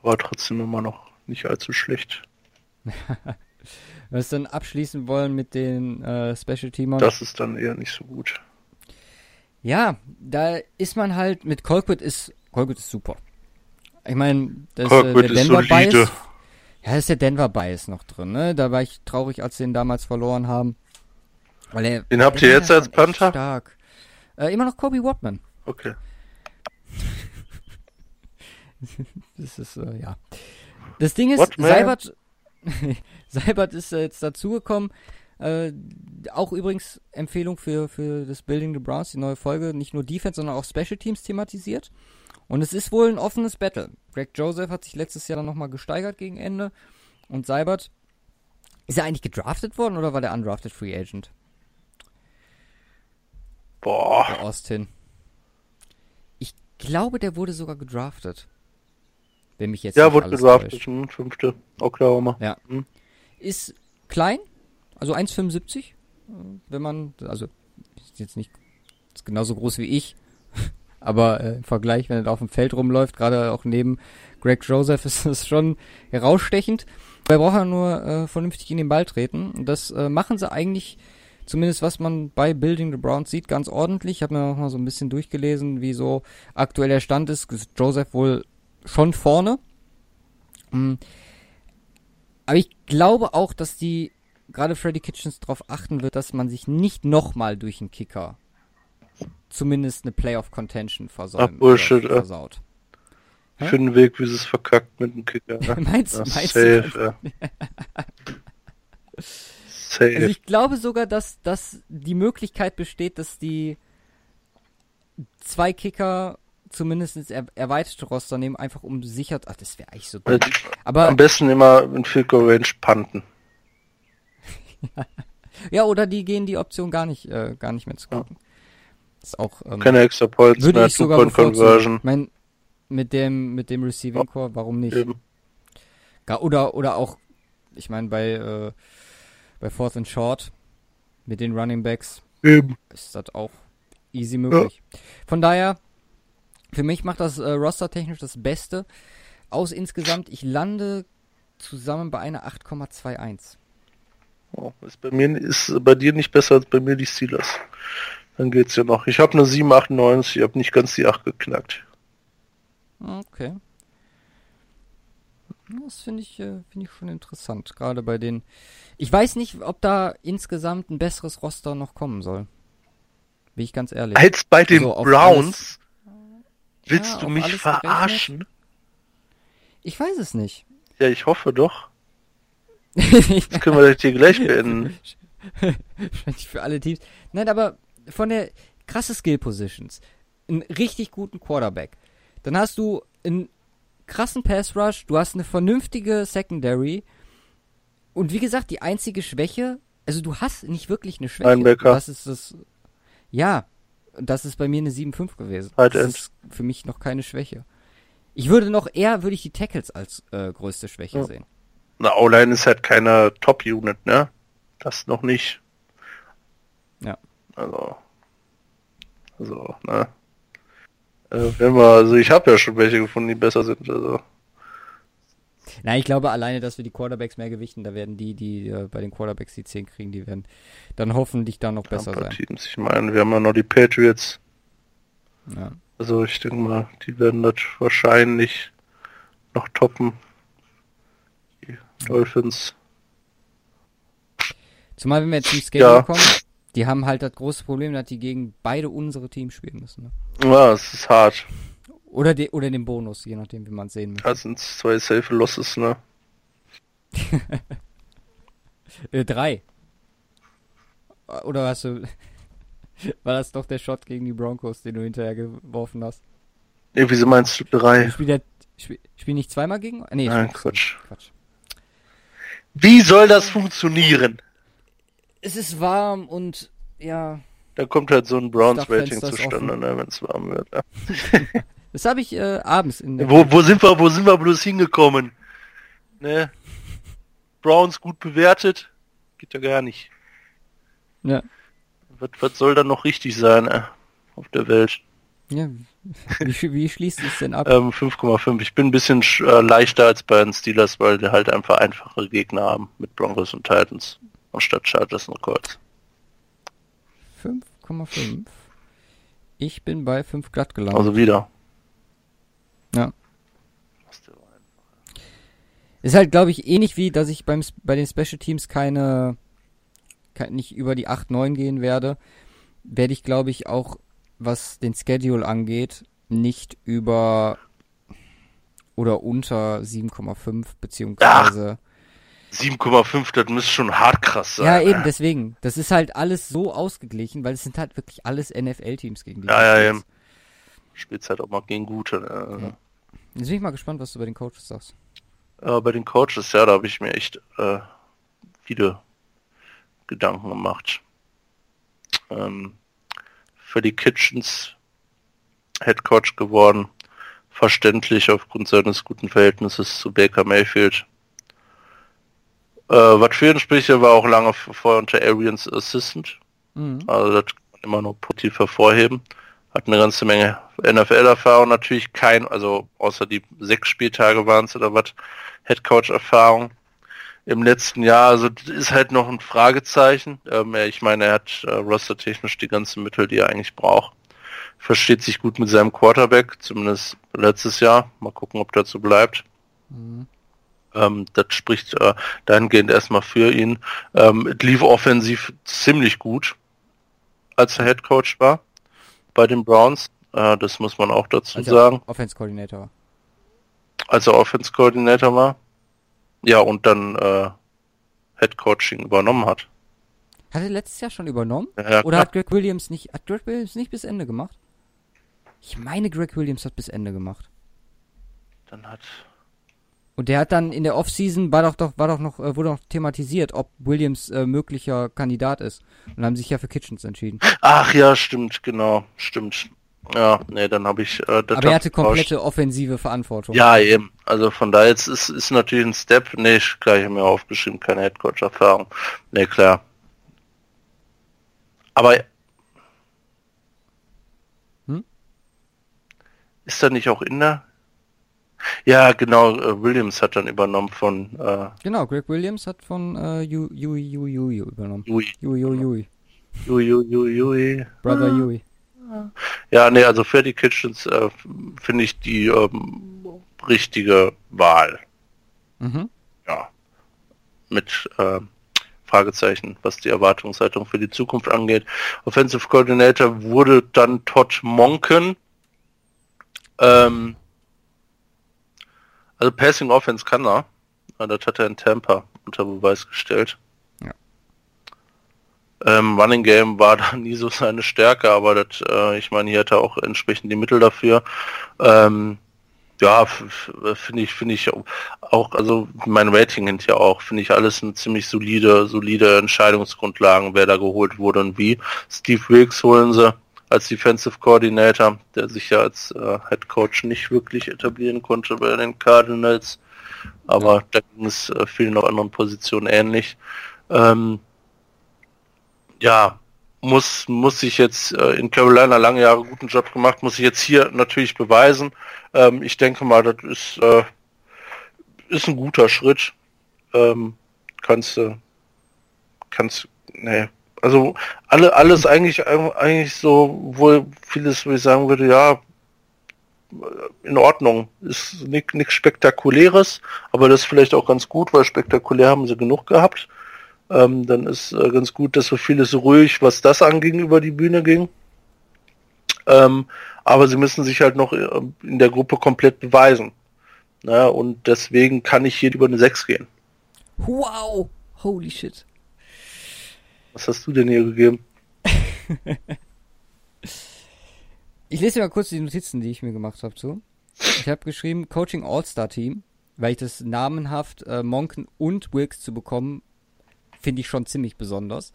Aber trotzdem immer noch nicht allzu schlecht. (laughs) Was dann abschließen wollen mit den äh, Special Teamern. Das ist dann eher nicht so gut. Ja, da ist man halt mit Colquitt ist Colquitt ist super. Ich meine, das Colquitt äh, der ist Denver solide. Bias. Ja, ist der Denver Bias noch drin, ne? Da war ich traurig, als sie ihn damals verloren haben. Weil er, Den habt ihr jetzt als Panther? Stark. Äh, immer noch Kobe Watman. Okay. (laughs) Das ist, äh, ja. Das Ding ist, Watman? Seibert, (laughs) Seibert ist äh, jetzt dazugekommen. Äh, auch übrigens Empfehlung für, für das Building the Browns, die neue Folge, nicht nur Defense, sondern auch Special Teams thematisiert. Und es ist wohl ein offenes Battle. Greg Joseph hat sich letztes Jahr dann nochmal gesteigert gegen Ende. Und Seibert Ist er eigentlich gedraftet worden oder war der undrafted Free Agent? Boah. Der Austin. Ich glaube, der wurde sogar gedraftet. Wenn mich jetzt Ja, nicht wurde gedraftet. Hm, fünfte Oklahoma. Ja. Hm. Ist klein, also 1,75. äh, Wenn man, also ist jetzt nicht ist genauso groß wie ich, aber äh, im Vergleich, wenn er da auf dem Feld rumläuft, gerade auch neben Greg Joseph, (laughs) ist das schon herausstechend. Er braucht ja nur äh, vernünftig in den Ball treten. Und das äh, machen sie eigentlich, zumindest was man bei Building the Browns sieht, ganz ordentlich. Ich habe mir noch mal so ein bisschen durchgelesen, wie so aktuell der Stand ist. Joseph wohl schon vorne. Mm. Aber ich glaube auch, dass die gerade Freddy Kitchens darauf achten wird, dass man sich nicht nochmal durch einen Kicker zumindest eine Playoff Contention versäumt. Ach, Bullshit, äh. versaut. Ich finde einen Weg, wie sie es verkackt mit dem Kicker. (laughs) Meinst Ja, meinst du? safe, ja. Safe. Also ich glaube sogar, dass, dass die Möglichkeit besteht, dass die zwei Kicker zumindest ins er erweiterte Roster nehmen, einfach um sicher... Ach, das wäre eigentlich so dumm. Aber Am besten immer in Field Goal Range panten. (laughs) Ja, oder die gehen die Option gar nicht, äh, gar nicht mehr zu gucken. Ist auch, ähm, Keine extra Points würde mehr, ich sogar bevorzugen. Ich mein, mit dem, mit dem Receiving Core, warum nicht? Eben. Gar, oder, oder auch, ich meine, bei, äh, bei Fourth and Short, mit den Running Backs, Eben. ist das auch easy möglich. Von daher, für mich macht das äh, rostertechnisch das Beste aus insgesamt. Ich lande zusammen bei einer 8,21. Oh, ist bei mir ist bei dir nicht besser als bei mir die Steelers. Dann geht's ja noch. Ich habe eine 7,98, ich habe nicht ganz die 8 geknackt. Okay. Das finde ich, äh, finde ich schon interessant. Gerade bei den. Ich weiß nicht, ob da insgesamt ein besseres Roster noch kommen soll. Bin ich ganz ehrlich. Als bei den Also Browns willst Ja, du mich alles verarschen? Ich weiß es nicht. Ja, ich hoffe doch. (laughs) Das können wir hier gleich beenden. (laughs) Wahrscheinlich für alle Teams. Nein, aber von der krasse Skill Positions. Einen richtig guten Quarterback. Dann hast du einen krassen Pass Rush, du hast eine vernünftige Secondary. Und wie gesagt, die einzige Schwäche, also du hast nicht wirklich eine Schwäche. Linebacker. Das ist das. Ja, das ist bei mir eine 7-5 gewesen. Tight das ist für mich noch keine Schwäche. Ich würde noch eher, würde ich die Tackles als äh, größte Schwäche Ja. sehen. Na, O-Line ist halt keine Top-Unit, ne? Das noch nicht. Also. Also, ne? Äh, wenn wir, also ich habe ja schon welche gefunden, die besser sind. Also. Na, ich glaube alleine, dass wir die Quarterbacks mehr gewichten, da werden die, die äh, bei den Quarterbacks die 10 kriegen, die werden dann hoffentlich dann noch besser sein. Teams. Ich meine, wir haben ja noch die Patriots. Ja. Also ich denke mal, die werden das wahrscheinlich noch toppen. Die Dolphins. Zumal wenn wir jetzt zum Schedule Ja. kommen, die haben halt das große Problem, dass die gegen beide unsere Teams spielen müssen. Ne? Ja, es ist hart. Oder, de oder den Bonus, je nachdem, wie man es sehen möchte. Das sind zwei safe Losses, ne? (laughs) Äh, drei. Oder hast du... (laughs) War das doch der Shot gegen die Broncos, den du hinterher geworfen hast? Ne, wieso meinst du drei? Spielt der... Spiel, spiel nicht zweimal gegen... Nee, Nein, spiel- Quatsch. Quatsch. Wie soll das funktionieren? Es ist warm und... Ja... Da kommt halt so ein Browns-Rating zustande, ne, wenn es warm wird. Ja. (laughs) Das habe ich äh, abends in der... Wo, wo sind wir, wo sind wir bloß hingekommen? Ne? Browns gut bewertet? Geht ja gar nicht. Ja. Was, was soll da noch richtig sein, äh, auf der Welt? ja. Wie, wie schließt es denn ab? Ähm, 5,5. Ich bin ein bisschen sch- äh, leichter als bei den Steelers, weil die halt einfach einfache Gegner haben mit Broncos und Titans anstatt Chargers und Colts. 5,5. Ich bin bei 5 glatt gelandet. Also wieder. Ja. Ist halt, glaube ich, ähnlich wie, dass ich beim, bei den Special Teams keine, kein, nicht über die 8, 9 gehen werde, werde ich, glaube ich, auch, was den Schedule angeht, nicht über oder unter 7,5 beziehungsweise 7,5, das müsste schon hart krass sein. ja eben äh. deswegen das ist halt alles so ausgeglichen weil es sind halt wirklich alles NFL-Teams gegen die Ja, ja, eben. spielst. Halt auch mal gegen gute. Ne? Also. Jetzt bin ich mal gespannt was du bei den Coaches sagst Aber bei den Coaches, ja, da habe ich mir echt äh, viele Gedanken gemacht. Ähm, für die Kitchens Head Coach geworden. Verständlich aufgrund seines guten Verhältnisses zu Baker Mayfield. Äh, was für ihn spricht, er war auch lange vorher unter Arians Assistant. Mhm. Also das kann man immer noch positiv hervorheben. Hat eine ganze Menge NFL-Erfahrung, natürlich kein, also außer die sechs Spieltage waren es oder was, Headcoach-Erfahrung im letzten Jahr. Also ist halt noch ein Fragezeichen. Ähm, ich meine, er hat äh, rostertechnisch die ganzen Mittel, die er eigentlich braucht. Versteht sich gut mit seinem Quarterback, zumindest letztes Jahr. Mal gucken, ob dazu bleibt. Mhm. Ähm, das spricht äh, dahingehend erstmal für ihn. Ähm, es lief offensiv ziemlich gut, als er Head Coach war bei den Browns. Äh, das muss man auch dazu als sagen. Offense Coordinator. Als er Offense Coordinator war. Ja, und dann äh, Head Coaching übernommen hat. Hat er letztes Jahr schon übernommen? Ja, Oder hat Greg Williams nicht, hat Greg Williams nicht bis Ende gemacht? Ich meine, Greg Williams hat bis Ende gemacht. Dann hat. Und der hat dann in der Offseason war doch, doch, war doch noch, äh, wurde noch thematisiert, ob Williams äh, möglicher Kandidat ist. Und haben sich ja für Kitchens entschieden. Ach ja, stimmt, genau, stimmt. Ja, nee, dann habe ich äh, das Aber er hatte komplette offensive Verantwortung. Ja, eben. Also von daher jetzt ist, ist natürlich ein Step. Nee, ich, klar, ich habe mir aufgeschrieben, keine Headcoach-Erfahrung. Nee, klar. Aber hm? ist da nicht auch in der ja, genau, äh, Williams hat dann übernommen von äh, Genau, Greg Williams hat von äh, Yui Yui Yui übernommen. Yui. Yui Yui Yui. Yui Yui Yui. Brother ah. Yui. Ja, nee, also Freddy Kitchens äh, finde ich die ähm, richtige Wahl. Mhm. Ja. Mit äh, Fragezeichen, was die Erwartungshaltung für die Zukunft angeht. Offensive Coordinator wurde dann Todd Monken. Ähm, also Passing Offense kann er. Das hat er in Tampa unter Beweis gestellt. Ähm, Running Game war da (laughs) nie so seine Stärke, aber das, äh, ich meine, hier hat er auch entsprechend die Mittel dafür. Ähm, ja, finde ich, finde ich auch, also mein Rating hint ja auch, finde ich alles eine ziemlich solide, solide Entscheidungsgrundlagen, wer da geholt wurde und wie. Steve Wilkes holen sie als Defensive Coordinator, der sich ja als äh, Head Coach nicht wirklich etablieren konnte bei den Cardinals, aber ja. da ging es äh, vielen auf anderen Positionen ähnlich. Ähm, ja, muss, muss ich jetzt äh, in Carolina lange Jahre guten Job gemacht, muss ich jetzt hier natürlich beweisen. Ähm, ich denke mal, das ist, äh, ist ein guter Schritt. Ähm, kannst du, kannst, nee, also alle, alles eigentlich, eigentlich so, wo vieles, wo ich sagen würde, ja, in Ordnung. Ist nichts Spektakuläres, aber das ist vielleicht auch ganz gut, weil spektakulär haben sie genug gehabt. Ähm, dann ist äh, ganz gut, dass so vieles ruhig, was das anging, über die Bühne ging. Ähm, aber sie müssen sich halt noch äh, in der Gruppe komplett beweisen. Na, und deswegen kann ich hier über eine 6 gehen. Wow! Holy shit. Was hast du denn hier gegeben? (laughs) ich lese mal kurz die Notizen, die ich mir gemacht habe zu. Ich habe geschrieben Coaching All-Star Team, weil ich das namenhaft äh, Monken und Wilkes zu bekommen finde ich schon ziemlich besonders.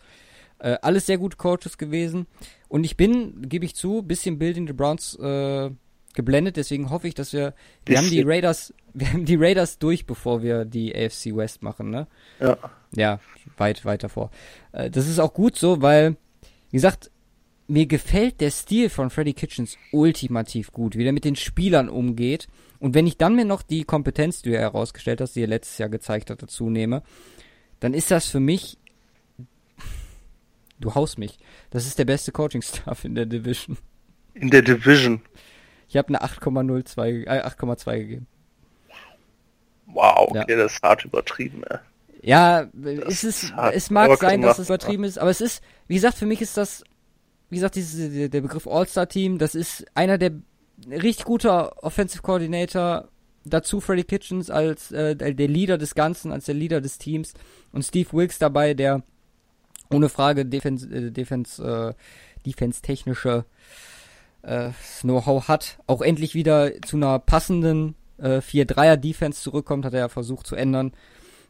Äh, alles sehr gute Coaches gewesen. Und ich bin, gebe ich zu, bisschen Building the Browns äh, geblendet, deswegen hoffe ich, dass wir. Wir haben die Raiders, (laughs) wir haben die Raiders durch, bevor wir die AFC West machen, ne? Ja. Ja, weit, weit davor. Äh, das ist auch gut so, weil, wie gesagt, mir gefällt der Stil von Freddy Kitchens ultimativ gut, wie der mit den Spielern umgeht. Und wenn ich dann mir noch die Kompetenz, die du herausgestellt hast, die er letztes Jahr gezeigt hat, dazu nehme, dann ist das für mich. Du haust mich. Das ist der beste Coaching-Staff in der Division. In der Division. Ich habe eine 8,02, äh, 8,2 gegeben. Wow, okay, ja. das ist hart übertrieben, ey. Ja, es ist, es mag sein, dass es übertrieben ist, aber es ist, wie gesagt, für mich ist das, wie gesagt, diese, der Begriff All-Star-Team, das ist einer der richtig guter Offensive Coordinator dazu Freddy Kitchens als äh, der Leader des Ganzen, als der Leader des Teams und Steve Wilkes dabei, der ohne Frage Defense, äh, Defense, äh, Defense-technische äh, Know-how hat, auch endlich wieder zu einer passenden äh, 4-3er-Defense zurückkommt, hat er ja versucht zu ändern.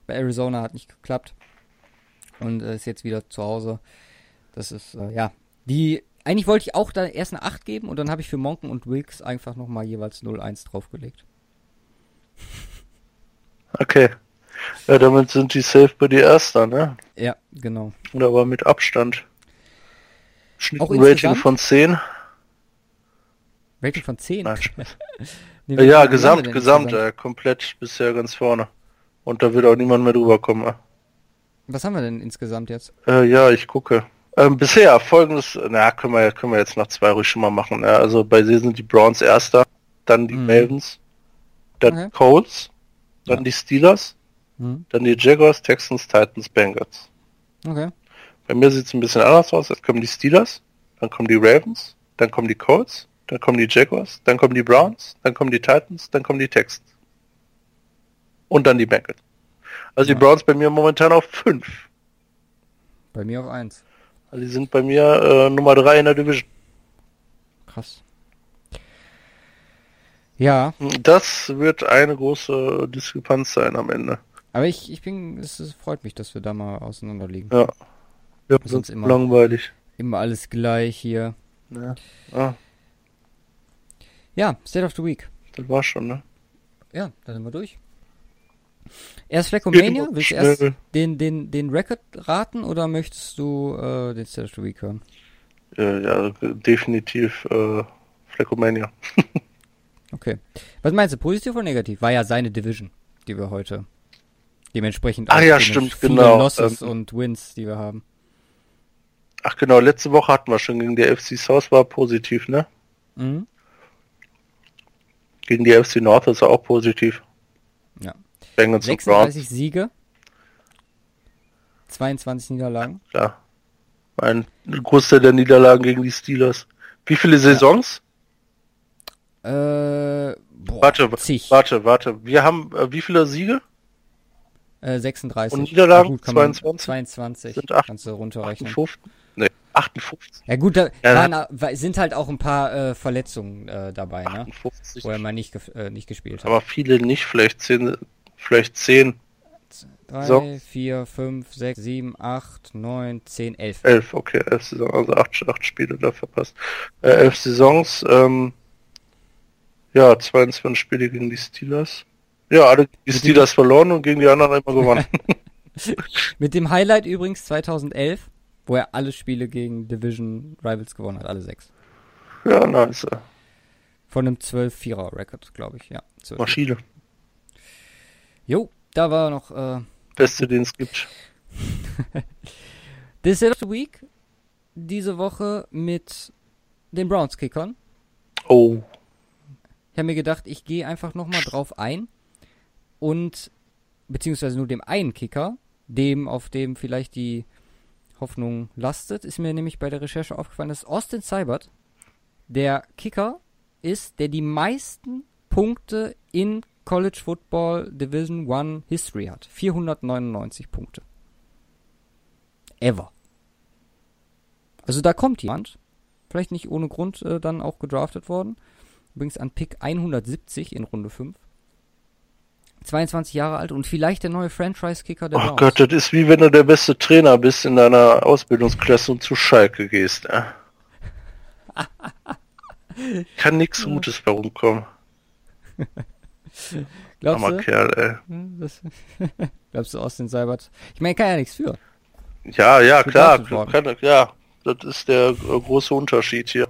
Bei Arizona hat nicht geklappt. und äh, ist jetzt wieder zu Hause. Das ist, äh, ja, die, eigentlich wollte ich auch da erst eine 8 geben und dann habe ich für Monken und Wilkes einfach nochmal jeweils 0-1 draufgelegt. (laughs) Okay. Ja, damit sind die safe bei dir Erster, ne? Ja, genau. Und aber mit Abstand. Schnitt Rating von 10. Rating von 10. Nein, Spaß. (laughs) Nee, Ja, wie ja, gesamt, gesamt, äh, komplett bisher ganz vorne. Und da wird auch niemand mehr drüber kommen. äh. Was haben wir denn insgesamt jetzt? Äh, ja, ich gucke. Ähm, bisher folgendes, na, können wir, können wir jetzt nach zwei ruhig schon mal machen. Ja, also bei sie sind die Browns erster, dann die Mhm. Ravens, dann Okay. Colts, dann Ja. die Steelers, Hm? dann die Jaguars, Texans, Titans, Bengals. Okay. Bei mir sieht es ein bisschen anders aus. Jetzt kommen die Steelers, dann kommen die Ravens, dann kommen die Colts, dann kommen die Jaguars, dann kommen die Browns, dann kommen die Titans, dann kommen die Texans. Und dann die Bengals. Also Ja. die Browns bei mir momentan auf 5. Bei mir auf 1. Also die sind bei mir äh, Nummer 3 in der Division. Krass. Ja, Das wird eine große Diskrepanz sein am Ende. aber ich, ich bin, es, es freut mich, dass wir da mal auseinander liegen. Ja. Sonst sonst immer. langweilig. Immer alles gleich hier. Ja. Ah, Ja, State of the Week. das war schon, ne? Ja, dann sind wir durch. Erst Fleckomania? Willst du erst den, den, den Record raten oder möchtest du äh, den State of the Week hören? Äh, ja, definitiv äh, Fleckomania. (laughs) Okay. Was meinst du, positiv oder negativ? War ja seine Division, die wir heute dementsprechend auch ja, stimmt, viele genau, Losses ähm, und Wins, die wir haben. Ach genau, letzte Woche hatten wir schon gegen die FC South war positiv, ne? Mhm. Gegen die FC North ist er auch positiv. Ja. Bengals und Browns, 36 Siege, 22 Niederlagen. klar. Ein Großteil der Niederlagen gegen die Steelers. Wie viele Saisons? Äh, boah, Warte, zig. warte, warte. Wir haben äh, wie viele Siege? Äh, 36. Und Niederlagen? Ja, man- 22? 22. Sind acht- Kannst du runterrechnen. 58? Ne, 58. Ja gut, da Ja, wa- sind halt auch ein paar äh, Verletzungen äh, dabei, ne? 58. Wo er mal nicht, äh, nicht gespielt hat. Aber viele nicht, vielleicht 10, vielleicht 10, 3, so. 4, 5, 6, 7, 8, 9, 10, 11. 11, okay, 11 Saisons, also 8, 8 Spiele da verpasst. Äh, 11 Saisons, ähm, ja, 22 Spiele gegen die Steelers. Ja, alle die Steelers verloren und gegen die anderen immer gewonnen. (laughs) Mit dem Highlight übrigens 2011, wo er alle Spiele gegen Division Rivals gewonnen hat, alle sechs. ja, nice. Von einem 12-4er-Record, glaube ich, ja. 12. Maschine. Jo, da war noch äh, Beste, den es gibt. (laughs) The Set of the Week diese Woche mit den Browns-Kickern. Oh, Ich habe mir gedacht, ich gehe einfach nochmal drauf ein und beziehungsweise nur dem einen Kicker, dem, auf dem vielleicht die Hoffnung lastet, ist mir nämlich bei der Recherche aufgefallen, dass Austin Seibert der Kicker ist, der die meisten Punkte in College Football Division 1 History hat. 499 Punkte. Ever. Also da kommt jemand, vielleicht nicht ohne Grund äh, dann auch gedraftet worden. Übrigens an Pick 170 in Runde 5. 22 Jahre alt und vielleicht der neue Franchise-Kicker der oh Browns. Gott, das ist wie wenn du der beste Trainer bist in deiner Ausbildungsklasse und zu Schalke gehst. Äh. (laughs) Kann nichts Gutes bei rumkommen. (laughs) Glaubst Armer du? Kerl, ey. Hm, Das, (laughs) glaubst du Austin Seibert? Ich meine, kann ja nichts für. Ja, ja, klar, kann, ja, das ist der äh, große Unterschied hier.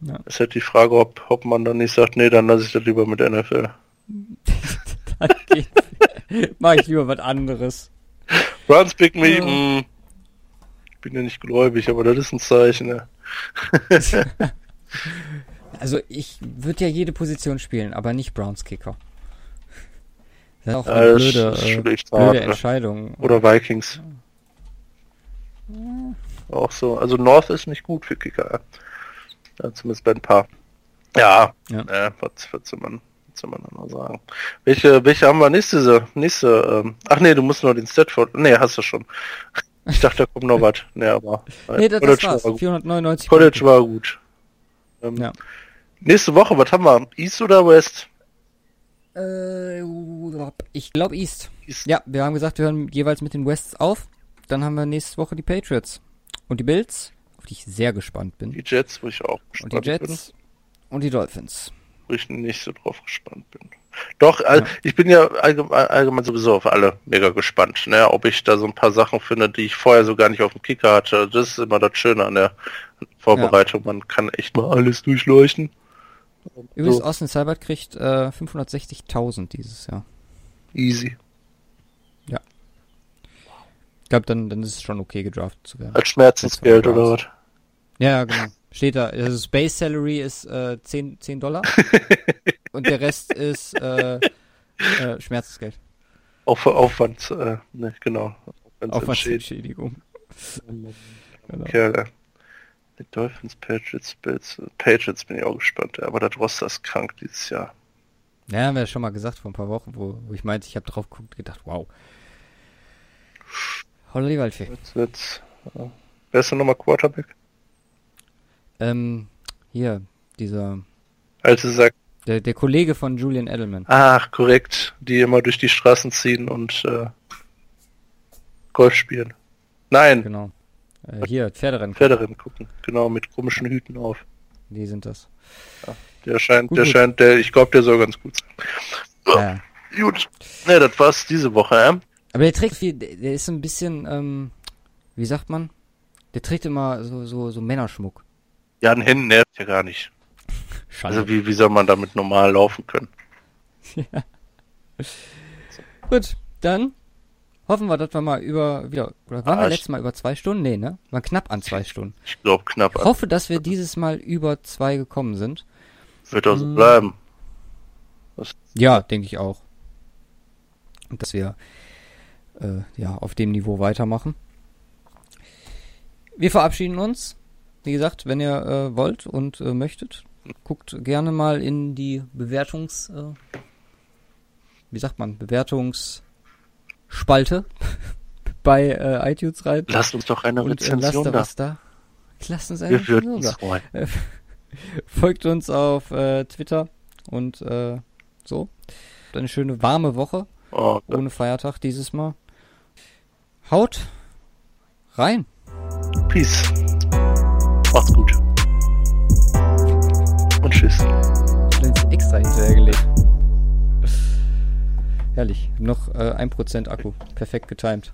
Ja. Es ist halt die Frage, ob, ob man dann nicht sagt, nee, dann lasse ich das lieber mit NFL. (laughs) Mach ich lieber was anderes. Browns pick me, Ja. mm, ich bin ja nicht gläubig, aber das ist ein Zeichen, ne? (laughs) Also ich würde ja jede Position spielen, aber nicht Browns Kicker. Das ist auch Ja, eine das blöde, äh, blöde hart, ne? Entscheidung. Oder Vikings. Auch so. Also North ist nicht gut für Kicker. ja. Ja, zumindest bei ein paar. Ja, Ja. Äh, was, was man, soll man da noch sagen? Welche, welche haben wir nächste, nächste, ähm, ach nee, du musst noch den Statford, nee, hast du schon. Ich dachte, da kommt noch was. (laughs) Nee, aber, Nee, das, das College, war's. war gut. 499 College Punkte. war gut. Ähm, Ja. Nächste Woche, was haben wir? East oder West? Äh, ich glaube East. East. Ja, wir haben gesagt, wir hören jeweils mit den Wests auf. dann haben wir nächste Woche die Patriots. Und die Bills, auf die ich sehr gespannt bin. Die Jets, wo ich auch Und die gespannt Jets und die Dolphins. Wo ich nicht so drauf gespannt bin. Doch, Ja. ich bin ja allgemein, allgemein sowieso auf alle mega gespannt, ne? ob ich da so ein paar Sachen finde, die ich vorher so gar nicht auf dem Kicker hatte. Das ist immer das Schöne an der Vorbereitung. Man kann echt mal alles durchleuchten. Übrigens, So. Austin Seibert kriegt äh, 560.000 dieses Jahr. Easy. Ich glaube, dann, dann ist es schon okay, gedraftet zu werden. Als Schmerzensgeld oder was? Ja, ja, genau. Steht da. Also das Base Salary ist äh, 10, 10 Dollar (laughs) und der Rest ist äh, äh, Schmerzensgeld. Auf, Aufwand, äh, ne, genau. Aufwandsentschädigung. Genau. Kerle. Die Dolphins, Patriots, Bills. Patriots bin ich auch gespannt, aber das Roster ist krank dieses Jahr. Ja, haben wir ja schon mal gesagt vor ein paar Wochen, wo, wo ich meinte, ich habe drauf geguckt und gedacht, wow. Holla die Waldfee. Jetzt, jetzt, ja. Wer ist denn nochmal Quarterback? Ähm, hier, dieser, Alte sagt, der, der Kollege von Julian Edelman. ach, korrekt, die immer durch die Straßen ziehen und äh, Golf spielen. Nein, Genau. Äh, hier, Pferderennen, Pferderennen gucken. Genau, mit komischen Hüten auf. die sind das. Der scheint, Gut, der gut. scheint, der, ich glaube, der soll ganz gut sein. Ja, ja. Gut. Ne, das war's diese Woche, ja? Aber der trägt viel, der, ist ein bisschen, ähm, wie sagt man? Der trägt immer so, so, so Männerschmuck. Ja, an Händen nervt ja gar nicht. Schade. Also wie, wie soll man damit normal laufen können? (laughs) Gut, dann hoffen wir, dass wir mal über, wieder, oder waren Ah, wir letztes Mal über zwei Stunden? Nee, ne? Waren knapp an zwei Stunden. Ich glaube knapp. Ich hoffe, dass wir dieses Mal über zwei gekommen sind. Wird auch so Mm. bleiben. Ja, denke ich auch. Und dass wir äh, ja auf dem Niveau weitermachen. Wir verabschieden uns. Wie gesagt, wenn ihr äh, wollt und äh, möchtet, guckt gerne mal in die Bewertungs, äh, wie sagt man, Bewertungsspalte (laughs) bei äh, iTunes rein. Lasst uns doch eine und äh, lasst Rezension da da. was da. Lasst uns eine Wir Rezension uns freuen. (laughs) Folgt uns auf äh, Twitter und äh, so. Eine schöne warme Woche Oh, ohne Feiertag dieses Mal. Haut rein. Peace. Macht's gut. Und tschüss. Ins extra hinterhergelegt. Herrlich. Noch äh, 1% Akku. Perfekt getimed.